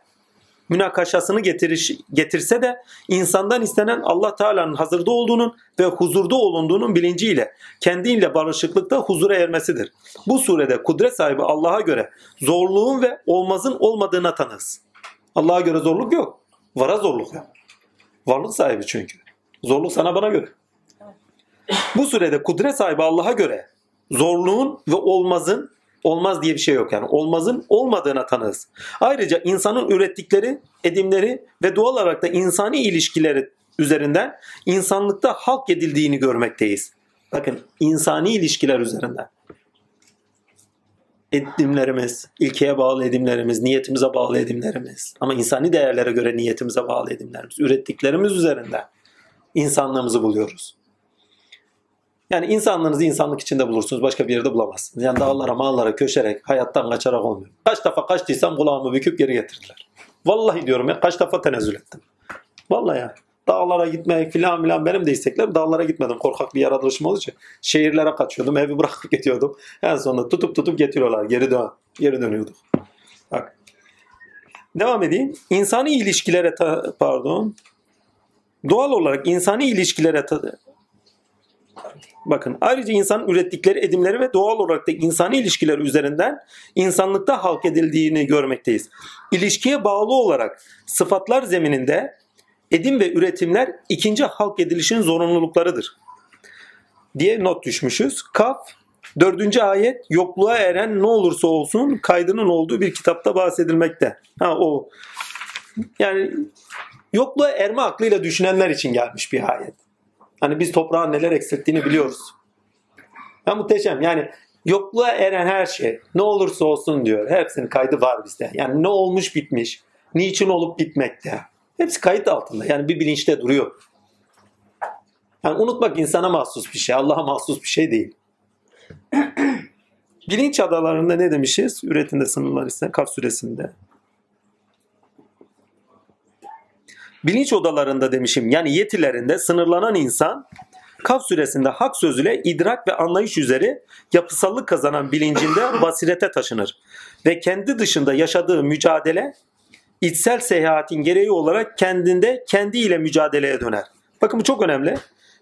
münakaşasını getiriş, getirse de insandan istenen Allah Teala'nın hazırda olduğunun ve huzurda olunduğunun bilinciyle kendiyle barışıklıkta huzura ermesidir. Bu surede kudret sahibi Allah'a göre zorluğun ve olmazın olmadığına tanız. Allah'a göre zorluk yok. Vara zorluk yok. Varlık sahibi çünkü. Zorluk sana bana göre. Bu surede kudret sahibi Allah'a göre zorluğun ve olmazın olmaz diye bir şey yok yani. Olmazın olmadığına tanığız. Ayrıca insanın ürettikleri, edimleri ve doğal olarak da insani ilişkileri üzerinden insanlıkta halk edildiğini görmekteyiz. Bakın insani ilişkiler üzerinden. Edimlerimiz, ilkeye bağlı edimlerimiz, niyetimize bağlı edimlerimiz. Ama insani değerlere göre niyetimize bağlı edimlerimiz. Ürettiklerimiz üzerinden insanlığımızı buluyoruz. Yani insanlığınızı insanlık içinde bulursunuz. Başka bir yerde bulamazsınız. Yani dağlara mağlara köşerek, hayattan kaçarak olmuyor. Kaç defa kaçtıysam kulağımı büküp geri getirdiler. Vallahi diyorum ya kaç defa tenezzül ettim. Vallahi ya. Dağlara gitmek filan filan benim de isteklerim. Dağlara gitmedim. Korkak bir yaratılışım olduğu için. Şehirlere kaçıyordum. Evi bırakıp gidiyordum. En sonunda tutup tutup getiriyorlar. Geri dön. Geri dönüyorduk. Bak. Devam edeyim. İnsani ilişkilere pardon. Doğal olarak insani ilişkilere Bakın ayrıca insanın ürettikleri edimleri ve doğal olarak da insani ilişkiler üzerinden insanlıkta halk edildiğini görmekteyiz. İlişkiye bağlı olarak sıfatlar zemininde edim ve üretimler ikinci halk edilişin zorunluluklarıdır diye not düşmüşüz. Kaf dördüncü ayet yokluğa eren ne olursa olsun kaydının olduğu bir kitapta bahsedilmekte. Ha o yani yokluğa erme aklıyla düşünenler için gelmiş bir ayet. Hani biz toprağın neler eksilttiğini biliyoruz. Ya muhteşem. Yani yokluğa eren her şey ne olursa olsun diyor. Hepsinin kaydı var bizde. Yani ne olmuş bitmiş. Niçin olup bitmekte. Hepsi kayıt altında. Yani bir bilinçte duruyor. Yani unutmak insana mahsus bir şey. Allah'a mahsus bir şey değil. Bilinç adalarında ne demişiz? Üretimde sınırlar ise Kaf suresinde. Bilinç odalarında demişim yani yetilerinde sınırlanan insan Kaf suresinde hak sözüyle idrak ve anlayış üzeri yapısallık kazanan bilincinde basirete taşınır. Ve kendi dışında yaşadığı mücadele içsel seyahatin gereği olarak kendinde kendiyle mücadeleye döner. Bakın bu çok önemli.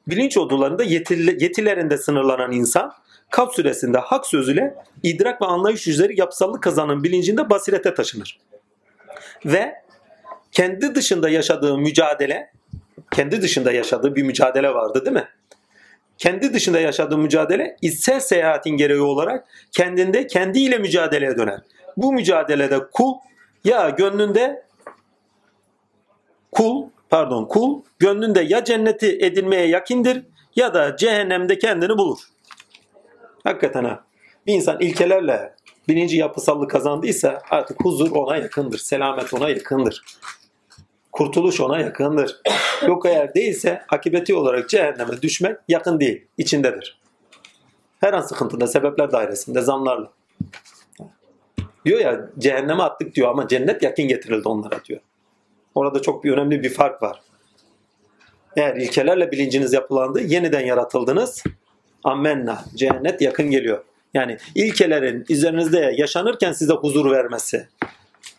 Bilinç odalarında yetil- yetilerinde sınırlanan insan Kaf suresinde hak sözüyle idrak ve anlayış üzeri yapısallık kazanan bilincinde basirete taşınır. Ve kendi dışında yaşadığı mücadele, kendi dışında yaşadığı bir mücadele vardı değil mi? Kendi dışında yaşadığı mücadele içsel seyahatin gereği olarak kendinde kendiyle mücadeleye döner. Bu mücadelede kul ya gönlünde kul pardon kul gönlünde ya cenneti edinmeye yakindir ya da cehennemde kendini bulur. Hakikaten ha. Bir insan ilkelerle bilinci yapısallık kazandıysa artık huzur ona yakındır. Selamet ona yakındır. Kurtuluş ona yakındır. Yok eğer değilse akıbeti olarak cehenneme düşmek yakın değil. içindedir. Her an sıkıntıda sebepler dairesinde zanlarla. Diyor ya cehenneme attık diyor ama cennet yakın getirildi onlara diyor. Orada çok bir önemli bir fark var. Eğer ilkelerle bilinciniz yapılandı, yeniden yaratıldınız. Ammenna. Cennet yakın geliyor. Yani ilkelerin üzerinizde yaşanırken size huzur vermesi.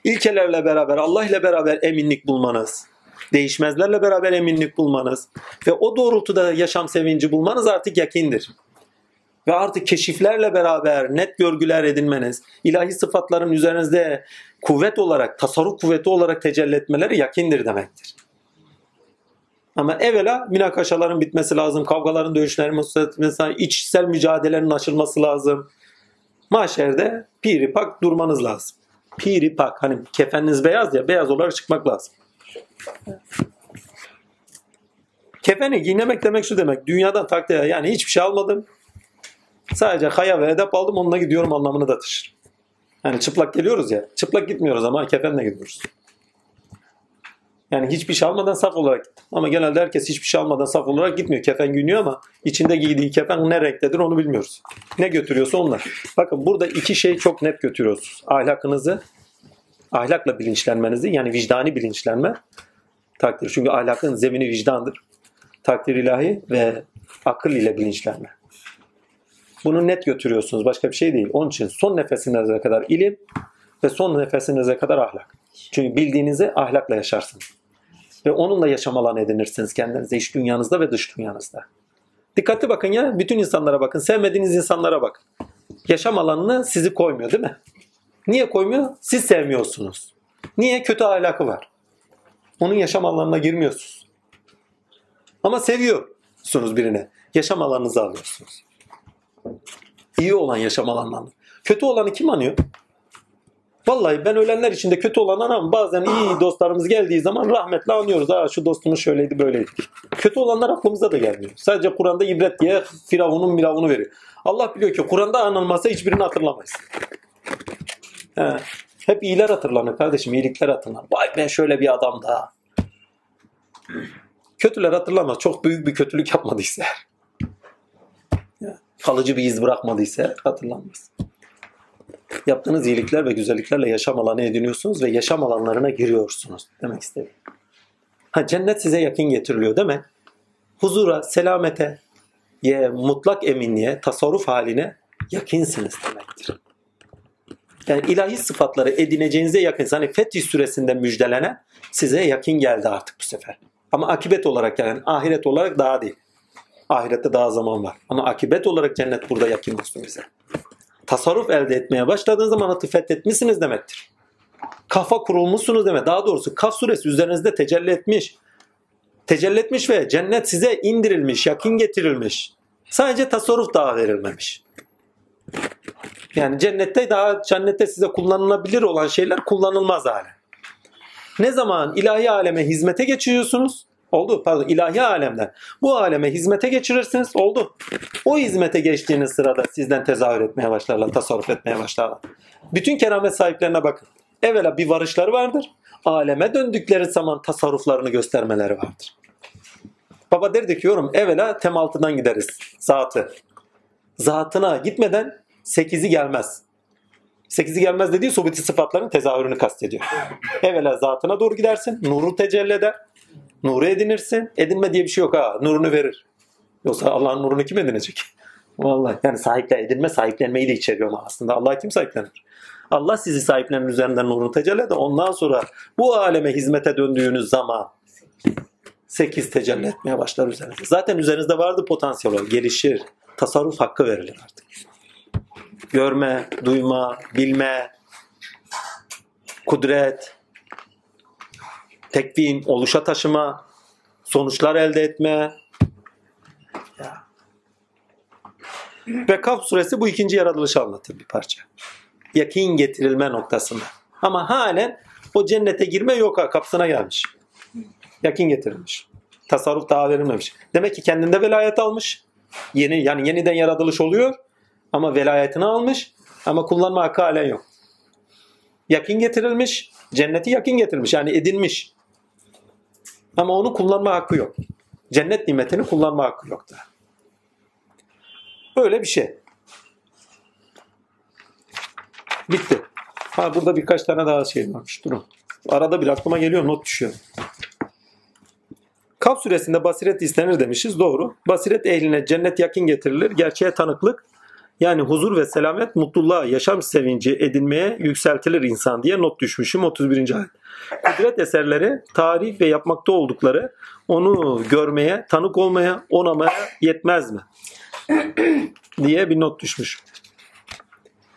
İlkelerle beraber, Allah ile beraber eminlik bulmanız. Değişmezlerle beraber eminlik bulmanız. Ve o doğrultuda yaşam sevinci bulmanız artık yakindir. Ve artık keşiflerle beraber net görgüler edinmeniz, ilahi sıfatların üzerinizde kuvvet olarak, tasarruf kuvveti olarak tecelli etmeleri yakindir demektir. Ama evvela münakaşaların bitmesi lazım, kavgaların, dövüşlerin mesela içsel mücadelelerin aşılması lazım. Mahşerde piri pak durmanız lazım. Piri pak, hani kefeniniz beyaz ya, beyaz olarak çıkmak lazım. Kefeni giynemek demek şu demek, dünyadan takdir yani hiçbir şey almadım. Sadece kaya ve edep aldım, onunla gidiyorum anlamını da taşır. Yani çıplak geliyoruz ya, çıplak gitmiyoruz ama kefenle gidiyoruz. Yani hiçbir şey almadan saf olarak gittim. Ama genelde herkes hiçbir şey almadan saf olarak gitmiyor. Kefen giyiniyor ama içinde giydiği kefen ne renktedir onu bilmiyoruz. Ne götürüyorsa onlar. Bakın burada iki şey çok net götürüyorsunuz. Ahlakınızı, ahlakla bilinçlenmenizi yani vicdani bilinçlenme takdir. Çünkü ahlakın zemini vicdandır. Takdir ilahi ve akıl ile bilinçlenme. Bunu net götürüyorsunuz. Başka bir şey değil. Onun için son nefesinize kadar ilim ve son nefesinize kadar ahlak. Çünkü bildiğinizi ahlakla yaşarsınız. Ve onunla yaşam alanı edinirsiniz kendinize iç dünyanızda ve dış dünyanızda. Dikkatli bakın ya bütün insanlara bakın. Sevmediğiniz insanlara bakın. Yaşam alanına sizi koymuyor değil mi? Niye koymuyor? Siz sevmiyorsunuz. Niye? Kötü ahlakı var. Onun yaşam alanına girmiyorsunuz. Ama seviyorsunuz birine. Yaşam alanınızı alıyorsunuz. İyi olan yaşam alanlarını. Kötü olanı kim anıyor? Vallahi ben ölenler içinde kötü olan anam bazen iyi dostlarımız geldiği zaman rahmetle anıyoruz. Ha şu dostumuz şöyleydi böyleydi. Kötü olanlar aklımıza da gelmiyor. Sadece Kur'an'da ibret diye firavunun miravunu veriyor. Allah biliyor ki Kur'an'da anılmasa hiçbirini hatırlamayız. He. Hep iyiler hatırlanır kardeşim. iyilikler hatırlanır. Vay ben şöyle bir adam daha. Kötüler hatırlamaz. Çok büyük bir kötülük yapmadıysa. kalıcı bir iz bırakmadıysa hatırlanmaz. Yaptığınız iyilikler ve güzelliklerle yaşam alanı ediniyorsunuz ve yaşam alanlarına giriyorsunuz demek istedim. Ha, cennet size yakın getiriliyor değil mi? Huzura, selamete, ye, mutlak eminliğe, tasarruf haline yakınsınız demektir. Yani ilahi sıfatları edineceğinize yakın. Hani Fetih suresinde müjdelenen size yakın geldi artık bu sefer. Ama akibet olarak yani ahiret olarak daha değil. Ahirette daha zaman var. Ama akibet olarak cennet burada yakın olsun bize. Tasarruf elde etmeye başladığınız zaman atı fethetmişsiniz demektir. Kafa kurulmuşsunuz demek. Daha doğrusu Kaf suresi üzerinizde tecelli etmiş. Tecelli etmiş ve cennet size indirilmiş, yakın getirilmiş. Sadece tasarruf daha verilmemiş. Yani cennette daha cennette size kullanılabilir olan şeyler kullanılmaz hale. Ne zaman ilahi aleme hizmete geçiyorsunuz? Oldu. Pardon ilahi alemden. Bu aleme hizmete geçirirsiniz. Oldu. O hizmete geçtiğiniz sırada sizden tezahür etmeye başlarlar. Tasarruf etmeye başlarlar. Bütün keramet sahiplerine bakın. Evvela bir varışları vardır. Aleme döndükleri zaman tasarruflarını göstermeleri vardır. Baba derdi ki yorum evvela tem altından gideriz. Zatı. Zatına gitmeden sekizi gelmez. Sekizi gelmez dediği subiti sıfatların tezahürünü kastediyor. Evvela zatına doğru gidersin. Nuru tecelli eder. Nuru edinirsin. Edinme diye bir şey yok ha. Nurunu verir. Yoksa Allah'ın nurunu kim edinecek? Vallahi yani sahiple edinme sahiplenmeyi de içeriyor aslında. Allah kim sahiplenir? Allah sizi sahiplenin üzerinden nurunu tecelli eder. Ondan sonra bu aleme hizmete döndüğünüz zaman 8 tecelli etmeye başlar üzerinizde. Zaten üzerinizde vardı potansiyel olarak. Gelişir. Tasarruf hakkı verilir artık. Görme, duyma, bilme, kudret, tekvin, oluşa taşıma, sonuçlar elde etme. Ve Kaf suresi bu ikinci yaratılışı anlatır bir parça. Yakin getirilme noktasında. Ama halen o cennete girme yok ha kapısına gelmiş. Yakin getirilmiş. Tasarruf daha verilmemiş. Demek ki kendinde velayet almış. Yeni yani yeniden yaratılış oluyor ama velayetini almış ama kullanma hakkı halen yok. Yakin getirilmiş, cenneti yakin getirmiş yani edinmiş. Ama onu kullanma hakkı yok. Cennet nimetini kullanma hakkı yok da. Böyle bir şey. Bitti. Ha burada birkaç tane daha şey varmış. Durun. Arada bir aklıma geliyor not düşüyor. Kaf suresinde basiret istenir demişiz. Doğru. Basiret ehline cennet yakın getirilir. Gerçeğe tanıklık yani huzur ve selamet, mutluluğa, yaşam sevinci edinmeye yükseltilir insan diye not düşmüşüm 31. ayet. Kudret eserleri tarif ve yapmakta oldukları onu görmeye, tanık olmaya, onamaya yetmez mi? diye bir not düşmüş.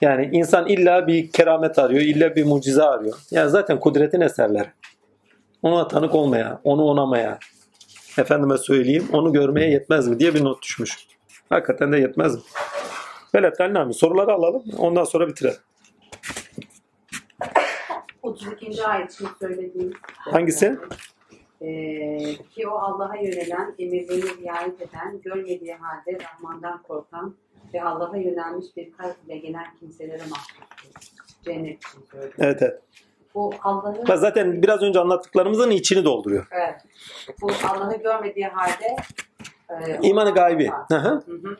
Yani insan illa bir keramet arıyor, illa bir mucize arıyor. Yani zaten kudretin eserleri. Ona tanık olmaya, onu onamaya, efendime söyleyeyim, onu görmeye yetmez mi diye bir not düşmüş. Hakikaten de yetmez mi? Velet nami soruları alalım. Ondan sonra bitirelim. 32. ayet için söylediğim. Hangisi? Ee, ki o Allah'a yönelen, emirlerini riayet eden, görmediği halde Rahman'dan korkan ve Allah'a yönelmiş bir kalp ile gelen kimselere mahsustur. Cennet için söylüyor. Evet evet. Bu Allah'ı Zaten biraz önce anlattıklarımızın içini dolduruyor. evet, bu Allah'ı görmediği halde e, İmanı gaybi. hı. Hı hı.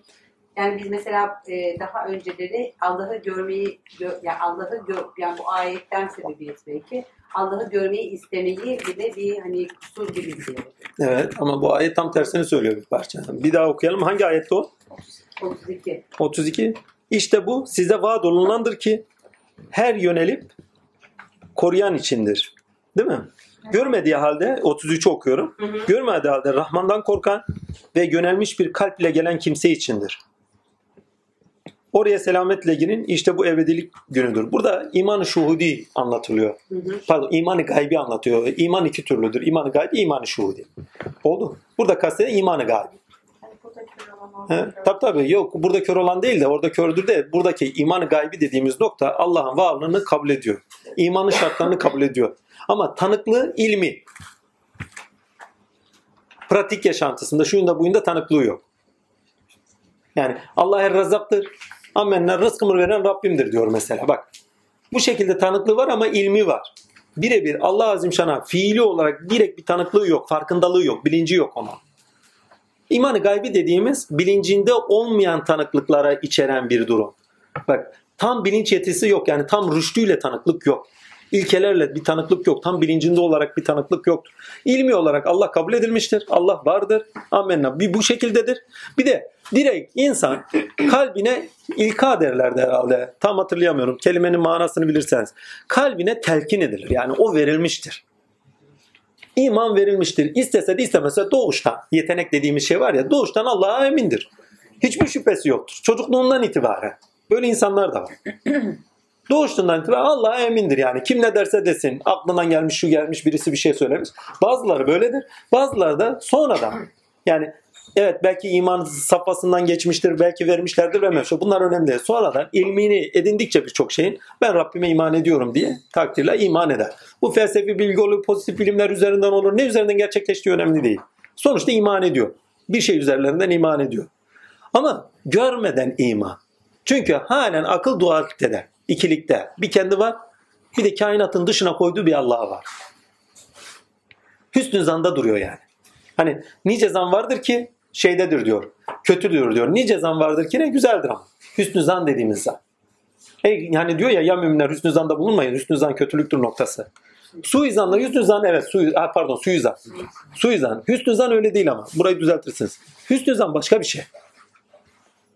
Yani biz mesela e, daha önceleri Allah'ı görmeyi, gö, yani Allah'ı gör, yani bu ayetten sebebiyet belki Allah'ı görmeyi istemeyi bile bir hani kusur gibi biliyoruz. Evet ama bu ayet tam tersini söylüyor bir parça. Bir daha okuyalım. Hangi ayette o? 32. 32. İşte bu size vaat olunandır ki her yönelip koruyan içindir. Değil mi? Görmediği halde 33'ü okuyorum. Hı hı. Görmediği halde Rahman'dan korkan ve yönelmiş bir kalp ile gelen kimse içindir. Oraya selametle girin. İşte bu ebedilik günüdür. Burada iman-ı şuhudi anlatılıyor. Hı hı. Pardon iman-ı gaybi anlatıyor. İman iki türlüdür. İman-ı gaybi, iman-ı şuhudi. Oldu. Burada kastedilen iman-ı gaybi. Hani He, tabii tabii yok burada kör olan değil de orada kördür de buradaki iman gaybi dediğimiz nokta Allah'ın varlığını kabul ediyor. İmanın şartlarını kabul ediyor. Ama tanıklığı ilmi. Pratik yaşantısında şuyunda buyunda tanıklığı yok. Yani Allah her razzaktır. Amenna rızkımı veren Rabbimdir diyor mesela. Bak bu şekilde tanıklığı var ama ilmi var. Birebir Allah Azimşan'a fiili olarak direkt bir tanıklığı yok, farkındalığı yok, bilinci yok ona. İmanı gaybi dediğimiz bilincinde olmayan tanıklıklara içeren bir durum. Bak tam bilinç yetisi yok yani tam rüştüyle tanıklık yok. İlkelerle bir tanıklık yok. Tam bilincinde olarak bir tanıklık yoktur. İlmi olarak Allah kabul edilmiştir. Allah vardır. Amenna. Bir bu şekildedir. Bir de direkt insan kalbine ilka derlerdi herhalde. Tam hatırlayamıyorum. Kelimenin manasını bilirseniz. Kalbine telkin edilir. Yani o verilmiştir. İman verilmiştir. İstese de istemese doğuştan. Yetenek dediğimiz şey var ya doğuştan Allah'a emindir. Hiçbir şüphesi yoktur. Çocukluğundan itibaren. Böyle insanlar da var. Doğuştundan itibaren Allah'a emindir yani. Kim ne derse desin. Aklından gelmiş şu gelmiş birisi bir şey söylemiş. Bazıları böyledir. Bazıları da sonradan. Yani evet belki iman safhasından geçmiştir. Belki vermişlerdir vermemiş. Bunlar önemli değil. Sonradan ilmini edindikçe birçok şeyin ben Rabbime iman ediyorum diye takdirle iman eder. Bu felsefi bilgi olur, pozitif bilimler üzerinden olur. Ne üzerinden gerçekleştiği önemli değil. Sonuçta iman ediyor. Bir şey üzerlerinden iman ediyor. Ama görmeden iman. Çünkü halen akıl dualiteler ikilikte. Bir kendi var, bir de kainatın dışına koyduğu bir Allah var. Hüsnü zanda duruyor yani. Hani nice zan vardır ki şeydedir diyor. Kötüdür diyor. Nice zan vardır ki ne güzeldir ama. Hüsnü zan dediğimiz zan. E, yani diyor ya ya müminler hüsnü zanda bulunmayın. Hüsnü zan kötülüktür noktası. Suizanlar hüsnü zan evet sui, ah, pardon suizan. Suizan. Hüsnü zan öyle değil ama. Burayı düzeltirsiniz. Hüsnü zan başka bir şey.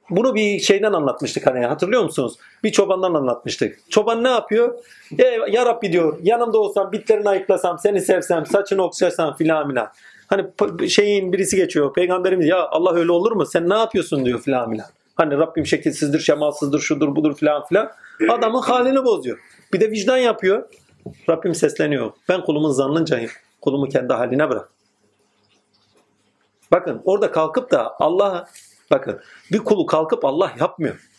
Bunu bir şeyden anlatmıştık hani hatırlıyor musunuz? Bir çobandan anlatmıştık. Çoban ne yapıyor? E, ya Rabbi diyor yanımda olsam bitlerini ayıklasam seni sevsem saçını okşasam filan filan. Hani şeyin birisi geçiyor peygamberimiz ya Allah öyle olur mu sen ne yapıyorsun diyor filan filan. Hani Rabbim şekilsizdir şemalsızdır şudur budur filan filan. Adamın halini bozuyor. Bir de vicdan yapıyor. Rabbim sesleniyor. Ben kulumun zannıncayım. Kulumu kendi haline bırak. Bakın orada kalkıp da Allah bakın bir kulu kalkıp Allah yapmıyor.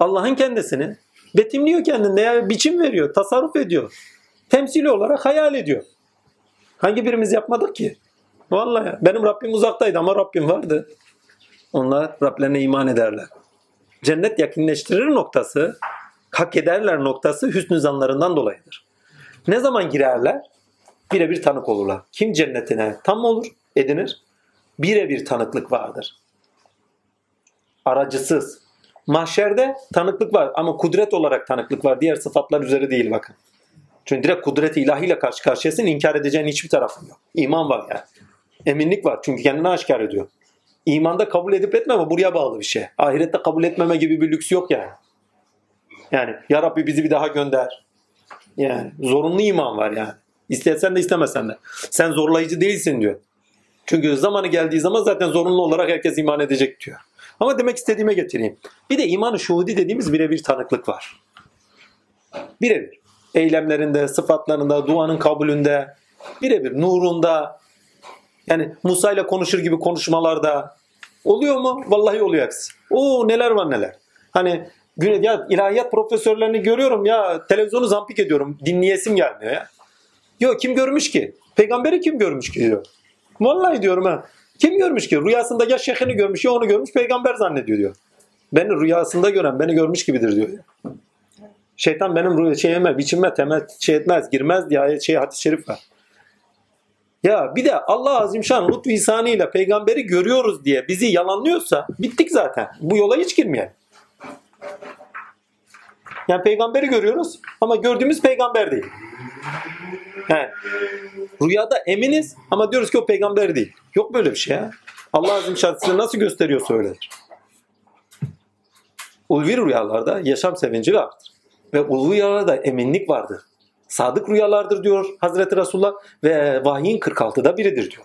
Allah'ın kendisini betimliyor kendinde ya biçim veriyor, tasarruf ediyor. Temsili olarak hayal ediyor. Hangi birimiz yapmadık ki? Vallahi benim Rabbim uzaktaydı ama Rabbim vardı. Onlar Rablerine iman ederler. Cennet yakınleştirir noktası, hak ederler noktası hüsnü zanlarından dolayıdır. Ne zaman girerler? Birebir tanık olurlar. Kim cennetine tam olur, edinir? Birebir tanıklık vardır. Aracısız. Mahşerde tanıklık var ama kudret olarak tanıklık var. Diğer sıfatlar üzeri değil bakın. Çünkü direkt kudret-i ilahiyle karşı karşıyasın inkar edeceğin hiçbir tarafın yok. İman var yani. Eminlik var çünkü kendini aşikar ediyor. İmanda kabul edip etmeme buraya bağlı bir şey. Ahirette kabul etmeme gibi bir lüks yok yani. Yani ya Rabbi bizi bir daha gönder. Yani zorunlu iman var yani. İstesen de istemesen de. Sen zorlayıcı değilsin diyor. Çünkü zamanı geldiği zaman zaten zorunlu olarak herkes iman edecek diyor. Ama demek istediğime getireyim. Bir de iman-ı şuhudi dediğimiz birebir tanıklık var. Birebir. Eylemlerinde, sıfatlarında, duanın kabulünde, birebir nurunda, yani Musa ile konuşur gibi konuşmalarda oluyor mu? Vallahi oluyor aksi. Oo neler var neler. Hani ya ilahiyat profesörlerini görüyorum ya televizyonu zampik ediyorum. Dinleyesim gelmiyor ya. Yok kim görmüş ki? Peygamberi kim görmüş ki diyor. Vallahi diyorum ha. Kim görmüş ki? Rüyasında ya şeyhini görmüş ya onu görmüş peygamber zannediyor diyor. Beni rüyasında gören beni görmüş gibidir diyor. Şeytan benim rüya şeyime, biçime temel şey etmez, girmez diye şey hadis-i şerif var. Ya bir de Allah Azimşan lütfu ihsanıyla peygamberi görüyoruz diye bizi yalanlıyorsa bittik zaten. Bu yola hiç girmeyelim. Yani peygamberi görüyoruz ama gördüğümüz peygamber değil. Yani rüyada eminiz ama diyoruz ki o peygamber değil. Yok böyle bir şey ya. Allah Azimşan size nasıl gösteriyorsa öyledir. Ulvi rüyalarda yaşam sevinci vardır. Ve ulvi rüyalarda eminlik vardır. Sadık rüyalardır diyor Hazreti Resulullah ve vahyin 46'da biridir diyor.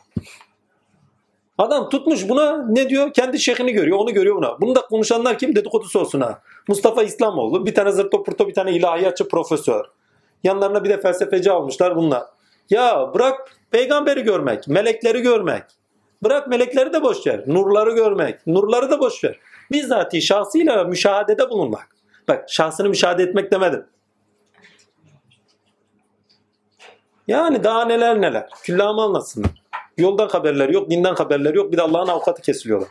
Adam tutmuş buna ne diyor? Kendi şeyhini görüyor, onu görüyor buna. Bunu da konuşanlar kim? Dedikodusu olsun ha. Mustafa İslamoğlu, bir tane zırto pırto, bir tane ilahiyatçı profesör. Yanlarına bir de felsefeci almışlar bunlar. Ya bırak peygamberi görmek, melekleri görmek. Bırak melekleri de boş ver. Nurları görmek, nurları da boş ver. Bizzati şahsıyla müşahadede bulunmak. Bak şahsını müşahede etmek demedim. Yani daha neler neler. Küllamı anlatsınlar. Yoldan haberleri yok, dinden haberleri yok. Bir de Allah'ın avukatı kesiliyorlar.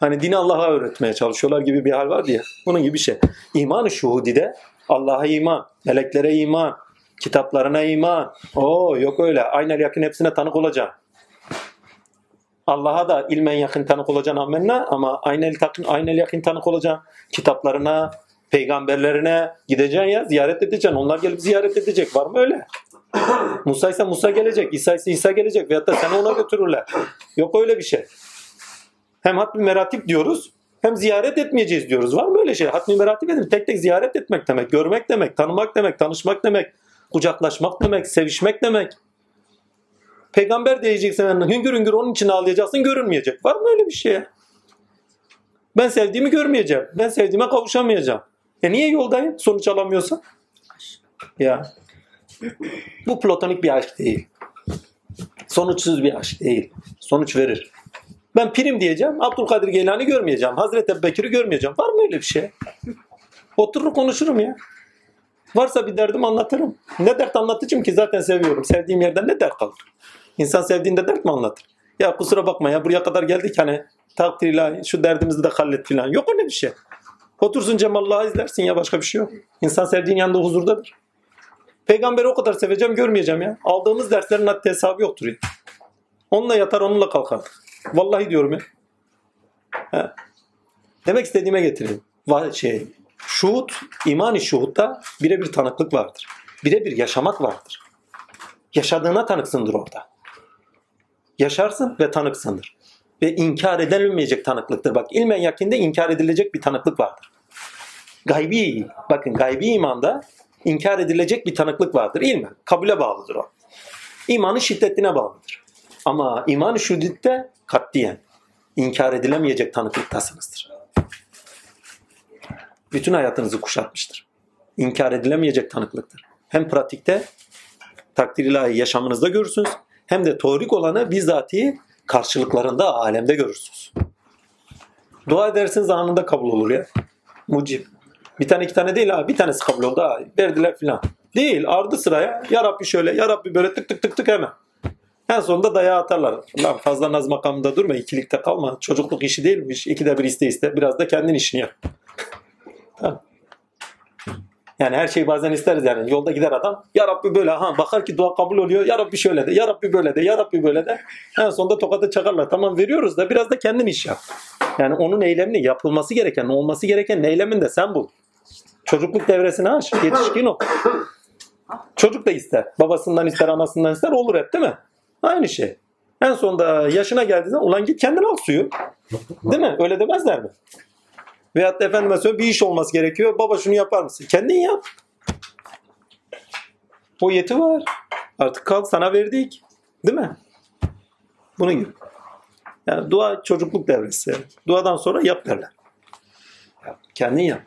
Hani dini Allah'a öğretmeye çalışıyorlar gibi bir hal var diye. Bunun gibi bir şey. İman-ı şuhudide Allah'a iman, meleklere iman, kitaplarına iman. Oo yok öyle. Aynel yakın hepsine tanık olacaksın. Allah'a da ilmen yakın tanık olacaksın amenna ama aynel, takın, aynel yakın tanık olacaksın. Kitaplarına, peygamberlerine gideceksin ya ziyaret edeceksin. Onlar gelip ziyaret edecek. Var mı öyle? Musa ise Musa gelecek. İsa ise İsa gelecek. Veyahut da seni ona götürürler. Yok öyle bir şey. Hem hatmi meratip diyoruz hem ziyaret etmeyeceğiz diyoruz. Var mı öyle şey? Hatmi meratip edin. Tek tek ziyaret etmek demek. Görmek demek. Tanımak demek. Tanışmak demek. Kucaklaşmak demek. Sevişmek demek. Peygamber diyeceksin hüngür hüngür onun için ağlayacaksın görünmeyecek. Var mı öyle bir şey? Ben sevdiğimi görmeyeceğim. Ben sevdiğime kavuşamayacağım. E niye yoldayım sonuç alamıyorsan? Ya. Bu platonik bir aşk değil. Sonuçsuz bir aşk değil. Sonuç verir. Ben prim diyeceğim. Abdülkadir Geylani görmeyeceğim. Hazreti Ebubekir'i görmeyeceğim. Var mı öyle bir şey? Oturur konuşurum ya. Varsa bir derdim anlatırım. Ne dert anlatacağım ki zaten seviyorum. Sevdiğim yerden ne dert kalır? İnsan sevdiğinde dert mi anlatır? Ya kusura bakma ya buraya kadar geldik hani takdir şu derdimizi de hallet filan. Yok öyle bir şey. Otursun Cemallah'ı izlersin ya başka bir şey yok. İnsan sevdiğin yanında huzurdadır. Peygamberi o kadar seveceğim görmeyeceğim ya. Aldığımız derslerin haddi hesabı yoktur ya. Onunla yatar onunla kalkar. Vallahi diyorum ya. He. Demek istediğime getireyim. Şey, şuhut, imani şuhutta birebir tanıklık vardır. Birebir yaşamak vardır. Yaşadığına tanıksındır orada. Yaşarsın ve tanıksındır. Ve inkar edilmeyecek tanıklıktır. Bak ilmen yakinde inkar edilecek bir tanıklık vardır. Gaybi, bakın gaybi imanda inkar edilecek bir tanıklık vardır. İlmen, kabule bağlıdır o. İmanın şiddetine bağlıdır. Ama iman-ı şuddette katliyen inkar edilemeyecek tanıklıktasınızdır. Bütün hayatınızı kuşatmıştır. İnkar edilemeyecek tanıklıktır. Hem pratikte takdir ilahi yaşamınızda görürsünüz hem de teorik olanı bizzatihi karşılıklarında alemde görürsünüz. Dua edersiniz anında kabul olur ya. Mucib. Bir tane iki tane değil ha. Bir tanesi kabul oldu ha. Verdiler filan. Değil. Ardı sıraya. Ya Rabbi şöyle. Ya Rabbi böyle tık tık tık tık hemen. En sonunda dayağı atarlar. Lan fazla naz makamında durma. ikilikte kalma. Çocukluk işi değilmiş. İkide bir iste iste. Biraz da kendin işini yap. Yani her şeyi bazen isteriz yani. Yolda gider adam. Ya Rabbi böyle. Ha, bakar ki dua kabul oluyor. Ya Rabbi şöyle de. Ya Rabbi böyle de. Ya Rabbi böyle de. En sonunda tokadı çakarlar. Tamam veriyoruz da biraz da kendin iş yap. Yani onun eylemini yapılması gereken, olması gereken eylemin de sen bul. Çocukluk devresini aş. Yetişkin ol. Çocuk da ister. Babasından ister, anasından ister. Olur hep değil mi? Aynı şey. En sonunda yaşına geldiği zaman ulan git kendin al suyu. Değil mi? Öyle demezler mi? Veyahut da efendime söyleyeyim bir iş olması gerekiyor. Baba şunu yapar mısın? Kendin yap. O yeti var. Artık kalk sana verdik. Değil mi? Bunun gibi. Yani dua çocukluk devresi. Duadan sonra yap derler. Kendin yap.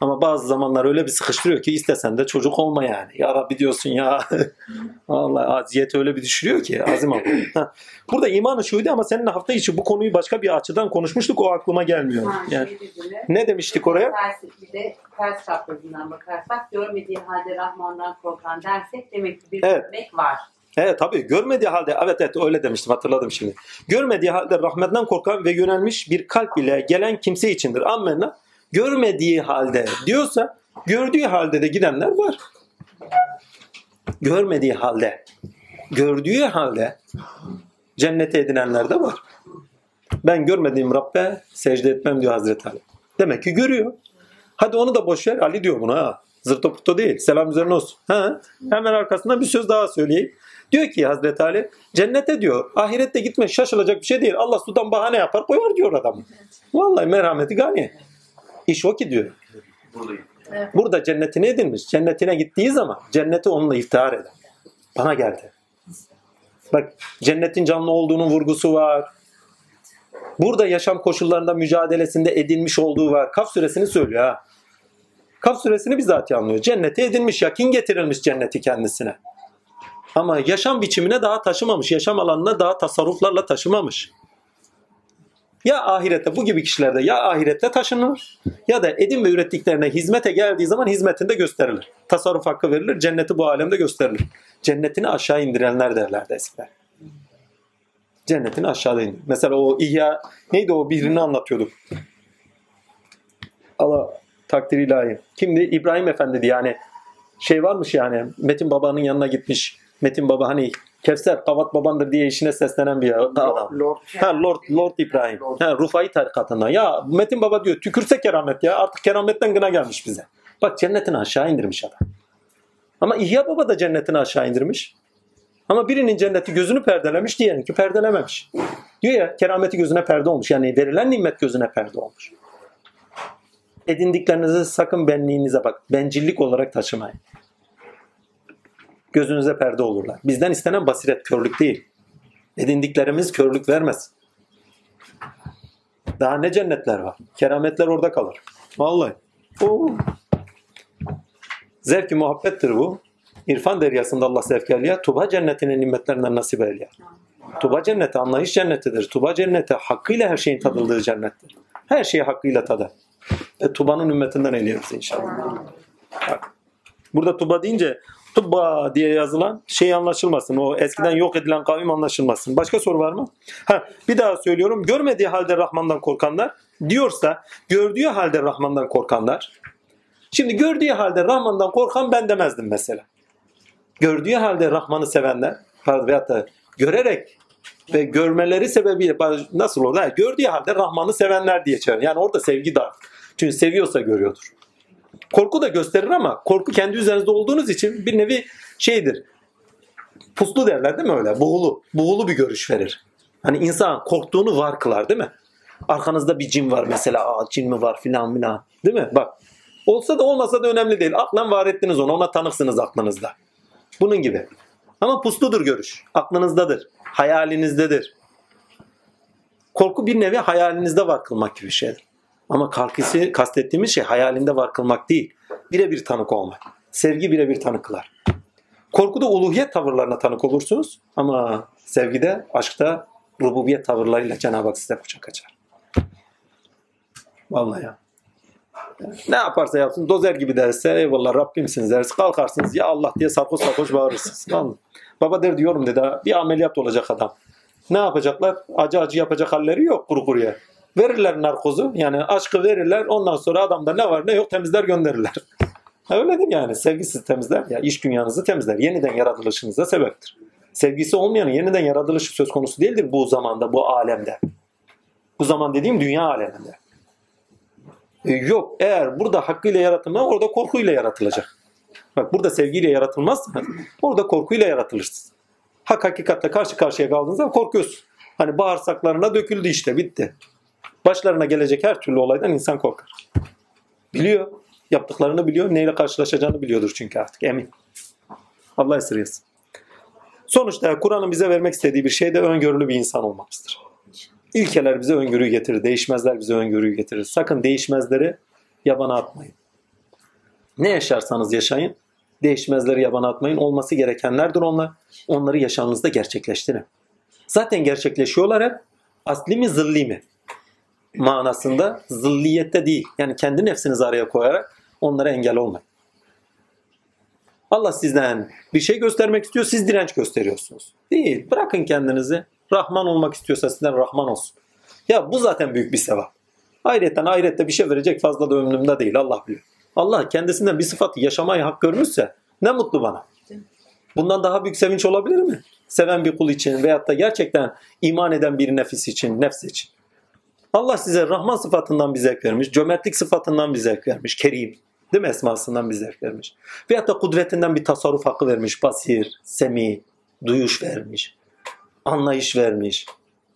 Ama bazı zamanlar öyle bir sıkıştırıyor ki istesen de çocuk olma yani. Ya Rabbi diyorsun ya. Vallahi aziyet öyle bir düşürüyor ki azim Allah. Ha. Burada imanı şuydu ama senin hafta içi bu konuyu başka bir açıdan konuşmuştuk o aklıma gelmiyor. Ha, Yani şey ne demiştik oraya? Ters, bir de ters çaprazından bakarsak görmediği halde Rahman'dan korkan dersek demek ki bir Evet. görmek var. Evet tabii görmediği halde evet evet öyle demiştim hatırladım şimdi. Görmediği halde rahmetten korkan ve yönelmiş bir kalp ile gelen kimse içindir. Ammenna görmediği halde diyorsa gördüğü halde de gidenler var. Görmediği halde gördüğü halde cennete edinenler de var. Ben görmediğim Rabbe secde etmem diyor Hazreti Ali. Demek ki görüyor. Hadi onu da boş ver. Ali diyor buna ha. Zırto pırto değil. Selam üzerine olsun. Ha. Hemen arkasından bir söz daha söyleyeyim. Diyor ki Hazreti Ali cennete diyor ahirette gitme şaşılacak bir şey değil. Allah sudan bahane yapar koyar diyor adam. Vallahi merhameti gani. İş o ki diyor. Burada cennetine edinmiş. Cennetine gittiği zaman cenneti onunla iftihar eder. Bana geldi. Bak cennetin canlı olduğunun vurgusu var. Burada yaşam koşullarında mücadelesinde edinmiş olduğu var. Kaf suresini söylüyor ha. Kaf suresini bizzat anlıyor. Cennete edinmiş, yakin getirilmiş cenneti kendisine. Ama yaşam biçimine daha taşımamış, yaşam alanına daha tasarruflarla taşımamış. Ya ahirette bu gibi kişilerde ya ahirette taşınır ya da edin ve ürettiklerine hizmete geldiği zaman hizmetinde gösterilir. Tasarruf hakkı verilir, cenneti bu alemde gösterilir. Cennetini aşağı indirenler derlerdi eskiler. Cennetini aşağıda indir. Mesela o İhya neydi o birini anlatıyorduk. Allah takdir ilahi. Kimdi? İbrahim Efendi yani şey varmış yani Metin Baba'nın yanına gitmiş. Metin Baba hani Kevser Kavat babandır diye işine seslenen bir adam. Lord, Lord Ha Lord Lord İbrahim. Ha Rufai tarikatından. Ya Metin Baba diyor tükürse keramet ya. Artık kerametten gına gelmiş bize. Bak cennetini aşağı indirmiş adam. Ama İhya Baba da cennetini aşağı indirmiş. Ama birinin cenneti gözünü perdelemiş, diğerinki perdelememiş. Diyor ya kerameti gözüne perde olmuş. Yani verilen nimet gözüne perde olmuş. Edindiklerinizi sakın benliğinize bak. Bencillik olarak taşımayın. Gözünüze perde olurlar. Bizden istenen basiret, körlük değil. Edindiklerimiz körlük vermez. Daha ne cennetler var. Kerametler orada kalır. Vallahi. Oo. Zevk-i muhabbettir bu. İrfan deryasında Allah sevk eyle. Tuba cennetinin nimetlerinden nasip eyle. Tuba cenneti anlayış cennetidir. Tuba cenneti hakkıyla her şeyin tadıldığı cennettir. Her şeyi hakkıyla tadar. E, Tuba'nın ümmetinden eyliyoruz inşallah. Bak. Burada Tuba deyince Tuba diye yazılan şey anlaşılmasın. O eskiden yok edilen kavim anlaşılmasın. Başka soru var mı? Ha, bir daha söylüyorum. Görmediği halde Rahman'dan korkanlar diyorsa gördüğü halde Rahman'dan korkanlar. Şimdi gördüğü halde Rahman'dan korkan ben demezdim mesela. Gördüğü halde Rahman'ı sevenler pardon, veyahut da görerek ve görmeleri sebebiyle nasıl olur? Gördüğü halde Rahman'ı sevenler diye çağırır. Yani orada sevgi dar. Çünkü seviyorsa görüyordur. Korku da gösterir ama korku kendi üzerinizde olduğunuz için bir nevi şeydir. Puslu derler değil mi öyle? Buğulu. Buğulu bir görüş verir. Hani insan korktuğunu var kılar değil mi? Arkanızda bir cin var mesela. Aa cin mi var filan filan. Değil mi? Bak. Olsa da olmasa da önemli değil. Aklan var ettiniz onu. Ona tanıksınız aklınızda. Bunun gibi. Ama pusludur görüş. Aklınızdadır. Hayalinizdedir. Korku bir nevi hayalinizde var kılmak gibi bir şeydir. Ama kalkısı kastettiğimiz şey hayalinde var kılmak değil. Birebir tanık olmak. Sevgi birebir tanık kılar. Korkuda uluhiyet tavırlarına tanık olursunuz ama sevgide, aşkta rububiyet tavırlarıyla Cenab-ı Hak size kucak açar. Vallahi ya. Ne yaparsa yapsın dozer gibi derse eyvallah Rabbimsiniz deriz. Kalkarsınız ya Allah diye sarkoş sarkoş bağırırsınız. Vallahi. Baba der diyorum dedi bir ameliyat olacak adam. Ne yapacaklar? Acı acı yapacak halleri yok kuru kuruya. Verirler narkozu yani aşkı verirler ondan sonra adamda ne var ne yok temizler gönderirler. Öyledir yani sevgisiz temizler ya iş dünyanızı temizler. Yeniden yaratılışınıza sebeptir. Sevgisi olmayanın yeniden yaratılışı söz konusu değildir bu zamanda bu alemde. Bu zaman dediğim dünya aleminde. E, yok eğer burada hakkıyla yaratılma orada korkuyla yaratılacak. Bak burada sevgiyle yaratılmaz orada korkuyla yaratılırsınız. Hak hakikatle karşı karşıya kaldığınızda korkuyorsun. Hani bağırsaklarına döküldü işte bitti. Başlarına gelecek her türlü olaydan insan korkar. Biliyor. Yaptıklarını biliyor. Neyle karşılaşacağını biliyordur çünkü artık emin. Allah esirgesin. Sonuçta Kur'an'ın bize vermek istediği bir şey de öngörülü bir insan olmamızdır. İlkeler bize öngörüyü getirir. Değişmezler bize öngörüyü getirir. Sakın değişmezleri yabana atmayın. Ne yaşarsanız yaşayın. Değişmezleri yabana atmayın. Olması gerekenlerdir onlar. Onları yaşamınızda gerçekleştirin. Zaten gerçekleşiyorlar hep. Asli mi zilli mi? Manasında zilliyette değil. Yani kendi nefsinizi araya koyarak onlara engel olmayın. Allah sizden bir şey göstermek istiyor, siz direnç gösteriyorsunuz. Değil. Bırakın kendinizi. Rahman olmak istiyorsa sizden Rahman olsun. Ya bu zaten büyük bir sevap. Hayretten ahirette bir şey verecek fazla da ömrümde değil. Allah biliyor. Allah kendisinden bir sıfat yaşamayı hak görmüşse ne mutlu bana. Bundan daha büyük sevinç olabilir mi? Seven bir kul için veyahut da gerçekten iman eden bir nefis için, nefs için. Allah size Rahman sıfatından bir vermiş, cömertlik sıfatından bir vermiş, Kerim, değil mi esmasından bir vermiş. Veyahut da kudretinden bir tasarruf hakkı vermiş, basir, semi, duyuş vermiş, anlayış vermiş,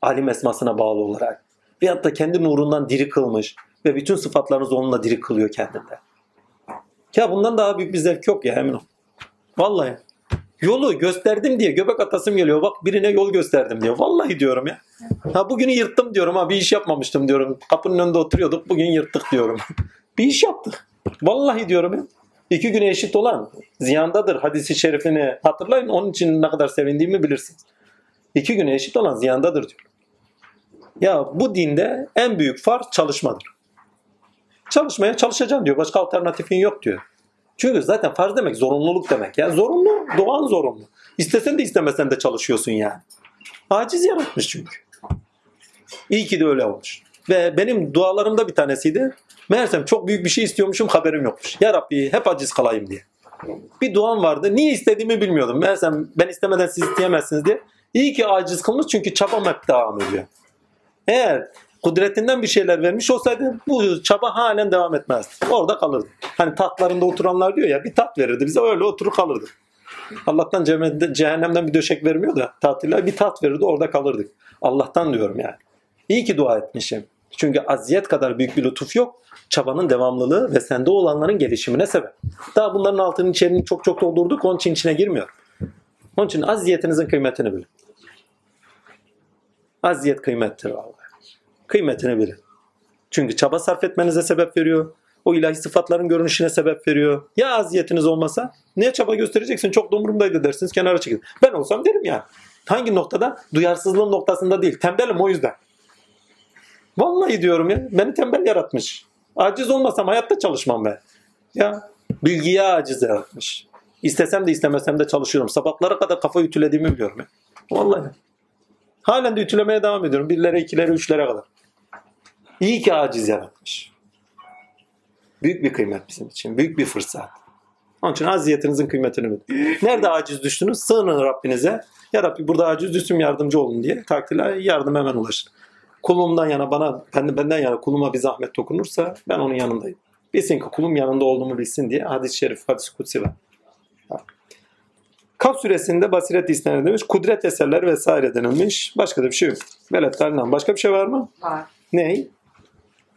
alim esmasına bağlı olarak. Veyahut da kendi nurundan diri kılmış ve bütün sıfatlarınız onunla diri kılıyor kendinde. Ya bundan daha büyük bir zevk yok ya emin ol. Vallahi. Yolu gösterdim diye göbek atasım geliyor. Bak birine yol gösterdim diyor. Vallahi diyorum ya. Ha bugünü yırttım diyorum ha bir iş yapmamıştım diyorum. Kapının önünde oturuyorduk bugün yırttık diyorum. bir iş yaptık. Vallahi diyorum ya. İki güne eşit olan ziyandadır hadisi şerifini hatırlayın. Onun için ne kadar sevindiğimi bilirsiniz. İki güne eşit olan ziyandadır diyor. Ya bu dinde en büyük farz çalışmadır. Çalışmaya çalışacaksın diyor. Başka alternatifin yok diyor. Çünkü zaten farz demek zorunluluk demek ya. Zorunlu, doğan zorunlu. İstesen de istemesen de çalışıyorsun yani. Aciz yaratmış çünkü. İyi ki de öyle olmuş. Ve benim dualarımda bir tanesiydi. Meğersem çok büyük bir şey istiyormuşum haberim yokmuş. Ya Rabbi hep aciz kalayım diye. Bir duam vardı. Niye istediğimi bilmiyordum. Meğersem ben istemeden siz isteyemezsiniz diye. İyi ki aciz kılmış çünkü çabam hep devam ediyor. Eğer kudretinden bir şeyler vermiş olsaydı bu çaba halen devam etmezdi. Orada kalırdı. Hani tahtlarında oturanlar diyor ya bir tat verirdi bize öyle oturup kalırdı. Allah'tan cehennemden bir döşek vermiyor da tahtıyla bir tat verirdi orada kalırdık. Allah'tan diyorum yani. İyi ki dua etmişim. Çünkü aziyet kadar büyük bir lütuf yok. Çabanın devamlılığı ve sende olanların gelişimine sebep. Daha bunların altının içerini çok çok doldurduk. Onun için içine girmiyor. Onun için aziyetinizin kıymetini bilin. Aziyet kıymettir vallahi. Kıymetini bilin. Çünkü çaba sarf etmenize sebep veriyor. O ilahi sıfatların görünüşüne sebep veriyor. Ya aziyetiniz olmasa niye çaba göstereceksin? Çok da dersiniz kenara çekil. Ben olsam derim ya. Hangi noktada? Duyarsızlığın noktasında değil. Tembelim o yüzden. Vallahi diyorum ya. Beni tembel yaratmış. Aciz olmasam hayatta çalışmam ben. Ya bilgiye aciz yaratmış. İstesem de istemesem de çalışıyorum. Sabahlara kadar kafa ütülediğimi biliyorum ya. Vallahi. Halen de ütülemeye devam ediyorum. Birlere, ikilere, üçlere kadar. İyi ki aciz yaratmış. Büyük bir kıymet bizim için. Büyük bir fırsat. Onun için aziyetinizin kıymetini bilin. Nerede aciz düştünüz? Sığının Rabbinize. Ya Rabbi burada aciz düştüm yardımcı olun diye. Takdirle yardım hemen ulaşır. Kulumdan yana bana, benden yana kuluma bir zahmet dokunursa ben onun yanındayım. Bilsin ki kulum yanında olduğumu bilsin diye hadis-i şerif, hadis-i kutsi var. Kaf suresinde basiret istenir demiş. Kudret eserler vesaire denilmiş. Başka da bir şey yok. Veletlerinden. Başka bir şey var mı? Var. Ney?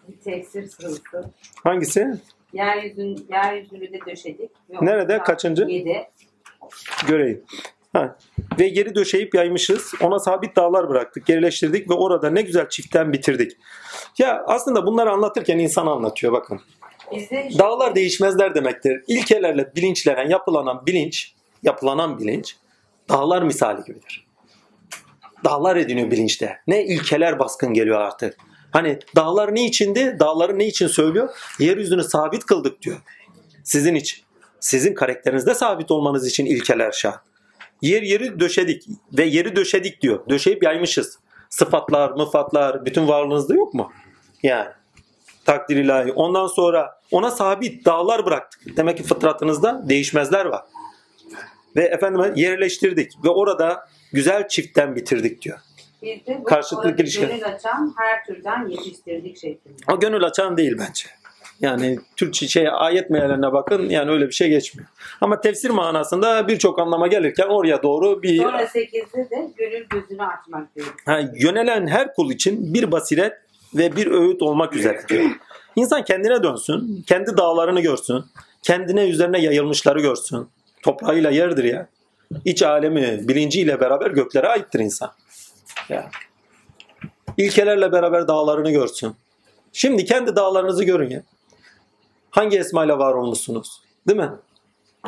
Bir tesir sırası. Hangisi? Yeryüzün, yeryüzünü de döşedik. Ve Nerede? orada Kaçıncı? Yedi. Göreyim. Ha. Ve geri döşeyip yaymışız. Ona sabit dağlar bıraktık, gerileştirdik ve orada ne güzel çiftten bitirdik. Ya aslında bunları anlatırken insan anlatıyor bakın. Dağlar değişmezler demektir. İlkelerle bilinçlenen, yapılanan bilinç, yapılanan bilinç dağlar misali gibidir. Dağlar ediniyor bilinçte. Ne ilkeler baskın geliyor artık. Hani dağlar ne içindi? Dağları ne için söylüyor? Yeryüzünü sabit kıldık diyor. Sizin için. Sizin karakterinizde sabit olmanız için ilkeler şart. Yer yeri döşedik ve yeri döşedik diyor. Döşeyip yaymışız. Sıfatlar, mıfatlar bütün varlığınızda yok mu? Yani takdir ilahi. Ondan sonra ona sabit dağlar bıraktık. Demek ki fıtratınızda değişmezler var. Ve efendim yerleştirdik ve orada güzel çiftten bitirdik diyor. Biz de bu ilişki. gönül açan her türden yetiştirdik şeklinde. O gönül açan değil bence. Yani Türkçe şey ayet meallerine bakın yani öyle bir şey geçmiyor. Ama tefsir manasında birçok anlama gelirken oraya doğru bir Sonra 8'de de gönül gözünü açmak diyor. ha, yönelen her kul için bir basiret ve bir öğüt olmak üzere diyor. İnsan kendine dönsün, kendi dağlarını görsün, kendine üzerine yayılmışları görsün. Toprağıyla yerdir ya. İç alemi, bilinciyle beraber göklere aittir insan. Ya. İlkelerle beraber dağlarını görsün. Şimdi kendi dağlarınızı görün ya. Hangi esmayla var olmuşsunuz? Değil mi?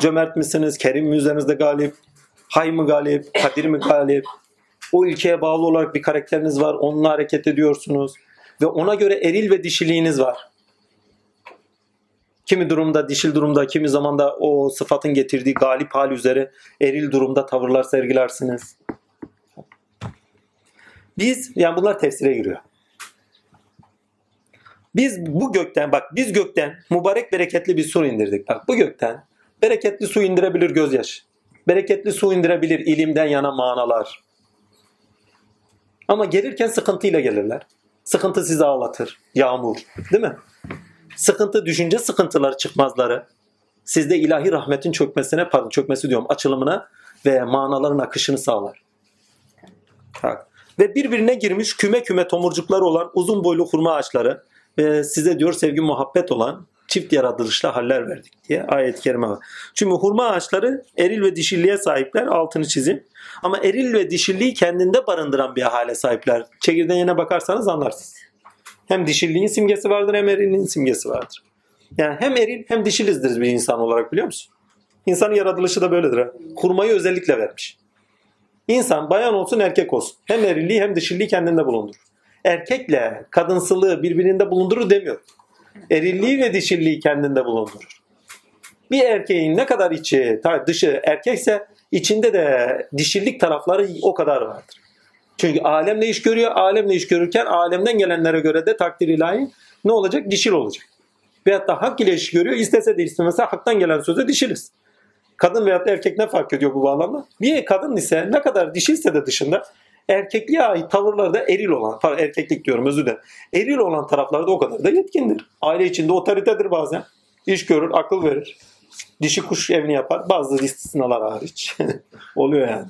Cömert misiniz? Kerim mi üzerinizde galip? Hay mı galip? Kadir mi galip? O ilkeye bağlı olarak bir karakteriniz var. Onunla hareket ediyorsunuz. Ve ona göre eril ve dişiliğiniz var. Kimi durumda dişil durumda, kimi zaman da o sıfatın getirdiği galip hal üzere eril durumda tavırlar sergilersiniz. Biz, yani bunlar tefsire giriyor. Biz bu gökten, bak biz gökten mübarek bereketli bir su indirdik. Bak bu gökten bereketli su indirebilir gözyaşı. Bereketli su indirebilir ilimden yana manalar. Ama gelirken sıkıntıyla gelirler. Sıkıntı sizi ağlatır. Yağmur. Değil mi? Sıkıntı düşünce sıkıntıları çıkmazları. Sizde ilahi rahmetin çökmesine, pardon çökmesi diyorum, açılımına ve manaların akışını sağlar. Bak. Ve birbirine girmiş küme küme tomurcukları olan uzun boylu hurma ağaçları ve size diyor sevgi muhabbet olan çift yaratılışla haller verdik diye ayet-i kerime var. Çünkü hurma ağaçları eril ve dişilliğe sahipler altını çizin. Ama eril ve dişilliği kendinde barındıran bir hale sahipler. Çekirdeğine bakarsanız anlarsınız. Hem dişilliğin simgesi vardır hem erilliğin simgesi vardır. Yani hem eril hem dişilizdiriz bir insan olarak biliyor musun? İnsanın yaratılışı da böyledir. Ha. Hurmayı özellikle vermiş. İnsan bayan olsun erkek olsun. Hem erilliği hem dişilliği kendinde bulundurur. Erkekle kadınsılığı birbirinde bulundurur demiyor. Erilliği ve dişilliği kendinde bulundurur. Bir erkeğin ne kadar içi, dışı erkekse içinde de dişillik tarafları o kadar vardır. Çünkü alemle iş görüyor. Alemle iş görürken alemden gelenlere göre de takdir ilahi ne olacak? Dişil olacak. Veyahut da hak ile iş görüyor. İstese de istemese haktan gelen söze dişiliz. Kadın veyahut da erkek ne fark ediyor bu bağlamda? Bir kadın ise ne kadar dişiyse de dışında erkekliğe ait tavırlarda eril olan, erkeklik diyorum özür dilerim. Eril olan taraflarda o kadar da yetkindir. Aile içinde otoritedir bazen. İş görür, akıl verir. Dişi kuş evini yapar. Bazı istisnalar hariç. Oluyor yani.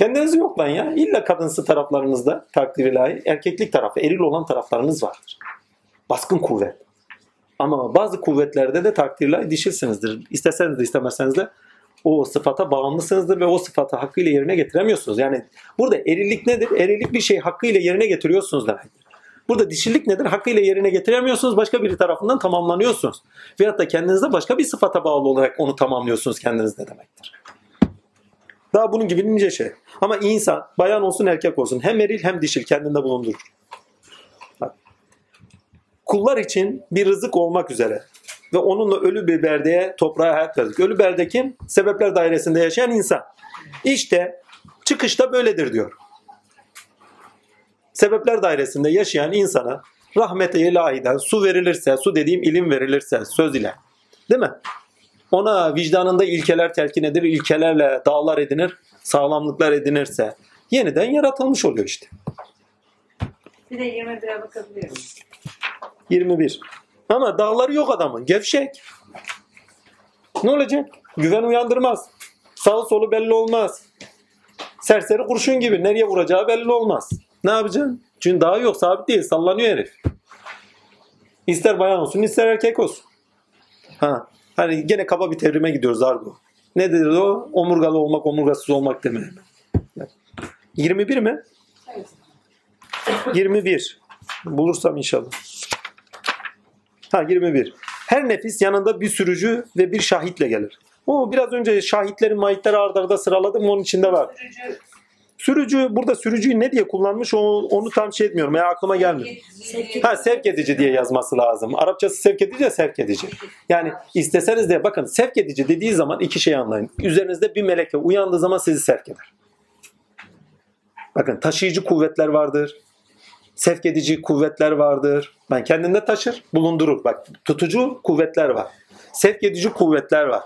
Kendinizi yoklayın ya. İlla kadınsı taraflarınızda takdir ilahi. Erkeklik tarafı, eril olan taraflarınız vardır. Baskın kuvvet. Ama bazı kuvvetlerde de takdir ilahi dişilsinizdir. İsteseniz de istemezseniz de o sıfata bağımlısınızdır ve o sıfatı hakkıyla yerine getiremiyorsunuz. Yani burada erillik nedir? Erillik bir şeyi hakkıyla yerine getiriyorsunuz demektir. Burada dişillik nedir? Hakkıyla yerine getiremiyorsunuz. Başka biri tarafından tamamlanıyorsunuz. Veyahut da kendinizde başka bir sıfata bağlı olarak onu tamamlıyorsunuz kendinizde demektir. Daha bunun gibi nice şey. Ama insan, bayan olsun erkek olsun hem eril hem dişil kendinde bulundurur. Bak. Kullar için bir rızık olmak üzere ve onunla ölü bir berdeye toprağa hayat verdik. Ölü berde kim? Sebepler dairesinde yaşayan insan. İşte çıkışta böyledir diyor. Sebepler dairesinde yaşayan insana rahmete ilahiden su verilirse, su dediğim ilim verilirse söz ile. Değil mi? Ona vicdanında ilkeler telkin edilir, ilkelerle dağlar edinir, sağlamlıklar edinirse yeniden yaratılmış oluyor işte. Bir de 21'e bakabiliyorum. 21. Ama dağları yok adamın. Gevşek. Ne olacak? Güven uyandırmaz. Sağı solu belli olmaz. Serseri kurşun gibi. Nereye vuracağı belli olmaz. Ne yapacaksın? Çünkü dağı yok. Sabit değil. Sallanıyor herif. İster bayan olsun ister erkek olsun. Ha. Hani gene kaba bir tevrime gidiyoruz Argo. Ne dedi o? Omurgalı olmak, omurgasız olmak demek. 21 mi? Evet. 21. Bulursam inşallah. Ha 21. Her nefis yanında bir sürücü ve bir şahitle gelir. O biraz önce şahitlerin mahitleri arda arda sıraladım onun içinde var. Sürücü burada sürücüyü ne diye kullanmış onu, onu tam şey etmiyorum. Ya aklıma gelmiyor. Ha sevk edici diye yazması lazım. Arapçası sevk edici ya sevk edici. Yani isteseniz de bakın sevk edici dediği zaman iki şey anlayın. Üzerinizde bir meleke uyandığı zaman sizi sevk eder. Bakın taşıyıcı kuvvetler vardır. Sevk edici kuvvetler vardır. Ben kendinde taşır, bulundurur. Bak tutucu kuvvetler var. Sevk edici kuvvetler var.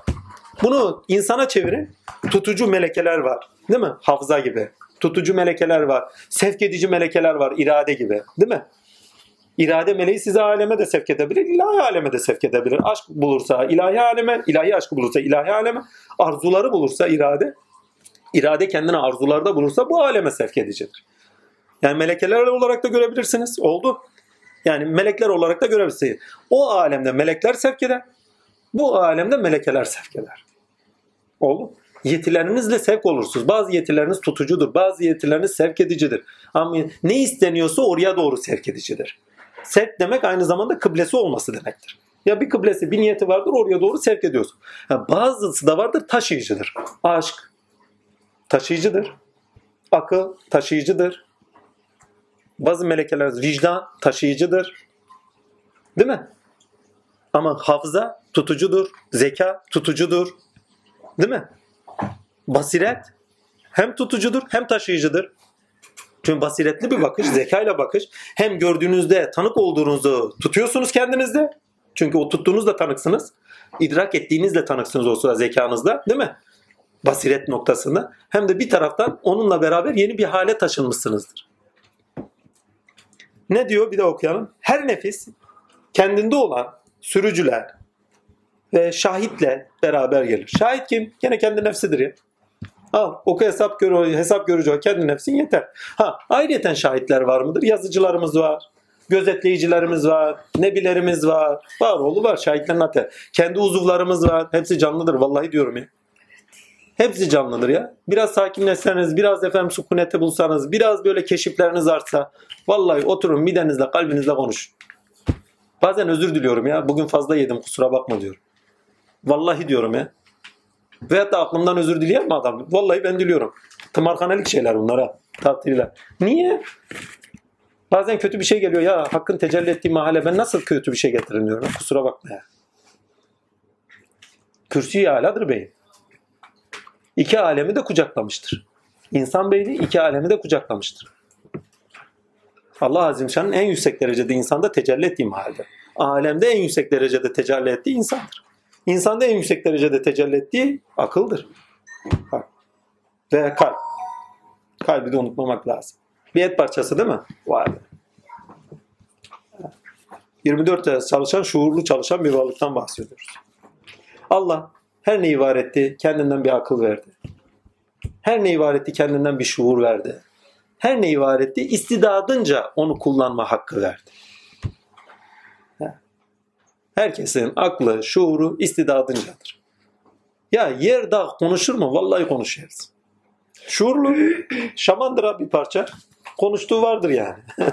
Bunu insana çevirin. Tutucu melekeler var. Değil mi? Hafıza gibi. Tutucu melekeler var. Sevk edici melekeler var. irade gibi. Değil mi? İrade meleği sizi aleme de sevk edebilir, ilahi aleme de sevk edebilir. Aşk bulursa ilahi aleme, ilahi aşkı bulursa ilahi aleme, arzuları bulursa irade, irade kendine arzularda bulursa bu aleme sevk edicidir. Yani melekeler olarak da görebilirsiniz. Oldu. Yani melekler olarak da görebilirsiniz. O alemde melekler sevk eder. Bu alemde melekeler sevk eder. Oldu. Yetilerinizle sevk olursunuz. Bazı yetileriniz tutucudur. Bazı yetileriniz sevk edicidir. Ama ne isteniyorsa oraya doğru sevk edicidir. Sevk demek aynı zamanda kıblesi olması demektir. Ya bir kıblesi, bir niyeti vardır oraya doğru sevk ediyorsun. Ha, bazısı da vardır taşıyıcıdır. Aşk taşıyıcıdır. Akıl taşıyıcıdır. Bazı melekeler vicdan taşıyıcıdır. Değil mi? Ama hafıza tutucudur. Zeka tutucudur. Değil mi? Basiret hem tutucudur hem taşıyıcıdır. Çünkü basiretli bir bakış, zekayla bakış. Hem gördüğünüzde tanık olduğunuzu tutuyorsunuz kendinizde. Çünkü o tuttuğunuzda tanıksınız. İdrak ettiğinizle tanıksınız o sıra zekanızda. Değil mi? Basiret noktasında. Hem de bir taraftan onunla beraber yeni bir hale taşınmışsınızdır. Ne diyor? Bir de okuyalım. Her nefis kendinde olan sürücüler ve şahitle beraber gelir. Şahit kim? Gene kendi nefsidir ya. Al oku hesap gör, hesap görücü kendi nefsin yeter. Ha ayrıyeten şahitler var mıdır? Yazıcılarımız var. Gözetleyicilerimiz var. Nebilerimiz var. Var oğlu var. Şahitlerin hatta. Kendi uzuvlarımız var. Hepsi canlıdır. Vallahi diyorum ya. Hepsi canlıdır ya. Biraz sakinleşseniz, biraz efendim sükunete bulsanız, biraz böyle keşifleriniz artsa, vallahi oturun midenizle, kalbinizle konuşun. Bazen özür diliyorum ya. Bugün fazla yedim kusura bakma diyorum. Vallahi diyorum ya. Veyahut da aklımdan özür dileyen mi adam? Vallahi ben diliyorum. Tımarhanelik şeyler bunlar ha. Takdirler. Niye? Bazen kötü bir şey geliyor ya hakkın tecelli ettiği mahalle ben nasıl kötü bir şey getiririm diyorum. Kusura bakma ya. Kürsü aladır beyim. İki alemi de kucaklamıştır. İnsan beyni iki alemi de kucaklamıştır. Allah Azimşan'ın en yüksek derecede insanda tecelli ettiği mahalde. Alemde en yüksek derecede tecelli ettiği insandır. İnsanda en yüksek derecede tecelli ettiği akıldır. Bak. Ve kalp. Kalbi de unutmamak lazım. Bir et parçası değil mi? Vay be. 24 saat çalışan, şuurlu çalışan bir varlıktan bahsediyoruz. Allah her neyi var etti, kendinden bir akıl verdi. Her neyi var etti, kendinden bir şuur verdi. Her neyi var etti, istidadınca onu kullanma hakkı verdi. Herkesin aklı, şuuru istidadıncadır. Ya yer dağ konuşur mu? Vallahi konuşuyoruz. Şuurlu, şamandır abi bir parça. Konuştuğu vardır yani.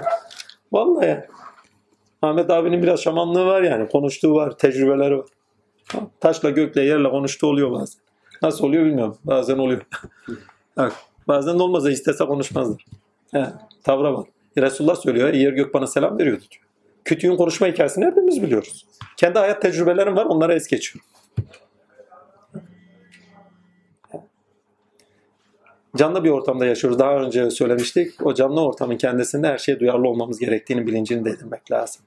Vallahi. Ahmet abinin biraz şamanlığı var yani. Konuştuğu var, tecrübeleri var. Taşla gökle yerle konuştuğu oluyor bazen. Nasıl oluyor bilmiyorum. Bazen oluyor. Bak, bazen de olmazsa istese konuşmazlar. He, tavra bak. Resulullah söylüyor. Yer gök bana selam veriyordu diyor. Kütüğün konuşma hikayesini hepimiz biliyoruz. Kendi hayat tecrübelerim var. Onlara es geçiyorum. Canlı bir ortamda yaşıyoruz. Daha önce söylemiştik. O canlı ortamın kendisinde her şeye duyarlı olmamız gerektiğini bilincini de edinmek lazım.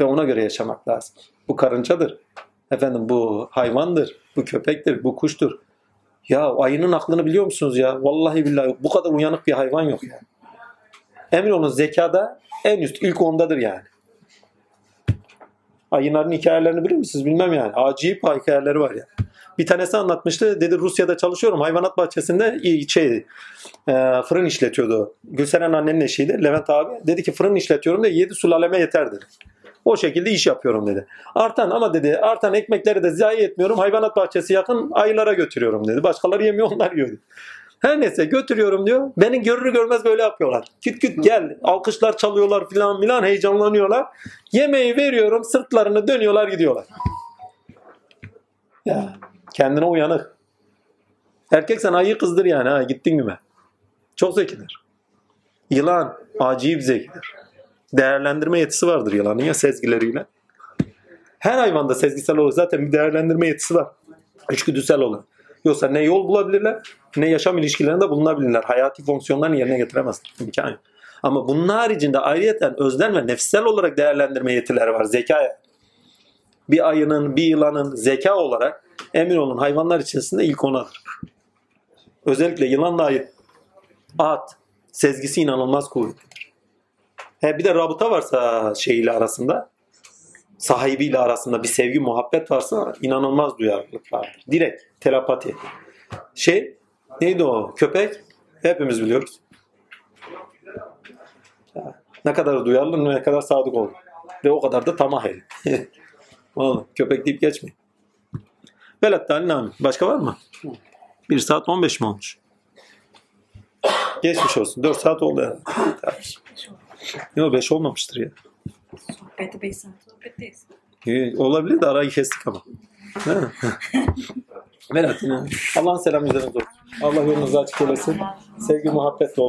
Ve ona göre yaşamak lazım. Bu karıncadır. Efendim bu hayvandır. Bu köpektir. Bu kuştur. Ya ayının aklını biliyor musunuz ya? Vallahi billahi bu kadar uyanık bir hayvan yok ya. Emin olun zekada en üst ilk ondadır yani. Ayınların hikayelerini bilir misiniz? Bilmem yani. Acayip hikayeleri var ya. Bir tanesi anlatmıştı. Dedi Rusya'da çalışıyorum. Hayvanat bahçesinde şey, e, fırın işletiyordu. Gülseren annenin eşiydi. Levent abi. Dedi ki fırın işletiyorum da 7 sulaleme yeter dedi. O şekilde iş yapıyorum dedi. Artan ama dedi artan ekmekleri de zayi etmiyorum. Hayvanat bahçesi yakın ayılara götürüyorum dedi. Başkaları yemiyor onlar yiyor. Her neyse götürüyorum diyor. Beni görür görmez böyle yapıyorlar. Küt küt gel. Alkışlar çalıyorlar filan filan heyecanlanıyorlar. Yemeği veriyorum sırtlarını dönüyorlar gidiyorlar. Ya kendine uyanık. Erkek sen ayı kızdır yani ha gittin güme. Çok zekidir. Yılan acayip zekidir. Değerlendirme yetisi vardır yılanın ya sezgileriyle. Her hayvanda sezgisel olarak zaten bir değerlendirme yetisi var. İçgüdüsel olarak. Yoksa ne yol bulabilirler ne yaşam ilişkilerinde bulunabilirler. Hayati fonksiyonlarını yerine getiremezler. İmkan yok. Ama bunun haricinde ayrıyeten özden ve nefsel olarak değerlendirme yetileri var. Zeka. Bir ayının, bir yılanın zeka olarak emin olun hayvanlar içerisinde ilk onadır. Özellikle yılanla ayı. At. Sezgisi inanılmaz kuvvetlidir. He, bir de rabıta varsa şeyiyle arasında sahibiyle arasında bir sevgi muhabbet varsa inanılmaz duyarlılık vardır. Direkt telepati. Şey neydi o? Köpek hepimiz biliyoruz. Ne kadar duyarlı ne kadar sadık olur. Ve o kadar da tamah. Vallahi köpek deyip geçmeyin. Velat Nami. Başka var mı? 1 saat 15 mi olmuş? Geçmiş olsun. 4 saat oldu herhalde. Yok 5 olmamıştır ya. Sohbeti 5 saat sohbetteyiz. Olabilir de arayı kestik ama. Velat yine. Allah'ın selamı üzerinize olsun. Allah yolunuzu açık eylesin. Sevgi muhabbetle olsun.